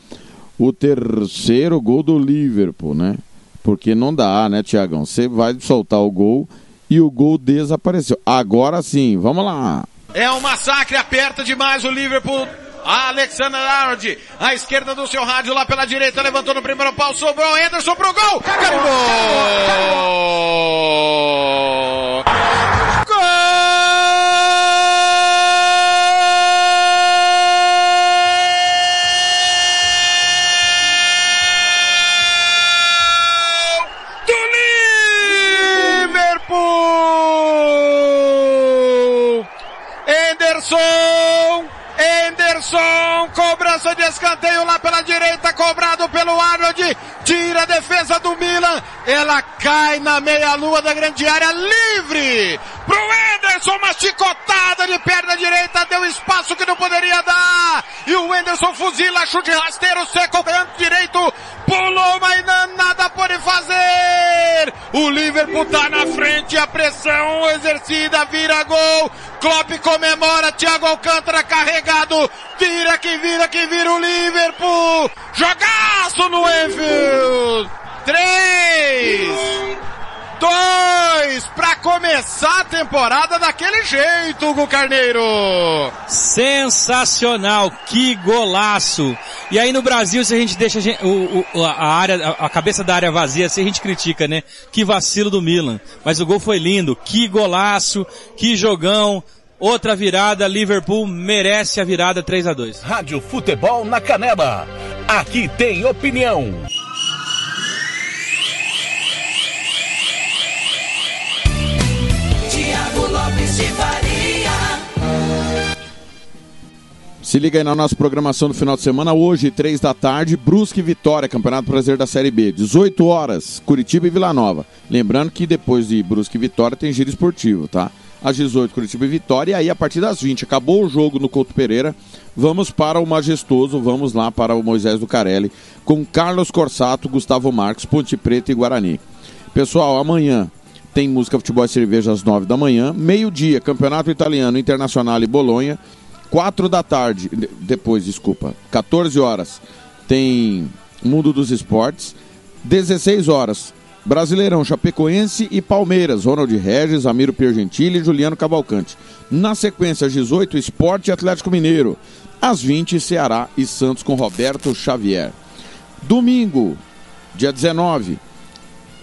o terceiro gol do Liverpool, né? Porque não dá, né, Tiagão? Você vai soltar o gol e o gol desapareceu. Agora sim, vamos lá. É um massacre, aperta demais o Liverpool. Alexander Arnold, à esquerda do seu rádio, lá pela direita, levantou no primeiro pau, sobrou Anderson pro gol! Carimbou! Liverpool! Anderson! Cobrança de escanteio lá pela direita, cobrado pelo Arnold. Tira a defesa do Milan. Ela cai na meia-lua da grande área, livre! Pro Anderson, uma chicotada de perna direita, deu espaço que não poderia dar. E o Anderson fuzila, chute rasteiro, seco, canto direito, pulou, mas não- nada pode fazer. O Liverpool tá na frente, a pressão exercida, vira gol. Klopp comemora, Thiago Alcântara carregado, vira que vira que vira o Liverpool. Jogaço no Enfield. Três, dois, pra começar a temporada daquele jeito, Hugo Carneiro. Sensacional, que golaço! E aí no Brasil, se a gente deixa a, gen- o- o- a área, a a cabeça da área vazia, se a gente critica, né? Que vacilo do Milan. Mas o gol foi lindo, que golaço, que jogão. Outra virada, Liverpool merece a virada 3 a 2 Rádio Futebol na Canela, aqui tem opinião. Faria. Se liga aí na nossa programação do final de semana. Hoje, três da tarde, Brusque e Vitória, Campeonato Brasileiro da Série B. 18 horas, Curitiba e Vila Nova. Lembrando que depois de Brusque e Vitória tem giro esportivo, tá? Às 18, Curitiba e Vitória. E aí, a partir das 20, acabou o jogo no Couto Pereira. Vamos para o Majestoso, vamos lá para o Moisés do Carelli, com Carlos Corsato, Gustavo Marques, Ponte Preta e Guarani. Pessoal, amanhã tem música, futebol e cerveja às 9 da manhã. Meio-dia, Campeonato Italiano, Internacional e Bolonha. 4 da tarde, de- depois, desculpa, 14 horas, tem Mundo dos Esportes. 16 horas, Brasileirão, Chapecoense e Palmeiras, Ronald Regis, Amiro Piergentili e Juliano Cavalcante. Na sequência, às 18, Esporte e Atlético Mineiro. Às 20, Ceará e Santos com Roberto Xavier. Domingo, dia 19,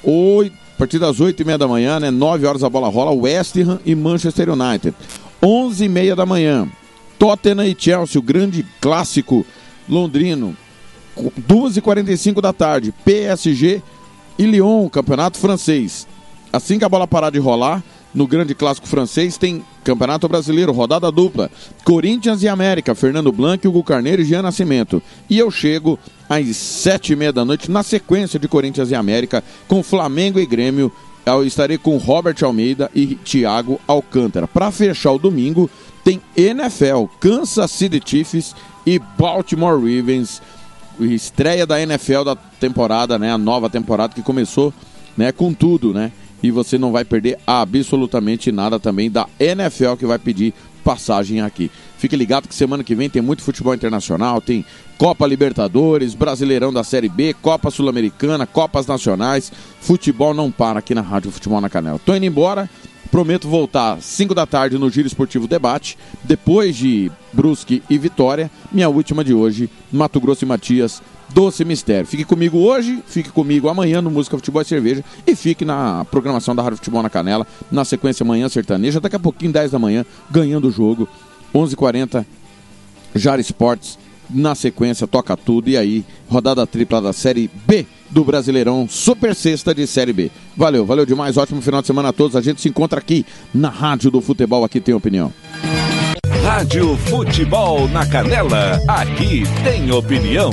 Oito, a partir das 8 e meia da manhã, né? 9 horas a bola rola, West Ham e Manchester United. 11 e meia da manhã, Tottenham e Chelsea, o grande clássico londrino. 2 e 45 da tarde, PSG e Lyon, campeonato francês. Assim que a bola parar de rolar, no grande clássico francês tem Campeonato Brasileiro, rodada dupla. Corinthians e América, Fernando Blanc, Hugo Carneiro e Jean Nascimento. E eu chego às sete e meia da noite, na sequência de Corinthians e América, com Flamengo e Grêmio. Eu estarei com Robert Almeida e Thiago Alcântara. Para fechar o domingo, tem NFL, Kansas City Chiefs e Baltimore Ravens. Estreia da NFL da temporada, né? A nova temporada que começou né, com tudo, né? E você não vai perder absolutamente nada também da NFL que vai pedir passagem aqui. Fique ligado que semana que vem tem muito futebol internacional, tem Copa Libertadores, Brasileirão da Série B, Copa Sul-Americana, Copas Nacionais. Futebol não para aqui na Rádio Futebol na Canela. Tô indo embora. Prometo voltar às 5 da tarde no Giro Esportivo Debate. Depois de Brusque e Vitória, minha última de hoje, Mato Grosso e Matias, Doce Mistério. Fique comigo hoje, fique comigo amanhã no Música Futebol e Cerveja e fique na programação da Rádio Futebol na Canela, na sequência Manhã Sertaneja, daqui a pouquinho, 10 da manhã, ganhando o jogo, 11h40, Jara Esportes, na sequência, toca tudo e aí, rodada tripla da Série B do Brasileirão, Super Sexta de Série B. Valeu, valeu demais, ótimo final de semana a todos. A gente se encontra aqui na Rádio do Futebol, aqui tem opinião. Rádio Futebol na Canela, aqui tem opinião.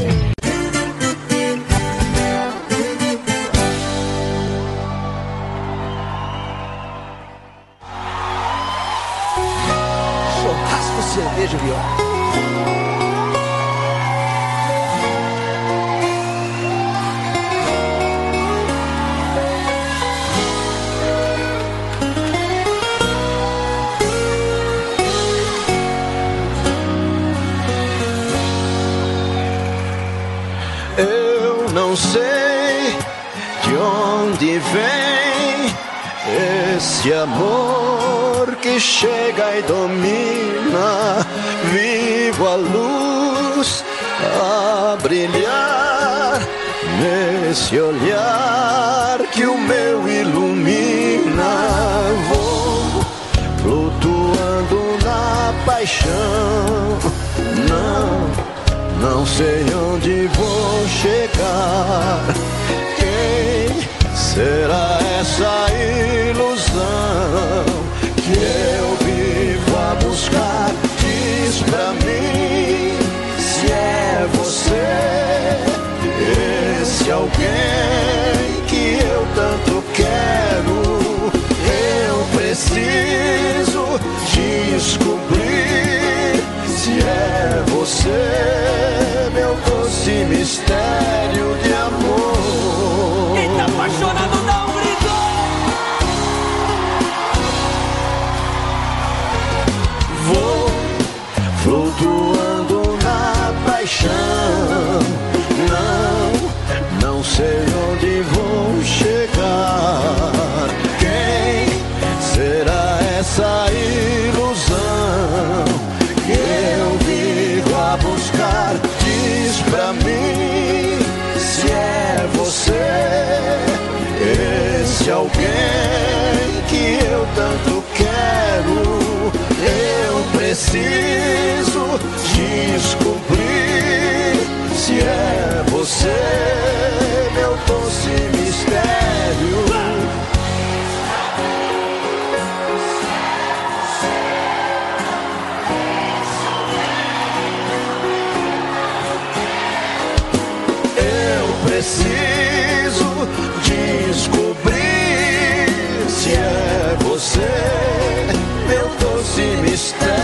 Viola. Eu não sei de onde vem esse amor que chega e domina. Vivo a luz a brilhar nesse olhar que o meu ilumina. Vou flutuando na paixão. Não. Não sei onde vou chegar. Quem será essa ilusão que eu vivo a buscar? Diz pra mim se é você, esse alguém que eu tanto quero. Eu preciso descobrir se é você, meu doce mistério preciso descobrir se é você, meu doce mistério. Eu preciso descobrir se é você, meu doce mistério.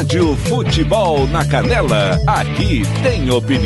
Rádio Futebol na Canela, aqui tem opinião.